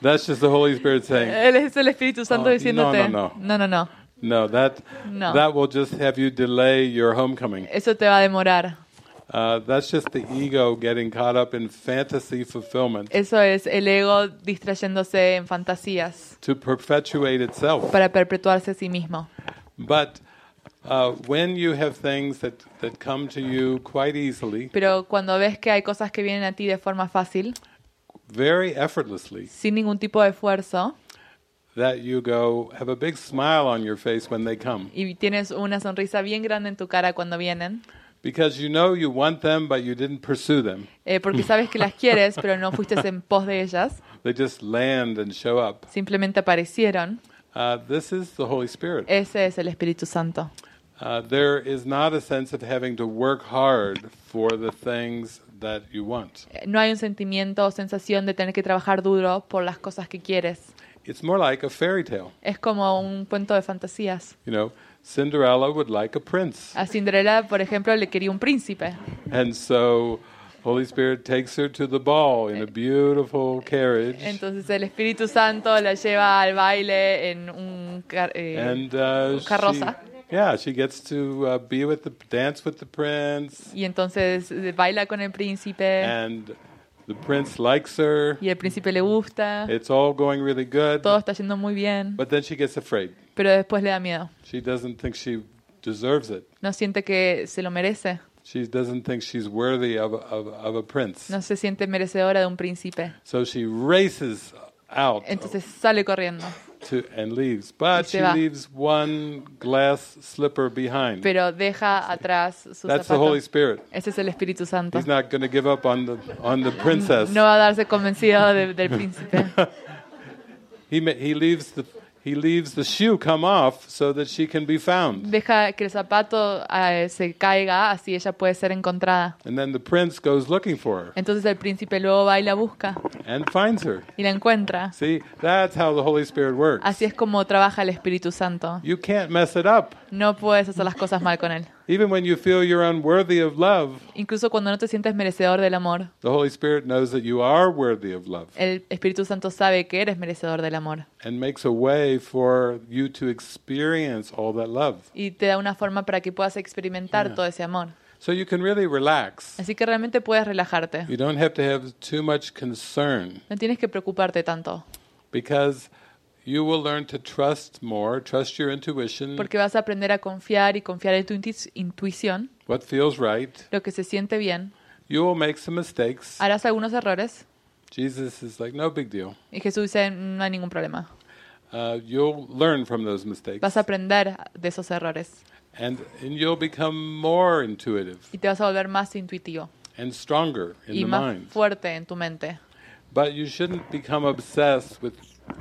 That's just the Holy Spirit saying, Él es el Espíritu Santo Oh, diciéndote, no, no, no, no, no, no, that No. that will just have you delay your homecoming. eso te va a demorar. Uh, that's just the ego getting caught up in fantasy fulfillment Eso es el ego distrayéndose en fantasías to perpetuate itself. para perpetuarse a sí mismo. But uh, when you have things that, that come to you quite easily, Pero cuando ves que hay cosas que vienen a ti de forma fácil, very effortlessly, sin ningún tipo de esfuerzo, that you go have a big smile on your face when they come y tienes una sonrisa bien grande en tu cara cuando vienen, because you know you want them, but you didn't pursue them. eh, porque sabes que las quieres, pero no fuiste en pos de ellas, They just land and show up. simplemente aparecieron. Uh, this is the Holy Spirit. Ese es el Espíritu Santo. Uh, there is not a sense of having to work hard for the things that you want. No hay un sentimiento o sensación de tener que trabajar duro por las cosas que quieres. It's more like a fairy tale. Es como un cuento de fantasías. You know, Cinderella would like a prince. A Cinderella, por ejemplo, le quería un príncipe. And so Holy Spirit takes her to the ball in a beautiful carriage. Entonces el Espíritu Santo la lleva al baile en un car- eh, and uh, carroza. she, yeah, she gets to uh, be with the dance with the prince y entonces eh, baila con el príncipe and the prince likes her. y el príncipe le gusta. It's all going really good. Todo está yendo muy bien, But then she gets afraid. pero después le da miedo. She doesn't think she deserves it. No siente que se lo merece. She doesn't think she's worthy of, of, of a prince. No se siente merecedora de un príncipe. So she races out Entonces sale corriendo. to, and leaves. But she va. leaves one glass slipper behind. Pero deja atrás su That's the zapato. Holy Spirit. Ese es el Espíritu Santo. He's not going to give up on the, on the princess. No va a darse convencido de- del príncipe. He, he, leaves the, he leaves the shoe come off so that she can be found. Deja que el zapato eh, se caiga, así ella puede ser encontrada. And then the prince goes looking for her Entonces el príncipe luego va y la busca and finds her. y la encuentra. See, that's how the Holy Spirit works. Así es como trabaja el Espíritu Santo. You can't mess it up. No puedes hacer las cosas mal con él. Even when you feel you're unworthy of love, Incluso cuando no te sientes merecedor del amor, the Holy Spirit knows that you are worthy of love el Espíritu Santo sabe que eres merecedor del amor and makes a way for you to experience all that love. y te da una forma para que puedas experimentar todo ese amor. So you can really relax. Así que realmente puedes relajarte. You don't have to have too much concern No tienes que preocuparte tanto, because you will learn to trust more, trust your intuition, porque vas a aprender a confiar y confiar en tu intu- intuición, what feels right. lo que se siente bien. You will make some mistakes. Harás algunos errores Jesus is like, no big deal. y Jesús dice, no hay ningún problema. Uh, you'll learn from those mistakes Vas a aprender de esos errores and, and you'll become more intuitive y te vas a volver más intuitivo and stronger in y the más mind. fuerte en tu mente. But you shouldn't become obsessed with,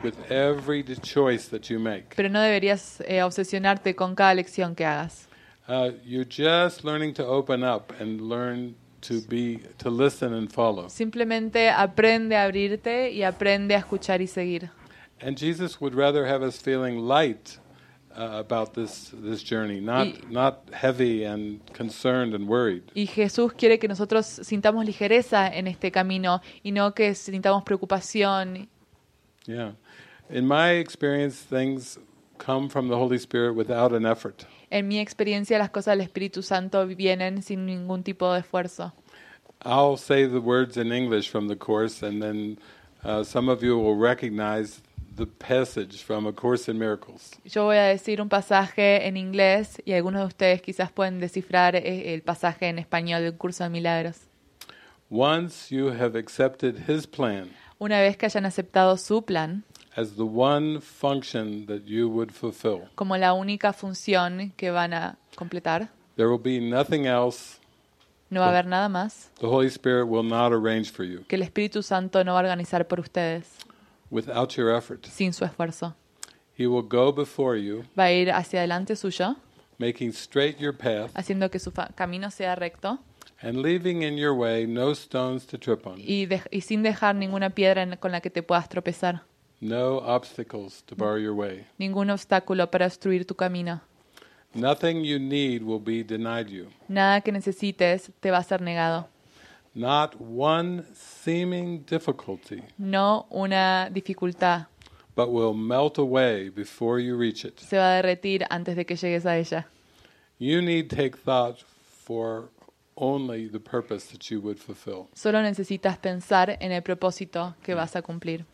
with every choice that you make. Pero no deberías eh, obsesionarte con cada lección que hagas. Uh, you're just learning to open up and learn to be to listen and follow. Simplemente aprende a abrirte y aprende a escuchar y seguir. And Jesus would rather have us feeling light uh, about this this journey, not Y- not heavy and concerned and worried. Y Jesús quiere que nosotros sintamos ligereza en este camino y no que sintamos preocupación Yeah. In my experience, things come from the Holy Spirit without an effort. En mi experiencia, las cosas del Espíritu Santo vienen sin ningún tipo de esfuerzo. I'll say the words in English from the Course, and then uh, some of you will recognize the passage from A Course in Miracles. Yo voy a decir un pasaje en inglés y algunos de ustedes quizás pueden descifrar eh, el pasaje en español del curso de milagros. Once you have accepted His plan Una vez que hayan aceptado su plan as the one function that you would fulfill, como la única función que van a completar, there will be nothing else no va a haber nada más the Holy Spirit will not arrange for you que el Espíritu Santo no va a organizar por ustedes without your effort. sin su esfuerzo. He will go before you, Va a ir hacia adelante suyo, making straight your path haciendo que su fa- camino sea recto and leaving in your way no stones to trip on, y, de- y sin dejar ninguna piedra en- con la que te puedas tropezar, no obstacles to bar your way. ningún obstáculo para obstruir tu camino. Nothing you need will be denied you. Nada que necesites te va a ser negado. Not one seeming difficulty, No una dificultad but will melt away before you reach it. se va a derretir antes de que llegues a ella. You need take thought for only the purpose that you would fulfill. Solo necesitas pensar en el propósito que vas a cumplir.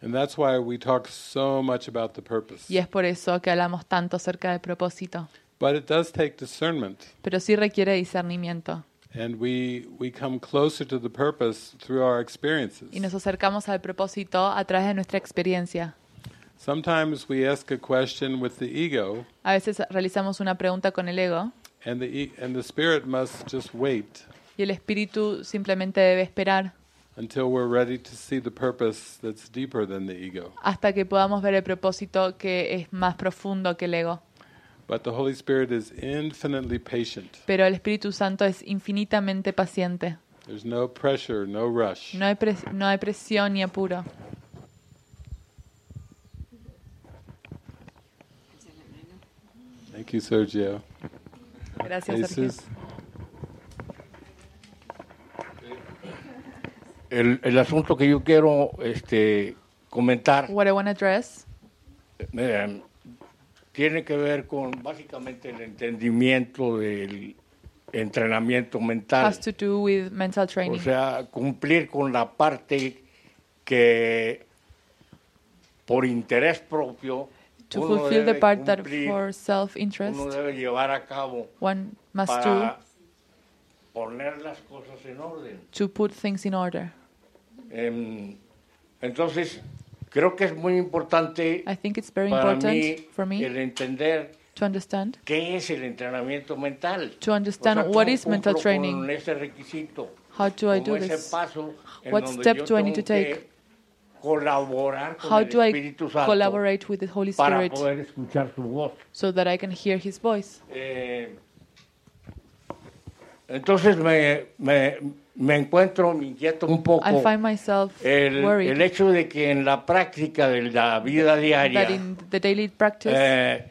And that's why we talk so much about the purpose. Y es por eso que hablamos tanto acerca del propósito. But it does take discernment. Pero sí requiere discernimiento. And we, we come closer to the purpose through our experiences. Y nos acercamos al propósito a través de nuestra experiencia. Sometimes we ask a question with the ego, A veces realizamos una pregunta con el ego and the, e- and the spirit must just wait y el espíritu simplemente debe esperar until we're ready to see the purpose that's deeper than the ego. hasta que podamos ver el propósito que es más profundo que el ego. But the Holy Spirit is infinitely patient. Pero el Espíritu Santo es infinitamente paciente. There's no pressure, no rush. No hay, pres- no hay presión ni apuro. Thank you, Sergio. Gracias. Jesus. El, el asunto que yo quiero este, comentar What I want to address eh, tiene que ver con básicamente el entendimiento del entrenamiento mental. has to do with mental training. O sea, cumplir con la parte que por interés propio to fulfill the part that for self-interest debe llevar a cabo one must do poner las cosas en orden. to put things in order. Em, entonces, creo que es muy importante I think it's very important mí for me el entender to understand qué es el entrenamiento mental. to understand O sea, what ¿cómo is mental training? Con ese requisito, How do I do this? What step do I need to take? Colaborar con How el do I Espíritu Santo collaborate with the Holy para Spirit poder escuchar su voz. so that I can hear His voice? Eh, entonces me, me, me encuentro, me inquieto un poco I find myself el, worried el hecho de que en la práctica de la vida that diaria in the daily practice, eh,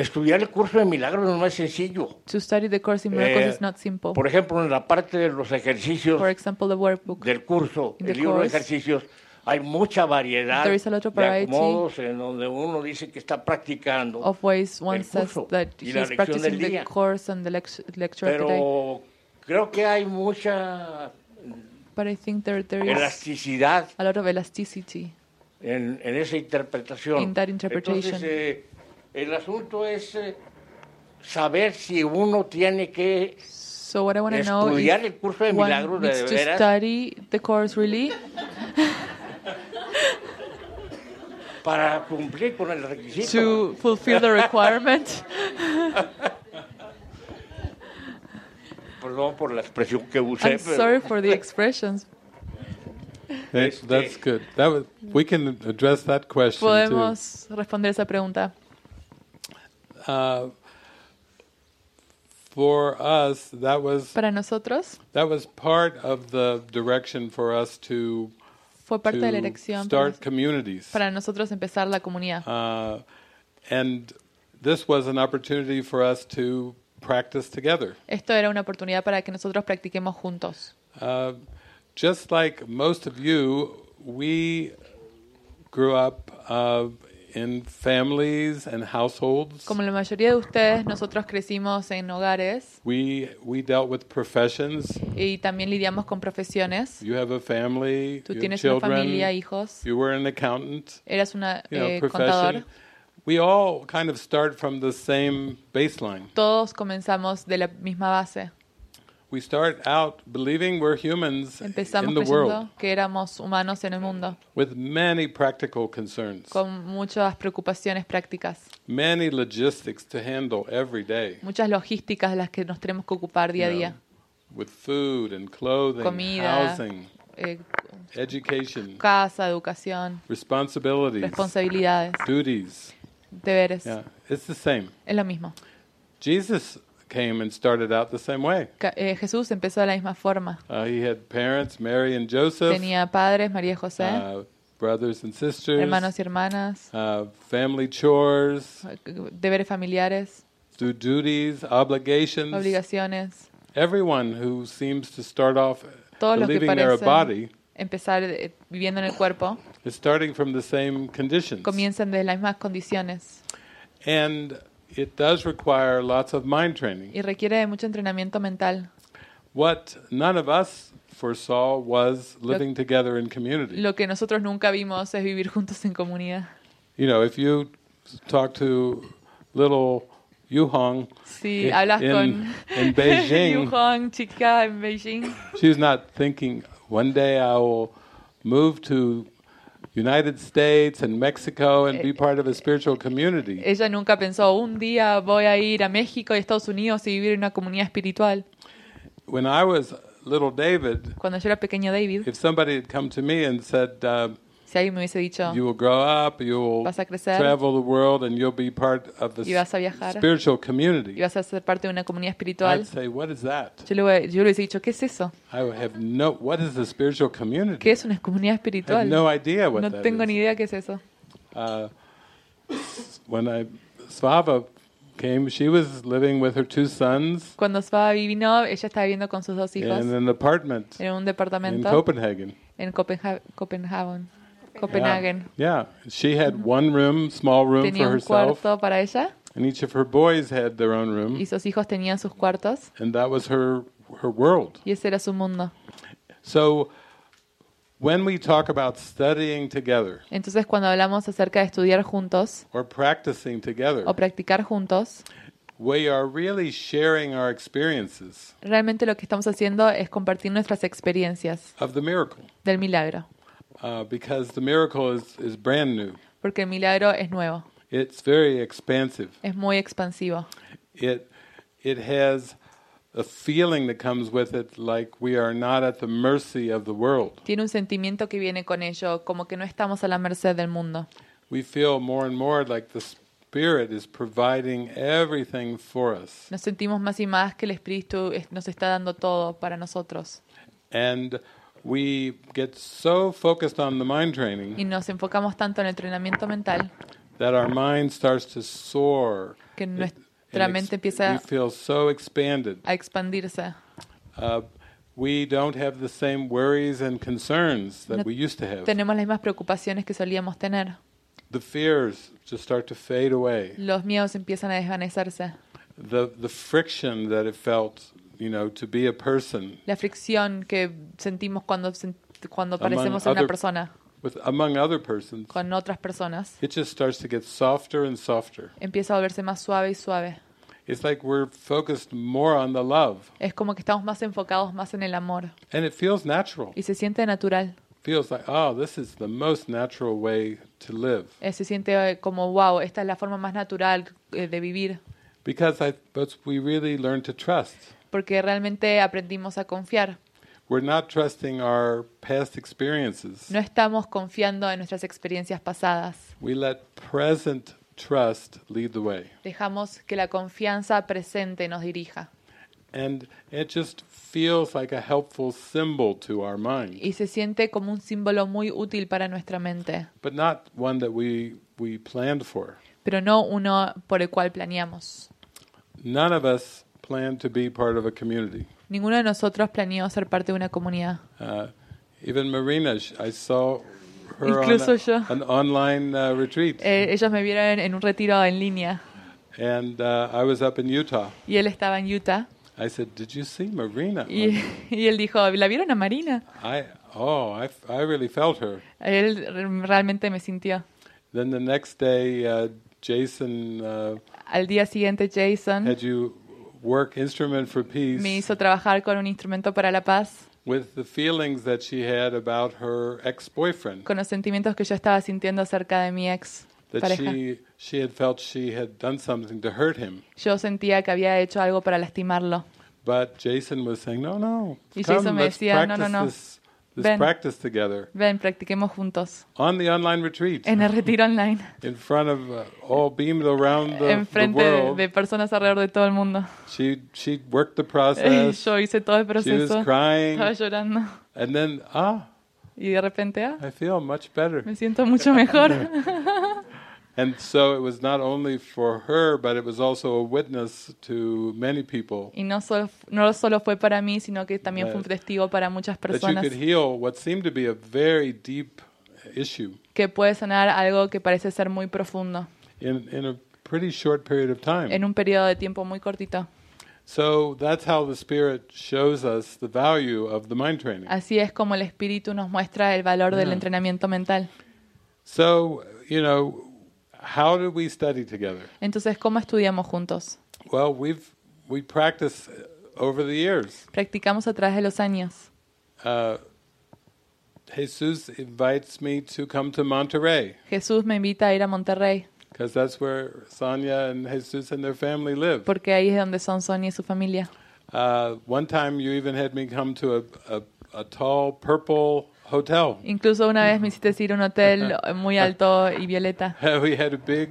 estudiar el curso de milagros no es sencillo. to study the Course in Miracles Eh, is not simple. Por ejemplo, en la parte de los ejercicios For example, the workbook. del curso, In the el libro de course, ejercicios, hay mucha variedad there is a lot of de variety acomodos en donde uno dice que está practicando, of ways one el says curso that y la lección practicing del the día. course and the lect- lecture the pero creo que hay mucha But I think there, there is elasticidad a lot of elasticity. en, en esa interpretación. In that interpretation. Entonces, eh, el asunto es eh, saber si uno tiene que So what I want to know estudiar is el curso de milagros de to veras study the course really para cumplir con el requisito. to fulfill the requirement. Perdón por la expresión que usé, I'm sorry for the expressions. That- Este- that's good. That was, we can address that question too. Podemos responder esa pregunta. Uh, for us, that was Para nosotros that was part of the direction for us to fue parte de la to elección start communities. para nosotros empezar la comunidad. Uh, and this was an opportunity for us to practice together. Esto era una oportunidad para que nosotros practiquemos juntos. Uh, just like most of you, we grew up uh, in families and households. Como la mayoría de ustedes, nosotros crecimos en hogares We we dealt with professions. y también lidiamos con profesiones. You have a family. Tú you have tienes una children. familia, hijos. You were an accountant. Eras una You know, eh, contador. We all kind of start from the same baseline. Todos comenzamos de la misma base. We start out believing we're humans Empezamos in the world que éramos humanos en el mundo, with many practical concerns, con muchas preocupaciones prácticas, many logistics to handle every day. muchas logísticas de las que nos tenemos que ocupar día a you día. with food and clothing, Comida, housing, eh, education, casa, educación, responsibilities, responsabilidades, duties. deberes. Yeah, it's the same. Es lo mismo. Jesus came and started out the same way. Eh, Jesús empezó de la misma forma. Uh, he had parents, Mary and Joseph, Tenía padres, María y José, uh, brothers and sisters, hermanos y hermanas, uh, family chores, deberes familiares, do duties, obligations. obligaciones. Everyone who seems to start off Todos believing they're a body empezar eh, viviendo en el cuerpo is starting from the same conditions. comienzan de las mismas condiciones And it does require lots of mind training. y requiere de mucho entrenamiento mental. What none of us foresaw was living together in community. Lo que nosotros nunca vimos es vivir juntos en comunidad. You know, if you talk to little Yuhong Si in, hablas con in Beijing, Yuhong, chica en Beijing, she's not thinking one day I will move to United States and Mexico and be part of a spiritual community. ella nunca pensó, un día voy a ir a México y Estados Unidos y vivir en una comunidad espiritual. When I was little David, Cuando yo era pequeño David, if somebody had come to me and said, uh, si alguien me hubiese dicho, "You will grow up, you will Vas a crecer. travel the world, and you'll be part of the Y vas a viajar. spiritual community," y vas a ser parte de una comunidad I'd espiritual, say, "What is that?" yo le, hubiese- yo le hubiese dicho, ¿qué es eso? I would have no. What is the spiritual community? ¿Qué es una comunidad I have espiritual? no idea what No that tengo is. ni idea qué es eso. Uh, when I Svava came, she was living with her two sons Cuando Sva vino, ella estaba viviendo con sus dos hijos in an apartment en un in departamento Copenhagen. en Copenha- Copenhagen. Copenhagen. Yeah, she had one room, small room Tenía for un herself, cuarto para ella. And each of her boys had their own room, y sus hijos tenían sus cuartos. And that was her her world. y ese era su mundo. So when we talk about studying together Entonces cuando hablamos acerca de estudiar juntos or practicing together, o practicar juntos, we are really sharing our experiences realmente lo que estamos haciendo es compartir nuestras experiencias of the miracle, del milagro, uh, because the miracle is, is brand new. porque el milagro es nuevo, It's very expansive. es muy expansivo. It it has a feeling that comes with it, like we are not at the mercy of the world. Tiene un sentimiento que viene con ello, como que no estamos a la merced del mundo. We feel more and more like the Spirit is providing everything for us, Nos sentimos más y más que el Espíritu es- nos está dando todo para nosotros. and we get so focused on the mind training Y nos enfocamos tanto en el entrenamiento mental that our mind starts to soar. que nuestra mente empieza we feel so expanded. a expandirse. Uh, we don't have the same worries and concerns that No we used to have. Tenemos las mismas preocupaciones que solíamos tener. The fears just start to fade away. Los miedos empiezan a desvanecerse. The the friction that it felt, you know, to be a person La fricción que sentimos cuando, cuando parecemos ser una other- persona with among other persons, con otras personas it just starts to get softer and softer. empieza a volverse más suave y suave. It's like we're focused more on the love, Es como que estamos más enfocados más en el amor and it feels natural. y se siente natural. feels like, oh, this is the most natural way to live. Eh, se siente eh, como, wow, esta es la forma más natural eh, de vivir, Because I, but we really learn to trust. Porque realmente aprendimos a confiar. We're not trusting our past experiences. No estamos confiando en nuestras experiencias pasadas. We let present trust lead the way. Dejamos que la confianza presente nos dirija. And it just feels like a helpful symbol to our mind, Y se siente como un símbolo muy útil para nuestra mente, but not one that we, we planned for. pero no uno por el cual planeamos. None of us plan to be part of a community. Ninguno de nosotros planeó ser parte de una comunidad. Uh, Even Marina, I saw her Incluso on a- yo. an online uh, retreat, Eh, ellos me vieron en un retiro en línea and uh, I was up in Utah. y él estaba en Utah. I said, "Did you see Marina?" Y, y él dijo, ¿la vieron a Marina? I oh, I, I really felt her. Él re- realmente me sintió. Then the next day, uh, Jason uh, Al día siguiente Jason had you work Instrument for Peace me hizo trabajar con un instrumento para la paz, with the feelings that she had about her ex-boyfriend. con los sentimientos que yo estaba sintiendo acerca de mi ex That she she had felt she had done something to hurt him. Yo sentía que había hecho algo para lastimarlo. But Jason was saying, "No, no, Y come, Jason me let's decía, "No, no, no. this, Ven. practice together Ven, practiquemos juntos. on the online retreat En el retiro online, in front of uh, all beamed around the, the enfrente de, world." de personas alrededor de todo el mundo. She she worked the process. Yo hice todo el she was proceso, crying, estaba llorando and then ah, y de repente, ah, I feel much better. me siento mucho mejor. And so it was not only for her, but it was also a witness to many people Y no solo, no solo fue para mí, sino que también fue un testigo para muchas that you personas could heal what seemed to be a very deep issue que puede sanar algo que parece ser muy profundo in, in a pretty short period of time. en un periodo de tiempo muy cortito. So that's how the Spirit shows us the value of the mind training. Así es como el espíritu nos muestra el valor del entrenamiento mental. So, you know, how do we study together? Entonces, ¿cómo estudiamos juntos? Well, we've we practice over the years. Practicamos a través de los años. Uh, Jesus invites me to come to Monterrey Jesús me invita a ir a Monterrey because that's where Sonia and Jesus and their family live. porque ahí es donde son Sonia y su familia. Uh, one time, you even had me come to a, a, a tall purple hotel. Incluso una vez me hiciste ir a un hotel muy alto y violeta we had a big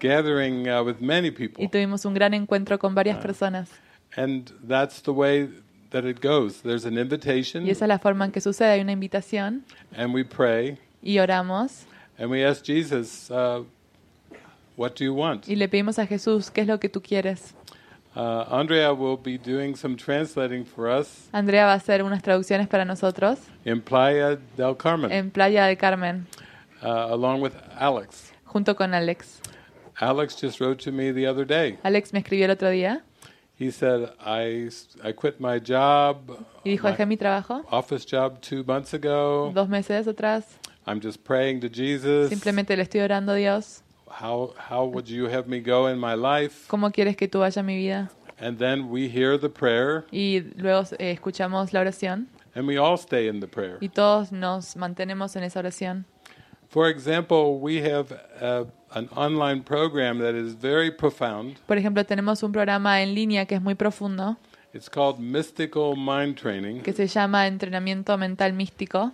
gathering uh, with many people, y tuvimos un gran encuentro con varias personas. and that's the way that it goes. There's an invitation, Y esa es la forma en que sucede. Hay una invitación and we pray, y oramos and we ask Jesus, uh, "What do you want?" y le pedimos a Jesús, ¿qué es lo que tú quieres? Uh, Andrea will be doing some translating for us Andrea va a hacer unas traducciones para nosotros in Playa del Carmen, en Playa del Carmen, uh, along with Alex. junto con Alex. Alex just wrote to me the other day. Alex me escribió el otro día He said, I, I quit my job, y dijo, dejé mi trabajo office job two months ago. dos meses atrás. I'm just praying to Jesus. Simplemente le estoy orando a Dios. How, how would you have me go in my life? ¿Cómo quieres que tú vaya mi vida? And then we hear the prayer Y luego eh, escuchamos la oración and we all stay in the prayer. y todos nos mantenemos en esa oración. For example, we have a, an online program that is very profound. Por ejemplo, tenemos un programa en línea que es muy profundo, It's called Mystical Mind Training. que se llama Entrenamiento Mental Místico.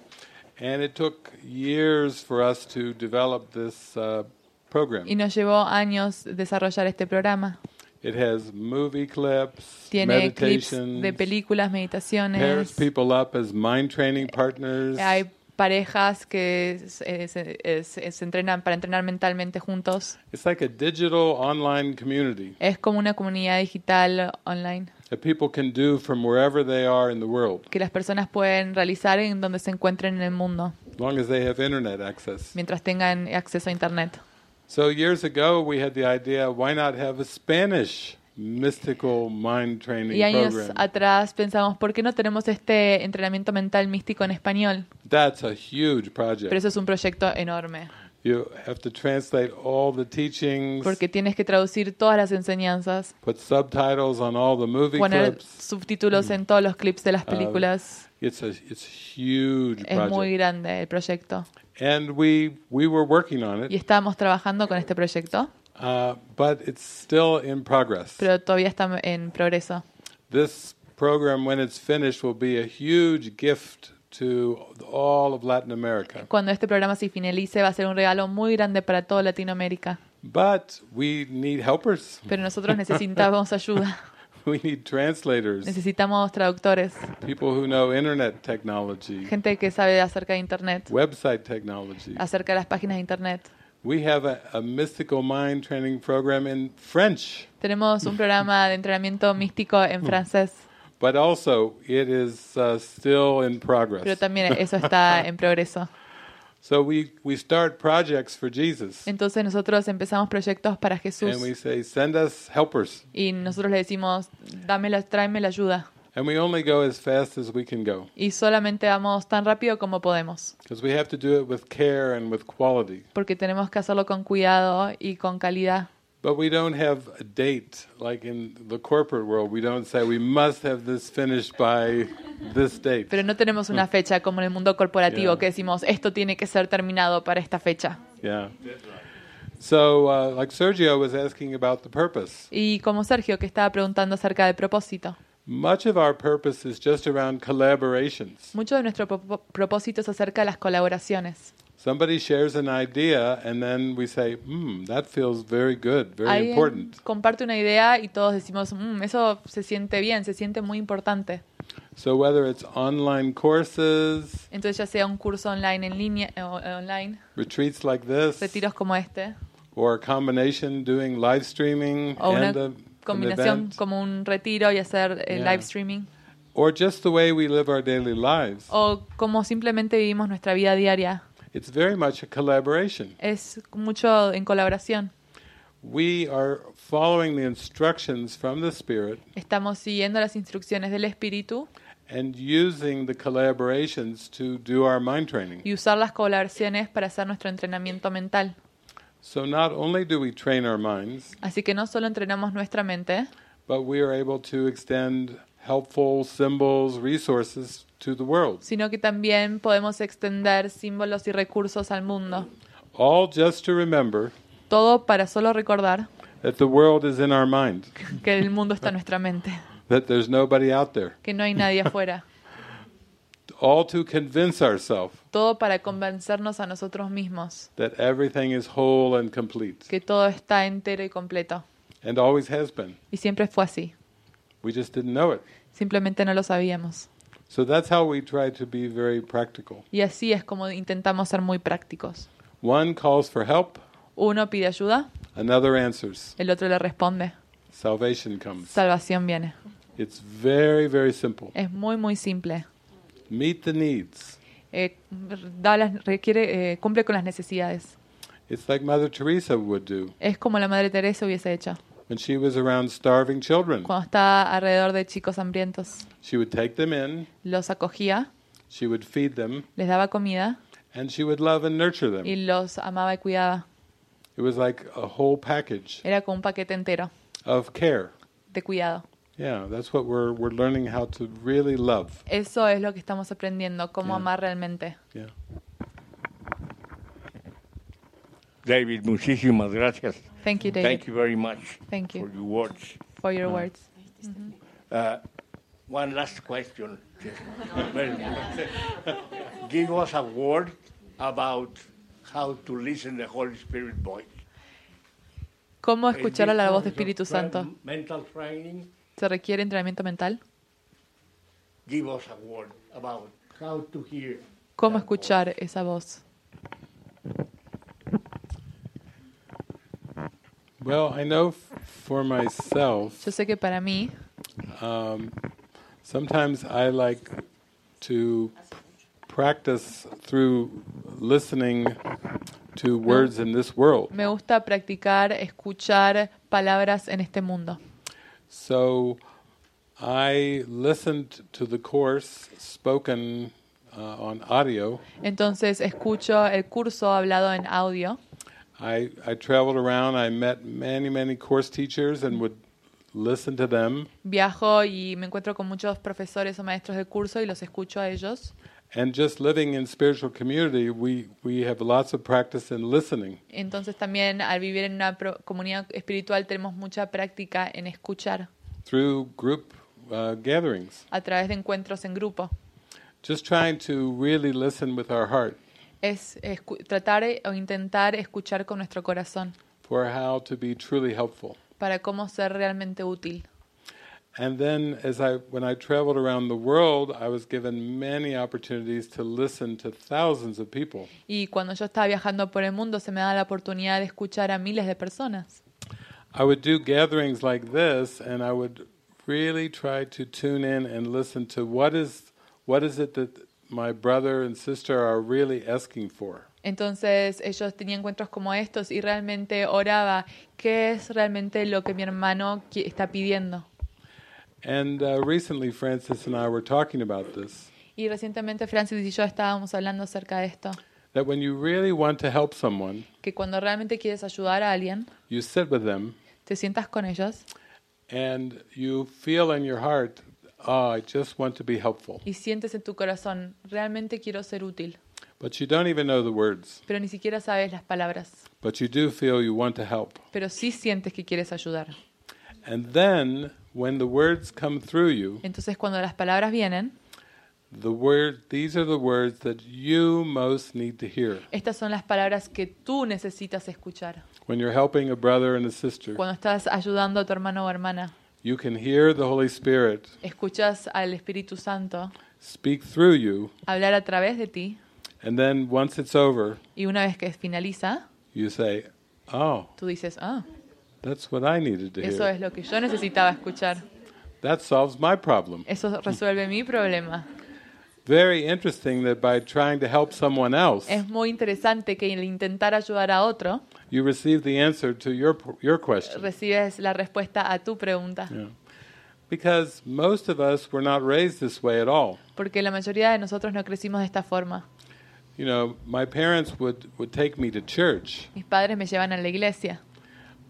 And it took years for us to develop this uh, program. Y nos llevó años desarrollar este programa. It has movie clips, Tiene clips de películas, pairs meditaciones. people up as mind training partners. Hay parejas que se, se- eh, se- se entrenan para entrenar mentalmente juntos. It's like a digital online community Es como una comunidad digital online that people can do from wherever they are in the world, que las personas pueden realizar en donde se encuentren en el mundo, as long as they have internet access. mientras tengan acceso a Internet. So years ago, we had the idea: why not have a Spanish mystical mind training Y años program? atrás pensamos, ¿por qué no tenemos este entrenamiento mental místico en español? That's a huge Pero project. eso es un proyecto enorme, You have to translate all the teachings, porque tienes que traducir todas las enseñanzas, put subtitles on all the movie poner clips. subtítulos en todos los clips de las Ah, películas. It's a it's a huge Es muy grande el proyecto. And we we were working on Y it, estábamos trabajando con este proyecto, uh, but it's still in progress. pero todavía está en progreso. This program, when it's finished, will be a huge gift to all of Latin America. Cuando este programa se finalice va a ser un regalo muy grande para toda Latinoamérica. But we need helpers. Pero nosotros necesitamos ayuda. We need translators, Necesitamos traductores, people who know internet technology, gente que sabe acerca de Internet, website technology. acerca de las páginas de Internet. We have a, a mystical mind training program in French, Tenemos un programa de entrenamiento místico en francés, but also it is uh, still in progress. pero también eso está en progreso. So we, we start projects for Jesus, Entonces nosotros empezamos proyectos para Jesús and we say, send us helpers. y nosotros le decimos, dame la, tráeme la ayuda. And we only go as fast as we can go, Y solamente vamos tan rápido como podemos, because we have to do it with care and with quality. porque tenemos que hacerlo con cuidado y con calidad. But we don't have a date like in the corporate world. We don't say we must have this finished by this date. Pero no tenemos una fecha como en el mundo corporativo Yeah. que decimos, esto tiene que ser terminado para esta fecha. Yeah. So, uh, like Sergio was asking about the purpose. Y como Sergio que estaba preguntando acerca del propósito. Much of our purpose is just around collaborations. Mucho de nuestro propósito es acerca de las colaboraciones. Somebody shares an idea, and then we say, "Hmm, that feels very good, very Alguien important." comparte una idea y todos decimos, "Mm, eso se siente bien, se siente muy importante. So whether it's online courses, Entonces ya sea un curso online en línea, eh, eh, online, retreats like this, retiros como este, or a combination doing live streaming o una and a, an combinación event, como un retiro y hacer eh, Yeah. live streaming, or just the way we live our daily lives. o como simplemente vivimos nuestra vida diaria. It's very much a collaboration. Es mucho en colaboración. We are following the instructions from the Spirit Estamos siguiendo las instrucciones del Espíritu and using the collaborations to do our mind training. y usar las colaboraciones para hacer nuestro entrenamiento mental. So not only do we train our minds, Así que no solo entrenamos nuestra mente, but we are able to extend helpful symbols, resources to the world. sino que también podemos extender símbolos y recursos al mundo. All just to remember Todo para solo recordar that the world is in our mind, que el mundo está en nuestra mente, that there's nobody out there. que no hay nadie afuera. All to convince ourselves Todo para convencernos a nosotros mismos that everything is whole and complete, que todo está entero y completo. and always has been. Y siempre fue así. We just didn't know it. Simplemente no lo sabíamos. So that's how we try to be very practical. Y así es como intentamos ser muy prácticos. One calls for help, Uno pide ayuda, another answers. el otro le responde. Salvation comes. Salvación viene. It's very, very simple. Es muy, muy simple. Meet the needs. Eh, da las- requiere, eh, cumple con las necesidades. It's like Mother Teresa would do Es como la Madre Teresa hubiese hecho. When she was around starving children. Cuando estaba alrededor de chicos hambrientos, She would take them in, los acogía, she would feed them, les daba comida and she would love and nurture them. y los amaba y cuidaba. It was like a whole package Era como un paquete entero of care. de cuidado. Yeah, that's what we're we're learning how to really love. Eso es lo que estamos aprendiendo, cómo Yeah. amar realmente. Yeah. David, muchísimas gracias. Thank you, David. Thank you very much Thank you. for your words. for your words. Uh, one last question. Give us a word about how to listen the Holy Spirit voice. ¿Cómo escuchar a la voz de In this Espíritu Santo? Mental training. ¿Se requiere entrenamiento mental? Give us a word about how to hear. ¿Cómo that voice. escuchar esa voz? Well, I know for myself, Yo sé que para mí, um, sometimes I like to practice through listening to words in this world. me gusta practicar, escuchar palabras en este mundo. So I listened to the course spoken uh, on audio. Entonces escucho el curso hablado en audio. I, I traveled around, I met many, many course teachers and would listen to them. Viajo y me encuentro con muchos profesores o maestros de curso y los escucho a ellos. And just living in spiritual community, we, we have lots of practice in listening. Entonces también al vivir en una comunidad espiritual tenemos mucha práctica en escuchar through group uh, gatherings. a través de encuentros en grupo. Just trying to really listen with our heart Es tratar o intentar escuchar con nuestro corazón for how to be truly helpful. para cómo ser realmente útil. And then, as I when I traveled around the world, I was given many opportunities to listen to thousands of people. Y cuando yo estaba viajando por el mundo se me da la oportunidad de escuchar a miles de personas. I would do gatherings like this, and I would really try to tune in and listen to what is what is it that my brother and sister are really asking for. Entonces ellos tenían encuentros como estos y realmente oraba, ¿qué es realmente lo que mi hermano está pidiendo? And uh, recently, Francis and I were talking about this. Y recientemente Francis y yo estábamos hablando acerca de esto, That when you really want to help someone, que cuando realmente quieres ayudar a alguien, you sit with them te sientas con ellos and you feel in your heart, oh, I just want to be helpful. y sientes en tu corazón, realmente quiero ser útil, But you don't even know the words. pero ni siquiera sabes las palabras, But you do feel you want to help. pero sí sientes que quieres ayudar. And then when the words come through you, Entonces cuando las palabras vienen, the word these are the words that you most need to hear. estas son las palabras que tú necesitas escuchar. When you're helping a brother and a sister, Cuando estás ayudando a tu hermano o hermana, you can hear the Holy Spirit escuchas al Espíritu Santo speak through you, hablar a través de ti and then once it's over, y una vez que finaliza, you say, "Oh, tú dices, ah, that's what I needed to eso hear. es lo que yo necesitaba escuchar. That solves my problem." Eso resuelve mi problema. Very interesting that by trying to help someone else, Es muy interesante que al intentar ayudar a otro, you receive the answer to your your question. recibes la respuesta a tu pregunta. Yeah. Because most of us were not raised this way at all. Porque la mayoría de nosotros no crecimos de esta forma. You know, my parents would, would take me to church, Mis padres me llevan a la iglesia,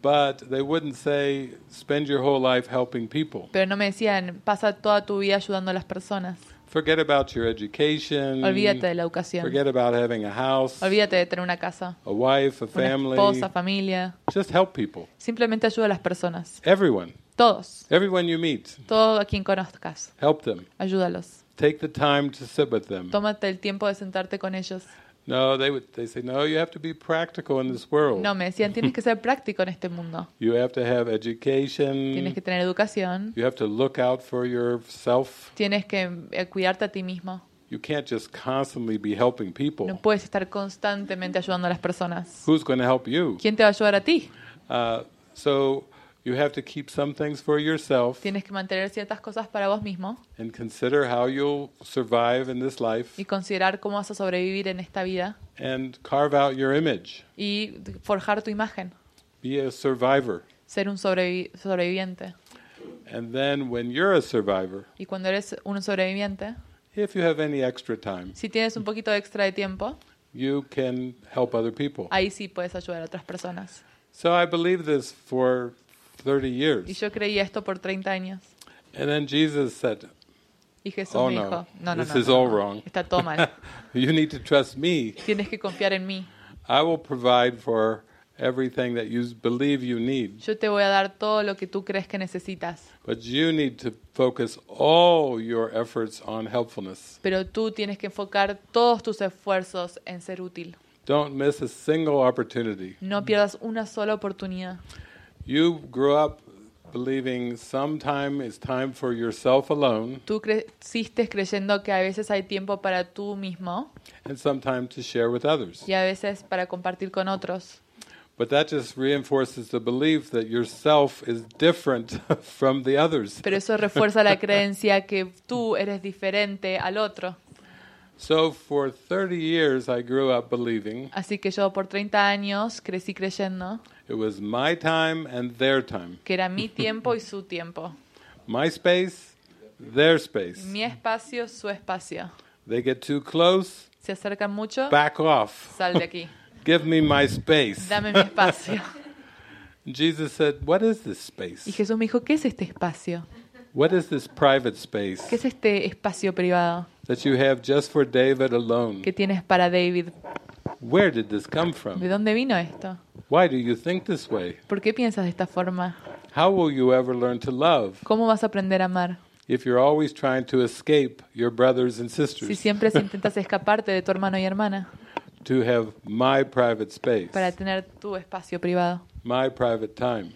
but they wouldn't say, spend your whole life helping people. pero no me decían, pasa toda tu vida ayudando a las personas. Forget about your education. Olvídate de la educación. Forget about having a house, Olvídate de tener una casa, a wife, a una family. esposa, familia. Just help people. Simplemente ayuda a las personas. Everyone. Todos. Everyone you meet. Todo a quien conozcas. Help them. Ayúdalos. Take the time to sit with them. Tómate el tiempo de sentarte con ellos. No, they would they say, no, you have to be practical in this world. No, me decían, tienes que ser práctico en este mundo. You have to have education. Tienes que tener educación. You have to look out for yourself. Tienes que eh, cuidarte a ti mismo. You can't just constantly be helping people. No puedes estar constantemente ayudando a las personas. Who's going to help you? ¿Quién te va a ayudar a ti? Uh, so you have to keep some things for yourself Tienes que mantener ciertas cosas para vos mismo and consider how you'll survive in this life y considerar cómo vas a sobrevivir en esta vida and carve out your image. y forjar tu imagen, Be a survivor. ser un sobrevi- sobreviviente. And then when you're a survivor, Y cuando eres un sobreviviente, if you have any extra time, si tienes un poquito extra de tiempo, you can help other people. ahí sí puedes ayudar a otras personas. So I believe this for 30 Y years. yo creí esto por 30 años. And then Jesus said, Y Jesús Oh, me no. dijo, no, no, This no, is no, all no. wrong. está todo mal. You need to trust me. Tienes que confiar en mí. I will provide for everything that you believe you need. Yo te voy a dar todo lo que tú crees que necesitas. But you need to focus all your efforts on helpfulness. Pero tú tienes que enfocar todos tus esfuerzos en ser útil. Don't miss a single opportunity. No pierdas una sola oportunidad. You grew up believing sometime is time for yourself alone Tú creciste creyendo que a veces hay tiempo para tú mismo and sometime to share with others. y a veces para compartir con otros. But that just reinforces the belief that yourself is different from the others. Pero eso refuerza la creencia que tú eres diferente al otro. So for 30 years I grew up believing Así que yo por 30 años crecí creyendo it was my time and their time. que era mi tiempo y su tiempo. My space, their space. Mi espacio, su espacio. They get too close, Se acercan mucho, back off. sal de aquí. Give me my space. Dame mi espacio. Jesus said, What is this space? Y Jesús me dijo, ¿qué es este espacio? What is this private space ¿Qué es este espacio privado that you have just for David alone? que tienes para David? Where did this come ¿De from? dónde vino esto? Why do you think this way? ¿Por qué piensas de esta forma? How will you ever learn to love ¿Cómo vas a aprender a amar if you're always trying to escape your brothers and si sisters siempre intentas escaparte de tu hermano y hermana to have my private space, para tener tu espacio privado, my private time?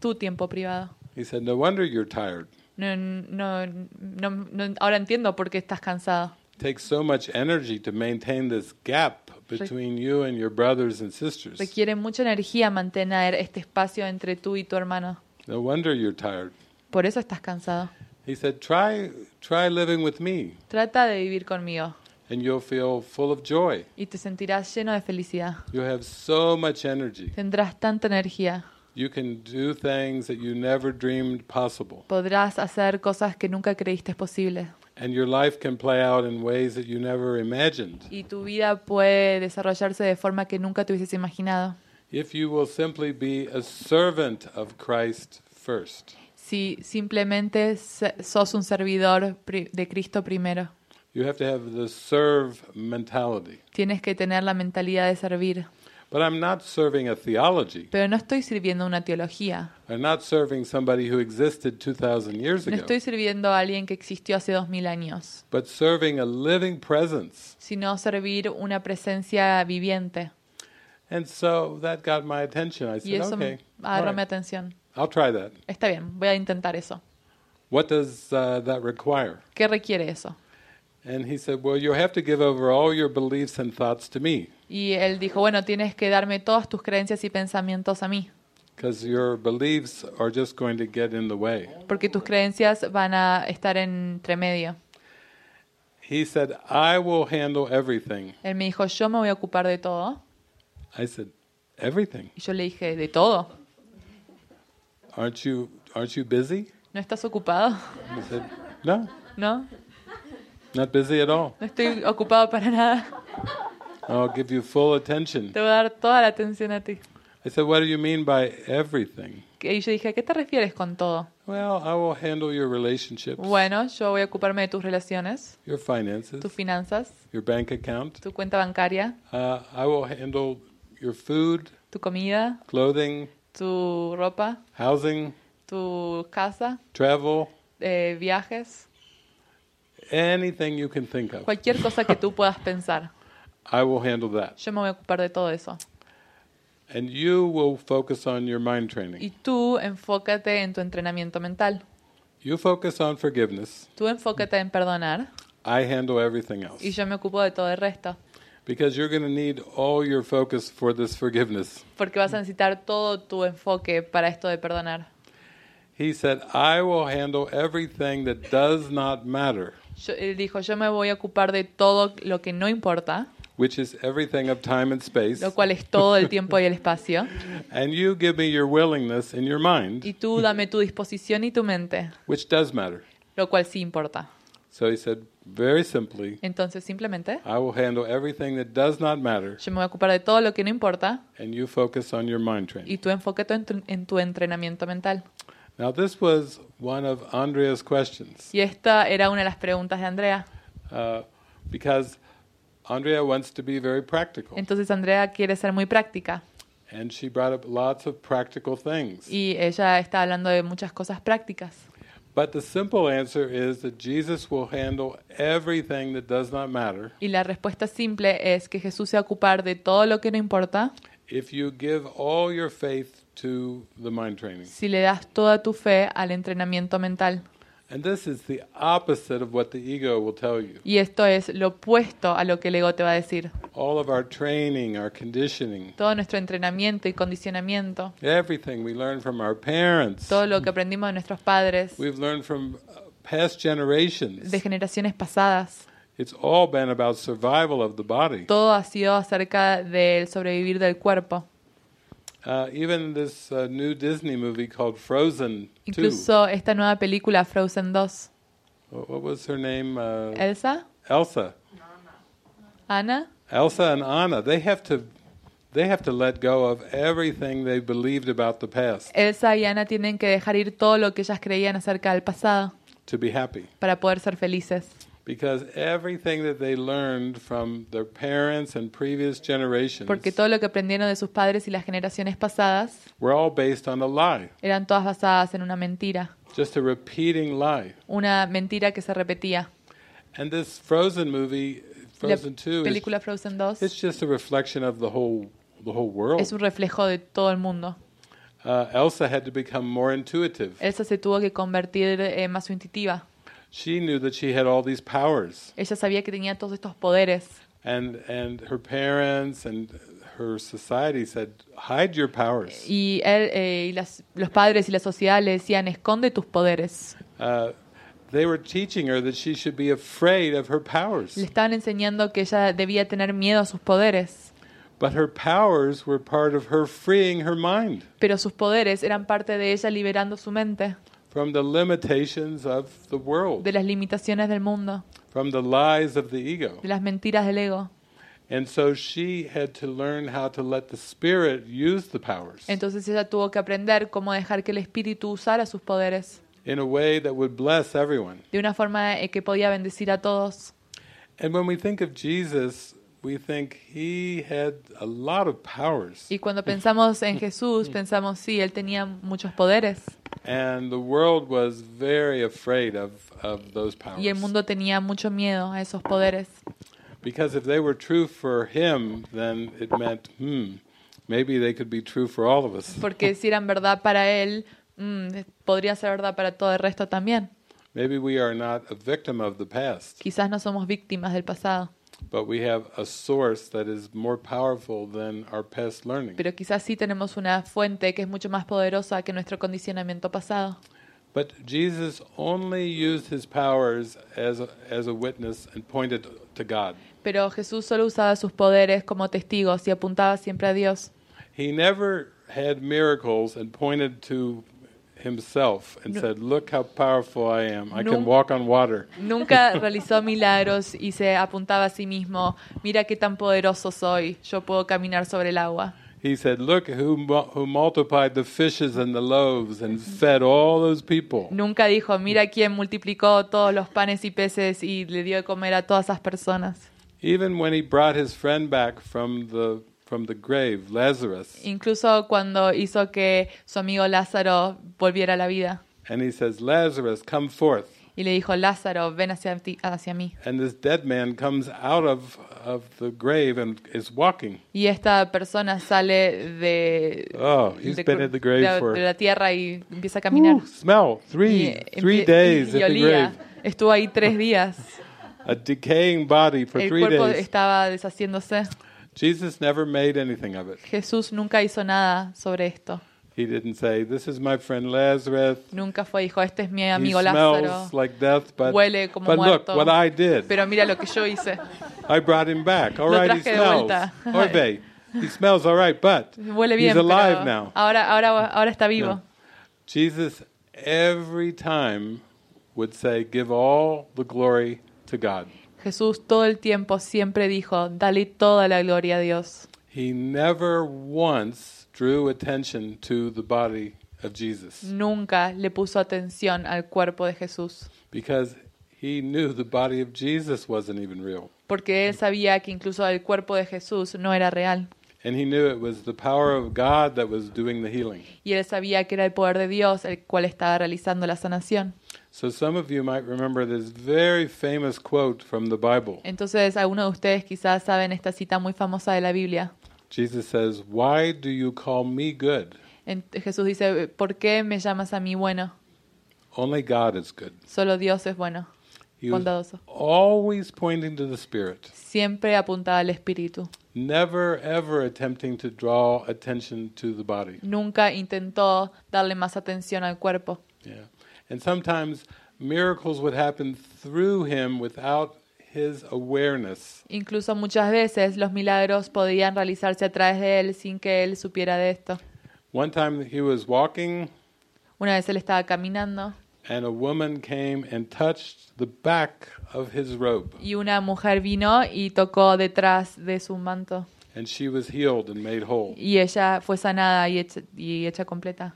tu tiempo privado? He said, No wonder you're tired. No, no, no, no- ahora entiendo por qué estás cansado. Takes so much energy to maintain this gap between you and your brothers and sisters. Requiere mucha energía mantener este espacio entre tú y tu hermano. No wonder you're tired. Por eso estás cansado. He said, "Try try living with me Trata de vivir conmigo and you'll feel full of joy. y te sentirás lleno de felicidad. You have so much energy. Tendrás tanta energía. You can do things that you never dreamed possible. Podrás hacer cosas que nunca creíste posibles. And your life can play out in ways that you never imagined Y tu vida puede desarrollarse de forma que nunca te hubieses imaginado. if you will simply be a servant of Christ first. Si simplemente sos un servidor de Cristo primero. You have to have the serve mentality. Tienes que tener la mentalidad de servir. But I'm not serving a theology. Pero no estoy sirviendo una teología. I'm not serving somebody who existed 2,000 years No ago, estoy sirviendo a alguien que existió hace dos mil años. but serving a living presence. Sino servir una presencia viviente. And so that got my attention. I Y said, eso okay, agarró mi atención. I'll try that. Está bien, voy a intentar eso. What does uh, that require? ¿Qué requiere eso? And he said, well, you have to give over all your beliefs and thoughts to me Y él dijo, bueno, tienes que darme todas tus creencias y pensamientos a mí, because your beliefs are just going to get in the way. porque tus creencias van a estar entre medio. He said, I will handle everything. Él me dijo, yo me voy a ocupar de todo. I said, everything? Y yo le dije, ¿de todo? Aren't you, aren't you busy? ¿No estás ocupado? He said, no, No, not busy at all. no estoy ocupado para nada. I'll give you full attention. Te voy a dar toda la atención a ti. I said, what do you mean by everything? Y yo dije, ¿a qué te refieres con todo? Well, I will handle your relationships, Bueno, yo voy a ocuparme de tus relaciones, your finances, tus finanzas, your bank account. tu cuenta bancaria, Uh, I will handle your food, tu comida, clothing, tu ropa, housing, tu casa, travel, eh, viajes, anything you can think of. cualquier cosa que tú puedas pensar. I will handle that. Yo me voy a ocupar de todo eso. And you will focus on your mind training. Y tú enfócate en tu entrenamiento mental. You focus on forgiveness. Tú enfócate en perdonar I handle everything else. y yo me ocupo de todo el resto. Because you're going to need all your focus for this forgiveness. Porque vas a necesitar todo tu enfoque para esto de perdonar. He said, I will handle everything that does not matter, Yo- él dijo, yo me voy a ocupar de todo lo que no importa, which is everything of time and space. lo cual es todo el tiempo y el espacio. And you give me your willingness and your mind, Y tú dame tu disposición y tu mente, which does matter. lo cual sí importa. So he said, very simply, Entonces simplemente I will handle everything that does not matter, yo me voy a ocupar de todo lo que no importa and you focus on your mind training. y tú enfócate en tu, en tu entrenamiento mental. Now, this was one of Andrea's questions Y esta era una de las preguntas de Andrea. uh, because Andrea wants to be very practical. Entonces Andrea quiere ser muy práctica And she brought up lots of practical things. y ella está hablando de muchas cosas prácticas. But the simple answer is that Jesus will handle everything that does not matter Y la respuesta simple es que Jesús se va a ocupar de todo lo que no importa if you give all your faith to the mind training. si le das toda tu fe al entrenamiento mental. And this is the opposite of what the ego will tell you. Y esto es lo opuesto a lo que el ego te va a decir. All of our training, our conditioning, Todo nuestro entrenamiento y condicionamiento, everything we learn from our parents, todo lo que aprendimos de nuestros padres, we've learned from uh, past generations. de generaciones pasadas, It's all been about survival of the body. todo ha sido acerca del sobrevivir del cuerpo. Uh, even this uh, new Disney movie called Frozen 2. Incluso esta nueva película Frozen 2. What what was her name? Uh, Elsa, Elsa. Anna. Elsa and Anna. They have to, they have to let go of everything they believed about the past Elsa y Ana tienen que dejar ir todo lo que ellas creían acerca del pasado to be happy, para poder ser felices. Because everything that they learned from their parents and previous generations Porque todo lo que aprendieron de sus padres y las generaciones pasadas were all based on a lie, eran todas basadas en una mentira. just a repeating lie. Una mentira que se repetía. And this Frozen movie, Frozen 2, is, película Frozen 2 it's just a reflection of the whole, the whole world. es un reflejo de todo el mundo. Uh, Elsa had to become more intuitive. Elsa se tuvo que convertir eh, más intuitiva. She knew that she had all these powers, Ella sabía que tenía todos estos poderes and and her parents and her society said, "Hide your powers." Y, él, eh, y las- los padres y la sociedad le decían, esconde tus poderes. Uh, they were teaching her that she should be afraid of her powers. Le estaban enseñando que ella debía tener miedo a sus poderes. But her powers were part of her freeing her mind Pero sus poderes eran parte de ella liberando su mente from the limitations of the world, de las limitaciones del mundo, from the lies of the ego. de las mentiras del ego. And so she had to learn how to let the Spirit use the powers Entonces ella tuvo que aprender cómo dejar que el espíritu usara sus poderes in a way that would bless everyone. de una forma que podía bendecir a todos. And when we think of Jesus, we think he had a lot of powers. Y cuando pensamos en Jesús, pensamos, sí, él tenía muchos poderes And the world was very afraid of, of those powers. y el mundo tenía mucho miedo a esos poderes. Because if they were true for him, then it meant, hmm, maybe they could be true for all of us. Porque si eran verdad para él, mm, podría ser verdad para todo el resto también. Maybe we are not a victim of the past, Quizás no somos víctimas del pasado, but we have a source that is more powerful than our past learning. pero quizás sí tenemos una fuente que es mucho más poderosa que nuestro condicionamiento pasado. But Jesus only used his powers as a, as a witness and pointed to God. Pero Jesús solo usaba sus poderes como testigos y apuntaba siempre a Dios. He never had miracles and pointed to himself and No. said, Look how powerful I am. I can walk on water. Nunca realizó milagros y se apuntaba a sí mismo, mira qué tan poderoso soy, yo puedo caminar sobre el agua. He said, Look who, who multiplied the fishes and the loaves and fed all those people. Nunca dijo, mira quién multiplicó todos los panes y peces y le dio de comer a todas esas personas. Even when he brought his friend back from the, from the grave, Lazarus, Incluso cuando hizo que su amigo Lázaro volviera a la vida and he says, Lazarus, come forth. y le dijo, Lázaro, ven hacia, ti, hacia mí. And this dead man comes out of, of the grave and is walking. Y esta persona sale de, Oh, he's de, been at the grave de- for de la tierra y empieza a caminar. Ooh, smell three Y three days y at the grave. Estuvo ahí tres días. A decaying body for El three cuerpo days. estaba deshaciéndose. Jesus never made anything of it. Jesús nunca hizo nada sobre esto. He didn't say, "This is my friend Lazarus. Nunca fue, dijo, este es mi He amigo Lázaro. smells like death, but Huele como but look muerto. what I did. Pero mira lo que yo hice. I brought him back. All Lo right, he smells. he smells all right, but Huele bien, he's alive now. ahora, ahora, ahora está vivo. No. Jesus every time would say, "Give all the glory to God." Jesús todo el tiempo siempre dijo, dale toda la gloria a Dios. He never once drew attention to the body of Jesus Nunca le puso atención al cuerpo de Jesús, because he knew the body of Jesus wasn't even real. porque él sabía que incluso el cuerpo de Jesús no era real. And he knew it was the power of God that was doing the healing. Y él sabía que era el poder de Dios el cual estaba realizando la sanación. So some of you might remember this very famous quote from the Bible. Entonces, algunos de ustedes quizás saben esta cita muy famosa de la Biblia. Jesus says, Why do you call me good? Jesús dice, ¿por qué me llamas a mí bueno? Only God is good. Solo Dios es bueno, He was bondadoso. always pointing to the Spirit, Siempre apuntaba al Espíritu. never ever attempting to draw attention to the body. Nunca intentó darle más atención al cuerpo. Yeah. And sometimes miracles would happen through him without his awareness. Incluso muchas veces los milagros podían realizarse a través de él sin que él supiera de esto. One time he was walking, Una vez él estaba caminando and a woman came and touched the back of his robe, y una mujer vino y tocó detrás de su manto and she was healed and made whole. y ella fue sanada y hecha, y hecha completa.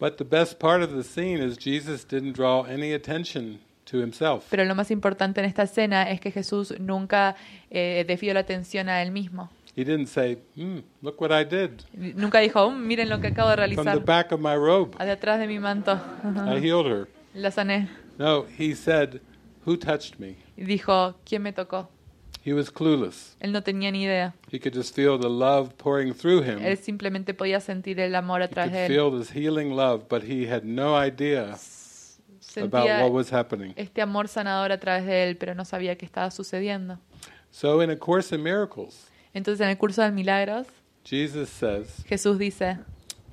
But the best part of the scene is Jesus didn't draw any attention to himself. Pero lo más importante en esta escena es que Jesús nunca eh, desvió la atención a él mismo. He didn't say, hmm, look what I did Nunca dijo, "Mm, miren lo que acabo de from the realizar back of my robe. de atrás de mi manto. I healed her. La sané. No, he said, who touched me? Y dijo, ¿quién me tocó? He was clueless. Él no tenía ni idea. He could just feel the love pouring through him. Él simplemente podía sentir el amor a He could través de él. feel this healing love, but he had no idea about what was happening. este amor sanador a través de él, pero no sabía qué estaba sucediendo. So, in A Course in Miracles, Entonces en el curso de milagros, Jesus says Jesús dice,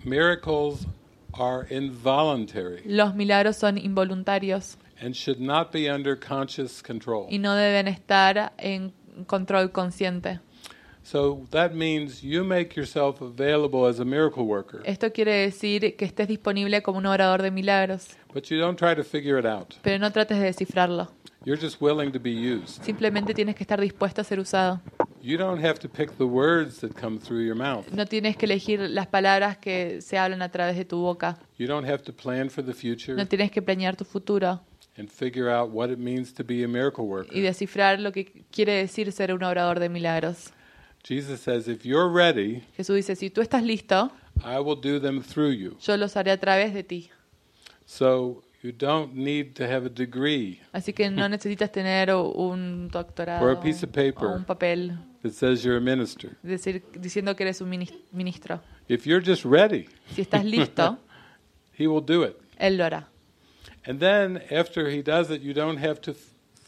miracles are involuntary los milagros son involuntarios and should not be under conscious control. y no deben estar en control consciente. So that means you make yourself available as a miracle worker, Esto quiere decir que estés disponible como un orador de milagros, but you don't try to figure it out. pero no trates de descifrarlo. You're just willing to be used. Simplemente tienes que estar dispuesto a ser usado. You don't have to pick the words that come through your mouth. No tienes que elegir las palabras que se hablan a través de tu boca. You don't have to plan for the future No tienes que planear tu futuro and figure out what it means to be a miracle y worker. descifrar lo que quiere decir ser un orador de milagros. Jesus says, if you're ready, Jesús dice, si tú estás listo, I will do them through you. yo los haré a través de ti. So you don't need to have a degree Así que no necesitas tener un doctorado Or a piece of paper. o un papel that says you're a minister. decir, diciendo que eres un minis- ministro. If you're just ready, Si estás listo, He will do it. Él lo hará. And then after He does it, you don't have to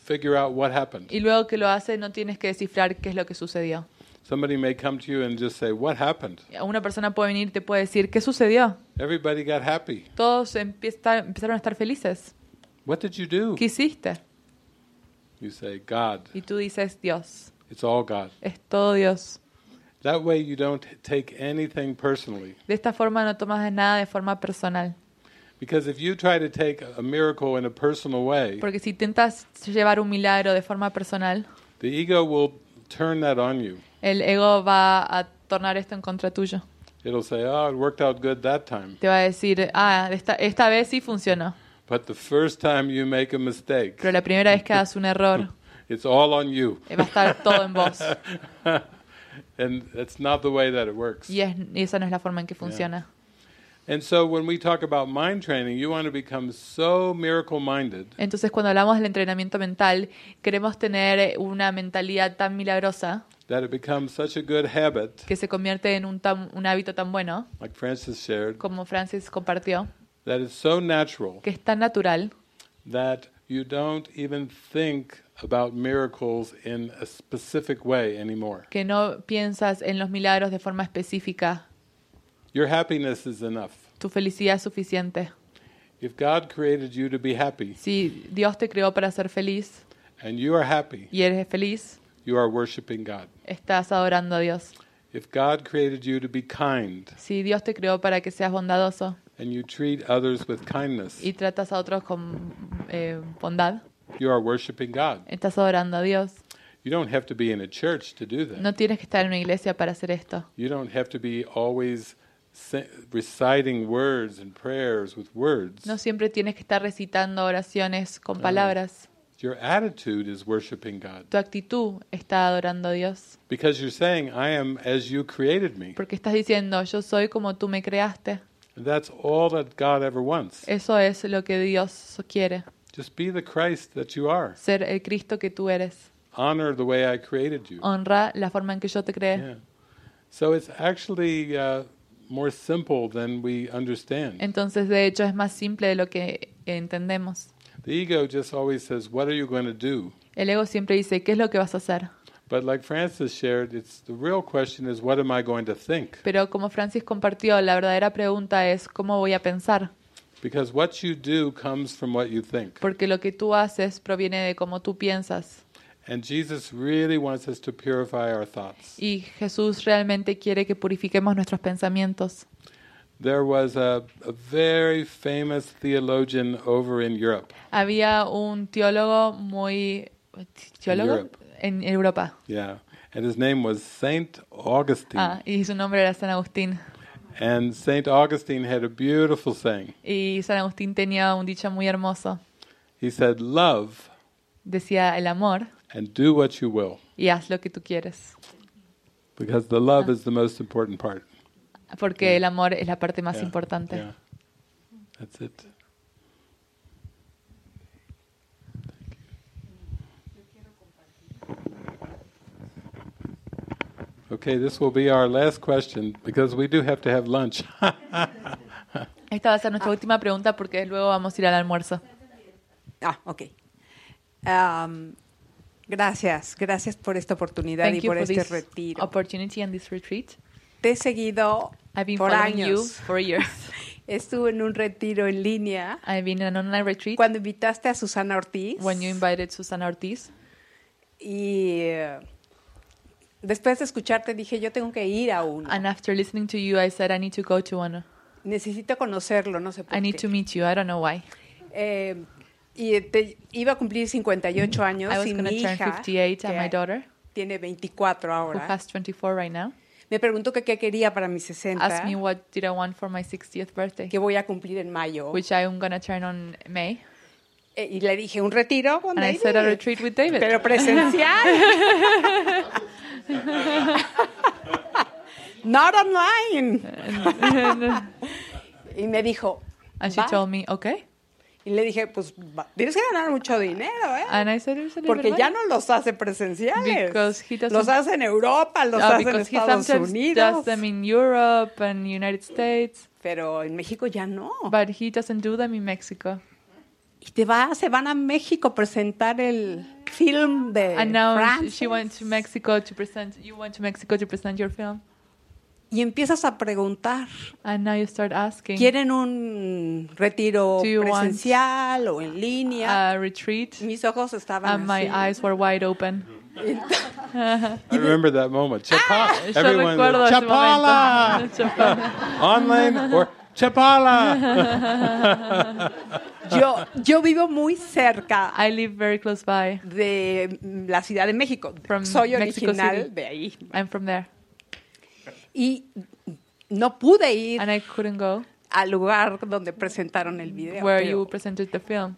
figure out what happened. Y luego que lo hace, no tienes que descifrar qué es lo que sucedió. Somebody may come to you and just say, What happened? Una persona puede venir y te puede decir, ¿qué sucedió? Everybody got happy. Todos empieza- empezaron a estar felices. What did you do? ¿Qué hiciste? You say, God. Y tú dices, Dios. It's all God. Es todo Dios. That way you don't take anything personally. De esta forma no tomas nada de forma personal. Porque si intentas llevar un milagro de forma personal, the ego will turn that on you. el ego va a tornar esto en contra tuyo. It'll say, Oh, it worked out good that time. Te va a decir, ah, esta, esta vez sí funcionó. But the first time you make a mistake, Pero la primera vez que hagas un error, it's all on you. eh, va a estar todo en vos. And that's not the way that it works. Y, es- y esa no es la forma en que funciona. Entonces, cuando hablamos del entrenamiento mental, queremos tener una mentalidad tan milagrosa that it becomes such a good habit, que se convierte en un, tan- un hábito tan bueno, like Francis shared, como Francis compartió, that it's so natural que es tan natural that you don't even think about miracles in a specific way anymore. que no piensas en los milagros de forma específica. Your happiness is enough. Tu felicidad es suficiente. If God created you to be happy Si Dios te creó para ser feliz and you are happy, y eres feliz, you are worshiping God. estás adorando a Dios. If God created you to be kind Si Dios te creó para que seas bondadoso and you treat others with kindness, y tratas a otros con eh, bondad, you are worshiping God. estás adorando a Dios. You don't have to be in a church to do that. No tienes que estar en una iglesia para hacer esto. You don't have to be always reciting words and prayers with words. No siempre tienes que estar recitando oraciones con Ah. palabras. Your attitude is worshiping God Tu actitud está adorando a Dios. because you're saying, I am as you created me. Porque estás diciendo, yo soy como tú me creaste. And that's all that God ever wants. Eso es lo que Dios quiere. Just be the Christ that you are. Ser el Cristo que tú eres. Honor the way I created you. Honra la forma en que yo te creé. Yeah. So it's actually uh, more simple than we understand. Entonces, de hecho, es más simple de lo que entendemos. The ego just always says, What are you going to do? El ego siempre dice, ¿qué es lo que vas a hacer? But like Francis shared, it's the real question is, What am I going to think? Pero como Francis compartió, la verdadera pregunta es, ¿cómo voy a pensar? Because what you do comes from what you think. Porque lo que tú haces proviene de cómo tú piensas. And Jesus really wants us to purify our thoughts. Y Jesús realmente quiere que purifiquemos nuestros pensamientos. There was a, a very famous theologian over in Europe. Había un teólogo muy... ¿Teólogo? Europe. En Europa. Yeah. And his name was Saint Augustine. Ah, y su nombre era San Agustín. And Saint Augustine had a beautiful saying. Y San Agustín tenía un dicho muy hermoso. He said, Love Decía el amor and do what you will. y haz lo que tú quieres. Because the love is the most important part. Porque el amor es la parte más Yeah, importante. Yeah. That's it. Okay, this will be our last question because we do have to have lunch. Esta va a ser nuestra última pregunta porque luego vamos a ir al almuerzo. Ah, ok. Am, Gracias, gracias por esta oportunidad Thank y you por for este this retiro. opportunity and this retreat. Te he seguido I've been por following you años. for years. Estuve en un retiro en línea I've been in an online retreat cuando invitaste a Susana Ortiz when you invited Susana Ortiz. y eh, después de escucharte dije yo tengo que ir a uno. And after listening to you, I said I need to go to one. Necesito conocerlo, no sé por I need qué. to meet you. I don't know why. Eh, y te- iba a cumplir 58 años I was y mi turn hija 58 and my daughter, tiene 24 who ahora. has 24 right now, Me preguntó que qué quería para mis 60, asked me what did I want for my 60th birthday, que voy a cumplir en mayo. which I'm going to turn on May. Eh, y le dije un retiro con And I David, said a retreat with David. pero presencial. Not online. y me dijo, And she "Va". told me, okay. Y le dije, pues tienes que ganar mucho dinero, ¿eh? And I said, "There's a little Porque ya no los hace presenciales. Los hace en Europa, los money." Uh, hace en Estados Unidos. does them in Europe and United States, Pero en México ya no. but he doesn't do them in Mexico. Y te va, se van a México a presentar el film de And now Frances. she went to Mexico to present. You went to Mexico to present your film, Y empiezas a preguntar, and now you start asking, ¿quieren un retiro presencial o en línea? a retreat? Mis ojos estaban And my así. eyes were wide open. I remember that moment. Chapa- Yo everyone recuerdo goes, ese Chapala! Chapala. Online or Chapala! Yo, yo vivo muy cerca I live very close by. de mm, la Ciudad de México. From Soy Mexico original City. de ahí. I'm from there, Y no pude ir and I couldn't go al lugar donde presentaron el video. where pero, you presented the film.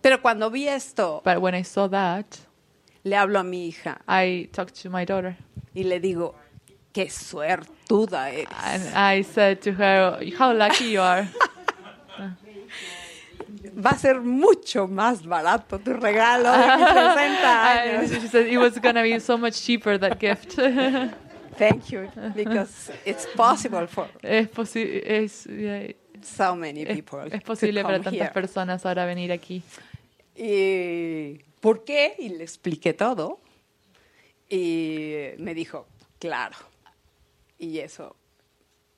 pero cuando vi esto, But when I saw that, le hablo a mi hija I talked to my daughter, y le digo, qué suertuda eres. and I said to her, "How lucky you are! Va a ser mucho más barato tu regalo de mis 60 I- años. she said it was gonna be so much cheaper that gift. Thank you, because it's possible for es, posi- es, eh, so many es, people es to posible para come tantas here. personas ahora venir aquí. Y, ¿Por qué? Y le expliqué todo. Y me dijo, claro. Y eso,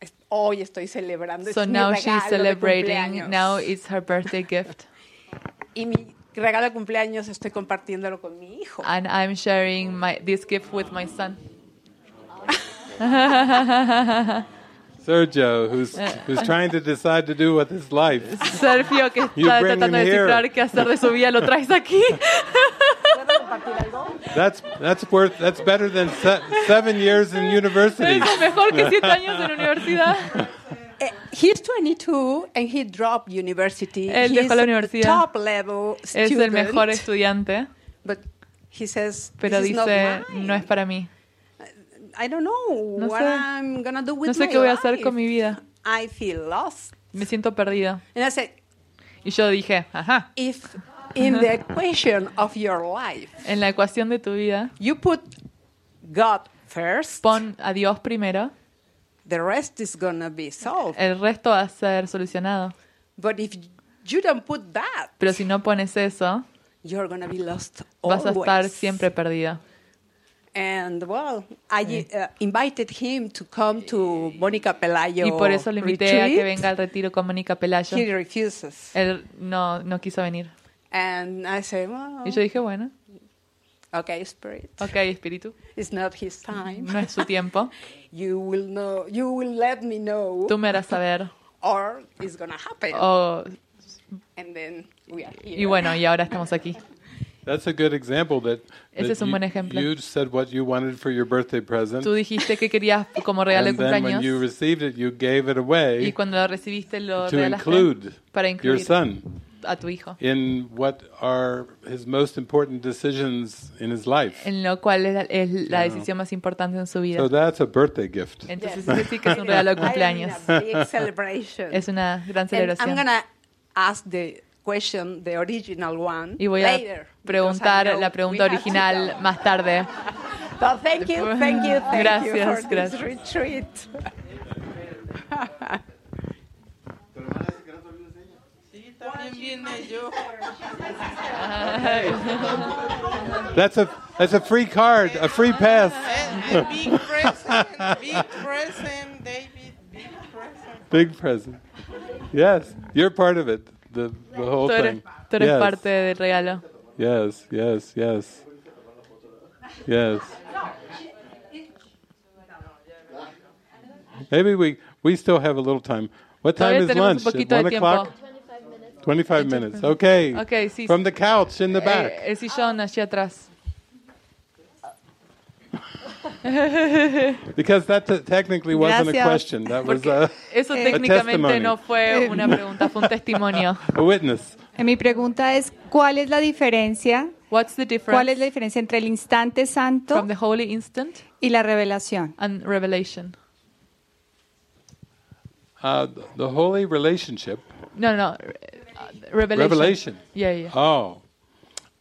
es- hoy estoy celebrando. So es mi now she's regalo de celebrating. Now it's her birthday gift, Y mi regalo de cumpleaños estoy compartiéndolo con mi hijo. and I'm sharing my this gift with my son. Sergio, who's, who's trying to decide to do with his life. Sergio, que You está bring tratando him de descifrar qué hacer de su vida, lo traes aquí. That's that's worth that's better than se- seven years in university. Es mejor que siete años en universidad. Eh, he's 22 and he dropped university. Él He's dejó la universidad. top level Es student, el mejor estudiante, But he says, pero "This is not dice, mine." no es para mí. I don't know No what sé. I'm gonna do with No sé my qué voy a hacer life. con mi vida. I feel lost. Me siento perdida. And I said, Y yo dije, ajá, if in the equation of your life en la ecuación de tu vida, you put God first, pon a Dios primero, the rest is gonna be solved. el resto va a ser solucionado. But if you don't put that, Pero si no pones eso, you're gonna be lost vas a estar always. siempre perdida. And well, I uh, invited him to come to Mónica Pelayo. Y por eso le invité a que retreat. venga al retiro con Mónica Pelayo. He refuses. Él no, no quiso venir. And I said, well, Y yo dije, bueno, okay, Spirit, ok, espíritu, it's not his time. no es su tiempo. You will know. You will let me know, Tú me harás saber. or it's gonna happen. O- And then we are here. y bueno, y ahora estamos aquí. That's a good example that, Ese that es un you, buen ejemplo. you said what you wanted for your birthday present. Tú dijiste que querías como regalo de and then when cumpleaños you received it, you gave it y away cuando lo recibiste lo to include para your incluir son a tu hijo. in what are his most important decisions in his life. En lo cual es la, es la decisión más importante en su vida. So that's a birthday gift. Entonces ese sí que es un regalo de cumpleaños. A big celebration. Es una gran And I'm celebración. gonna ask the question, the original one, Y voy a later. Preguntar la pregunta original más tarde. So thank you, thank you, thank Gracias, you for gracias. this retreat. That's a that's a free card, a free pass. And big present, big present, David, big present. Big present. Yes, you're part of it. The the whole Tú eres, thing. tú eres yes. parte del regalo. Yes, yes, yes. Yes. Maybe we we still have a little time. What time is lunch? At poquito de one o'clock. Twenty-five minutes. Okay. Okay, sí. From the couch in the back. Eh, el sillón allí atrás. Because that technically wasn't a Gracias. question. That was Porque a, eso a técnicamente testimony, no fue una pregunta, fue un testimonio. a witness. Eh, Mi pregunta es, ¿cuál es la diferencia? What's the difference ¿Cuál es la diferencia entre el instante santo from the holy instant y la revelación? and revelation? Uh, the holy relationship. No, no, uh, revelation. Revelation. Yeah, yeah. Oh,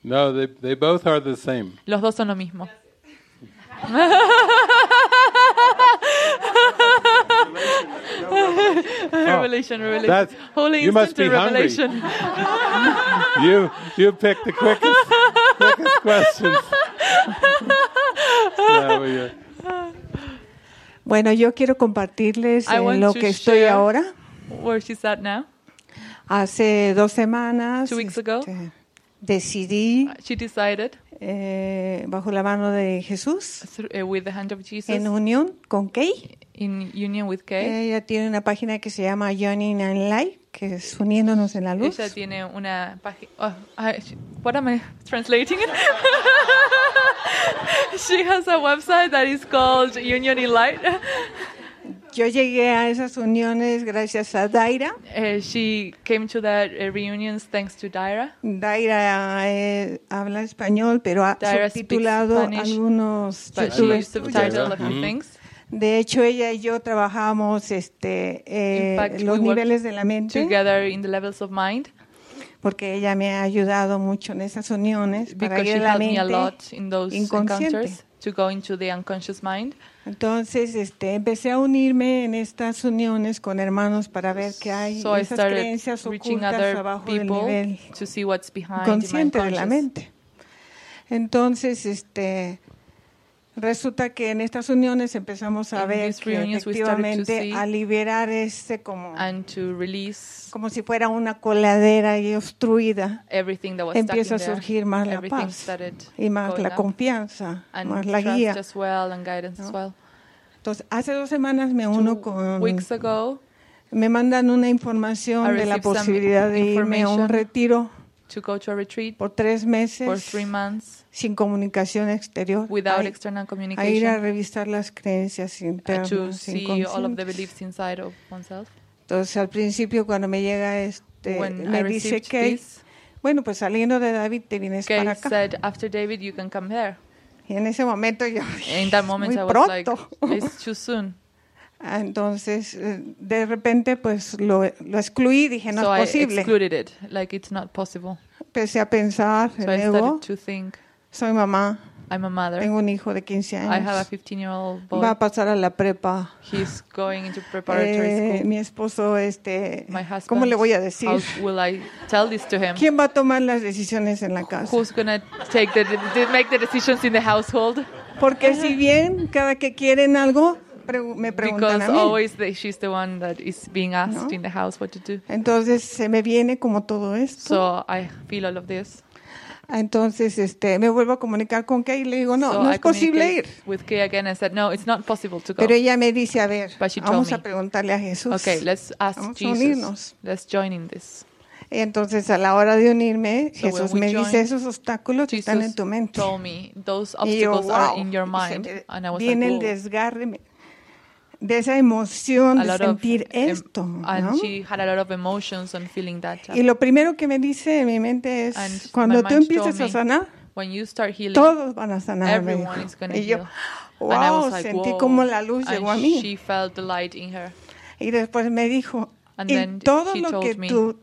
no, they they both are the same. Los dos son lo mismo. revelation, revelation. That's- Holy you must be hungry. revelation. You you picked the quickest quickest questions. Bueno, yo quiero compartirles en lo que estoy ahora. Where she's at now. Hace dos semanas Two weeks ago. este, decidí, She decided, eh, bajo la mano de Jesús, through, uh, with the hand of Jesus, en unión con Kay. in union with Kay, Ella tiene una página que se llama Joining and Light, que es uniéndonos en la luz. ella tiene una página. Oh, I- what am I translating it? she has a website that is called Union in Light. Yo llegué a esas uniones gracias a Daira. Uh, she came to that uh, reunions thanks to Daira. Daira eh, habla español, pero ha Daira speaks subtitulado Spanish, algunos But she a few Mhm. things. De hecho, ella y yo trabajamos este, eh, fact, los niveles de la mente, Together in the levels of mind, porque ella me ha ayudado mucho en esas uniones para because ir she a la helped me a mente lot in those inconsciente. encounters to go into the unconscious mind. Entonces, este, empecé a unirme en estas uniones con hermanos para ver qué hay So esas creencias ocultas abajo del nivel to see what's behind in my consciente de la mente. Entonces, este, resulta que en estas uniones empezamos a In ver que efectivamente a liberar ese como como si fuera una coladera y obstruida, empieza a surgir más la paz y más la confianza, and más la guía. well as well. Entonces, hace dos semanas me uno Two con weeks ago, me mandan una información de la posibilidad de irme a un retiro to go to a retreat por tres for meses three months sin comunicación exterior, without a, external a ir a communication revisar las creencias uh, internas to see all of the beliefs inside of oneself. Entonces, al principio cuando me llega este, When me I dice que, this, bueno, pues saliendo de David te vienes para acá. said, after David, you can come here. Y en ese momento yo In that moment, muy I was like, pronto. it's too soon. Ah, Entonces, eh, de repente, pues lo, lo excluí, dije, no so es I posible. excluded it, like it's not possible. Empecé a pensar, So I to think, soy mamá, I'm a mother. tengo un hijo de 15 I have a años, 15-year-old boy. va a pasar a la prepa. He's going into preparatory Eh, school. mi esposo, este, My husband. ¿cómo le voy a decir? How will I tell this to him? ¿Quién va a tomar las decisiones en la casa? Who's gonna take the, make the decisions in the household? Porque si bien cada que quieren algo, me preguntan Because a mí. always the, she's the one that is being asked No. in the house what to do. Entonces se me viene como todo esto. So I feel all of this. Entonces este, me vuelvo a comunicar con Kay y le digo, no, so no I es posible ir. with Kay again and said, no, it's not possible to go. Pero ella me dice, a ver, vamos me, a preguntarle a Jesús. Okay, let's ask Vamos a Jesus. unirnos. Let's join in this. Entonces a la hora de unirme, So Jesús me joined, dice, esos obstáculos están en Jesus tu mente. told me those Y yo, obstacles are wow, in your se mind, me and I was viene like, el desgarre de esa emoción a de of sentir em- esto. and ¿no? she had a lot of emotions on feeling that. Y lo primero que me dice en mi mente es, And cuando tú empieces a sanar, when you start healing, todos van a sanar. me everyone dijo. is gonna y yo, heal. and I wow, was like, sentí como la luz and llegó a mí. She felt the light in her. Y después me dijo, And y todo lo que me, tú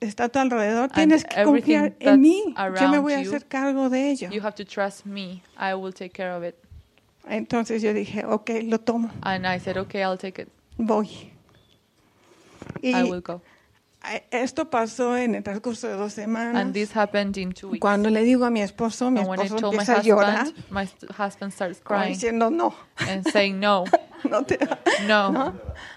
está a tu alrededor, "And tienes que confiar en mí. Yo me voy a hacer cargo de ello. You have to trust me. I will take care of it. Entonces yo dije, ok, lo tomo, And I said, okay, I'll take it. voy. Y I will go. esto pasó en el transcurso de dos semanas. And this happened in two weeks. Cuando le digo a mi esposo, mi And when I esposo my empieza a llorar, husband, my husband starts crying diciendo no. and saying no, no, te- no. ¿no?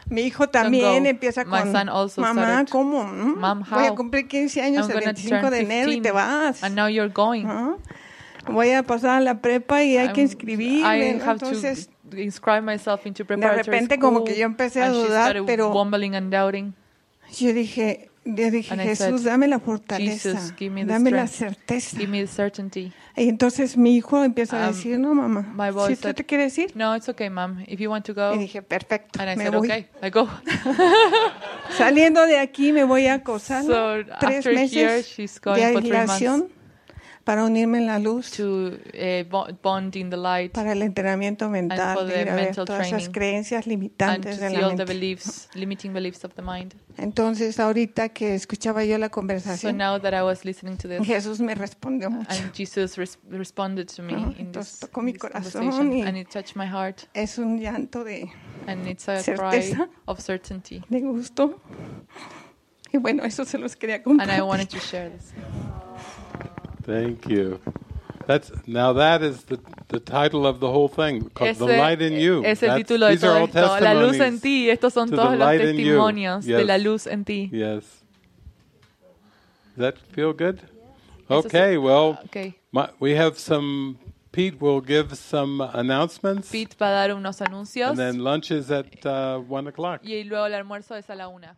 Mi hijo también empieza My con, son also mamá, ¿cómo? Mom, Voy a cumplir 15 años I'm el gonna 25 turn de enero y 15, te vas. and now you're going. ¿no? Voy a pasar a la prepa y hay que I'm- inscribirme. I ¿no? have Entonces, to inscribe myself into de repente school. como que yo empecé a dudar, pero and yo dije, yo dije, And Jesús, said, dame la fortaleza, Jesus, give me the dame la strength. certeza. The certainty. Y entonces mi hijo empieza a Um, decir, no, mamá, si tú said, te quieres ir. No, it's okay, mom. If you want to go. Y dije, perfecto, And I me said, voy. okay, I go. Saliendo de aquí me voy a Cosala, So, tres meses here, she's going de aislación para unirme en la luz, to bo- bond in the light para el entrenamiento for mental, de the ir a ver mental todas esas training creencias and to limitantes de see la all the mente. beliefs, limiting beliefs of the mind. Entonces, ahorita que escuchaba yo la So conversación, now that I was listening to this, Jesús me respondió mucho. and Jesus res- responded to me Ajá, in entonces this, tocó mi corazón y- and it touched my heart, Es un llanto de, and it's a Certeza. cry of certainty. de gusto. Y bueno, eso se los quería And compartir. I wanted to share this. Thank you. That's now that is the the title of the whole thing, called "The Light in You." es el título de these are todo all esto. La luz en testimonies ti. Estos son to todos los in you. de Yes. la luz en ti. Yes. Does that feel good? Sí. Okay. Well, Okay. my, we have some. Pete will give some announcements, Pete va a dar unos anuncios and then lunch is at uh, one o'clock. y luego el almuerzo es a la una.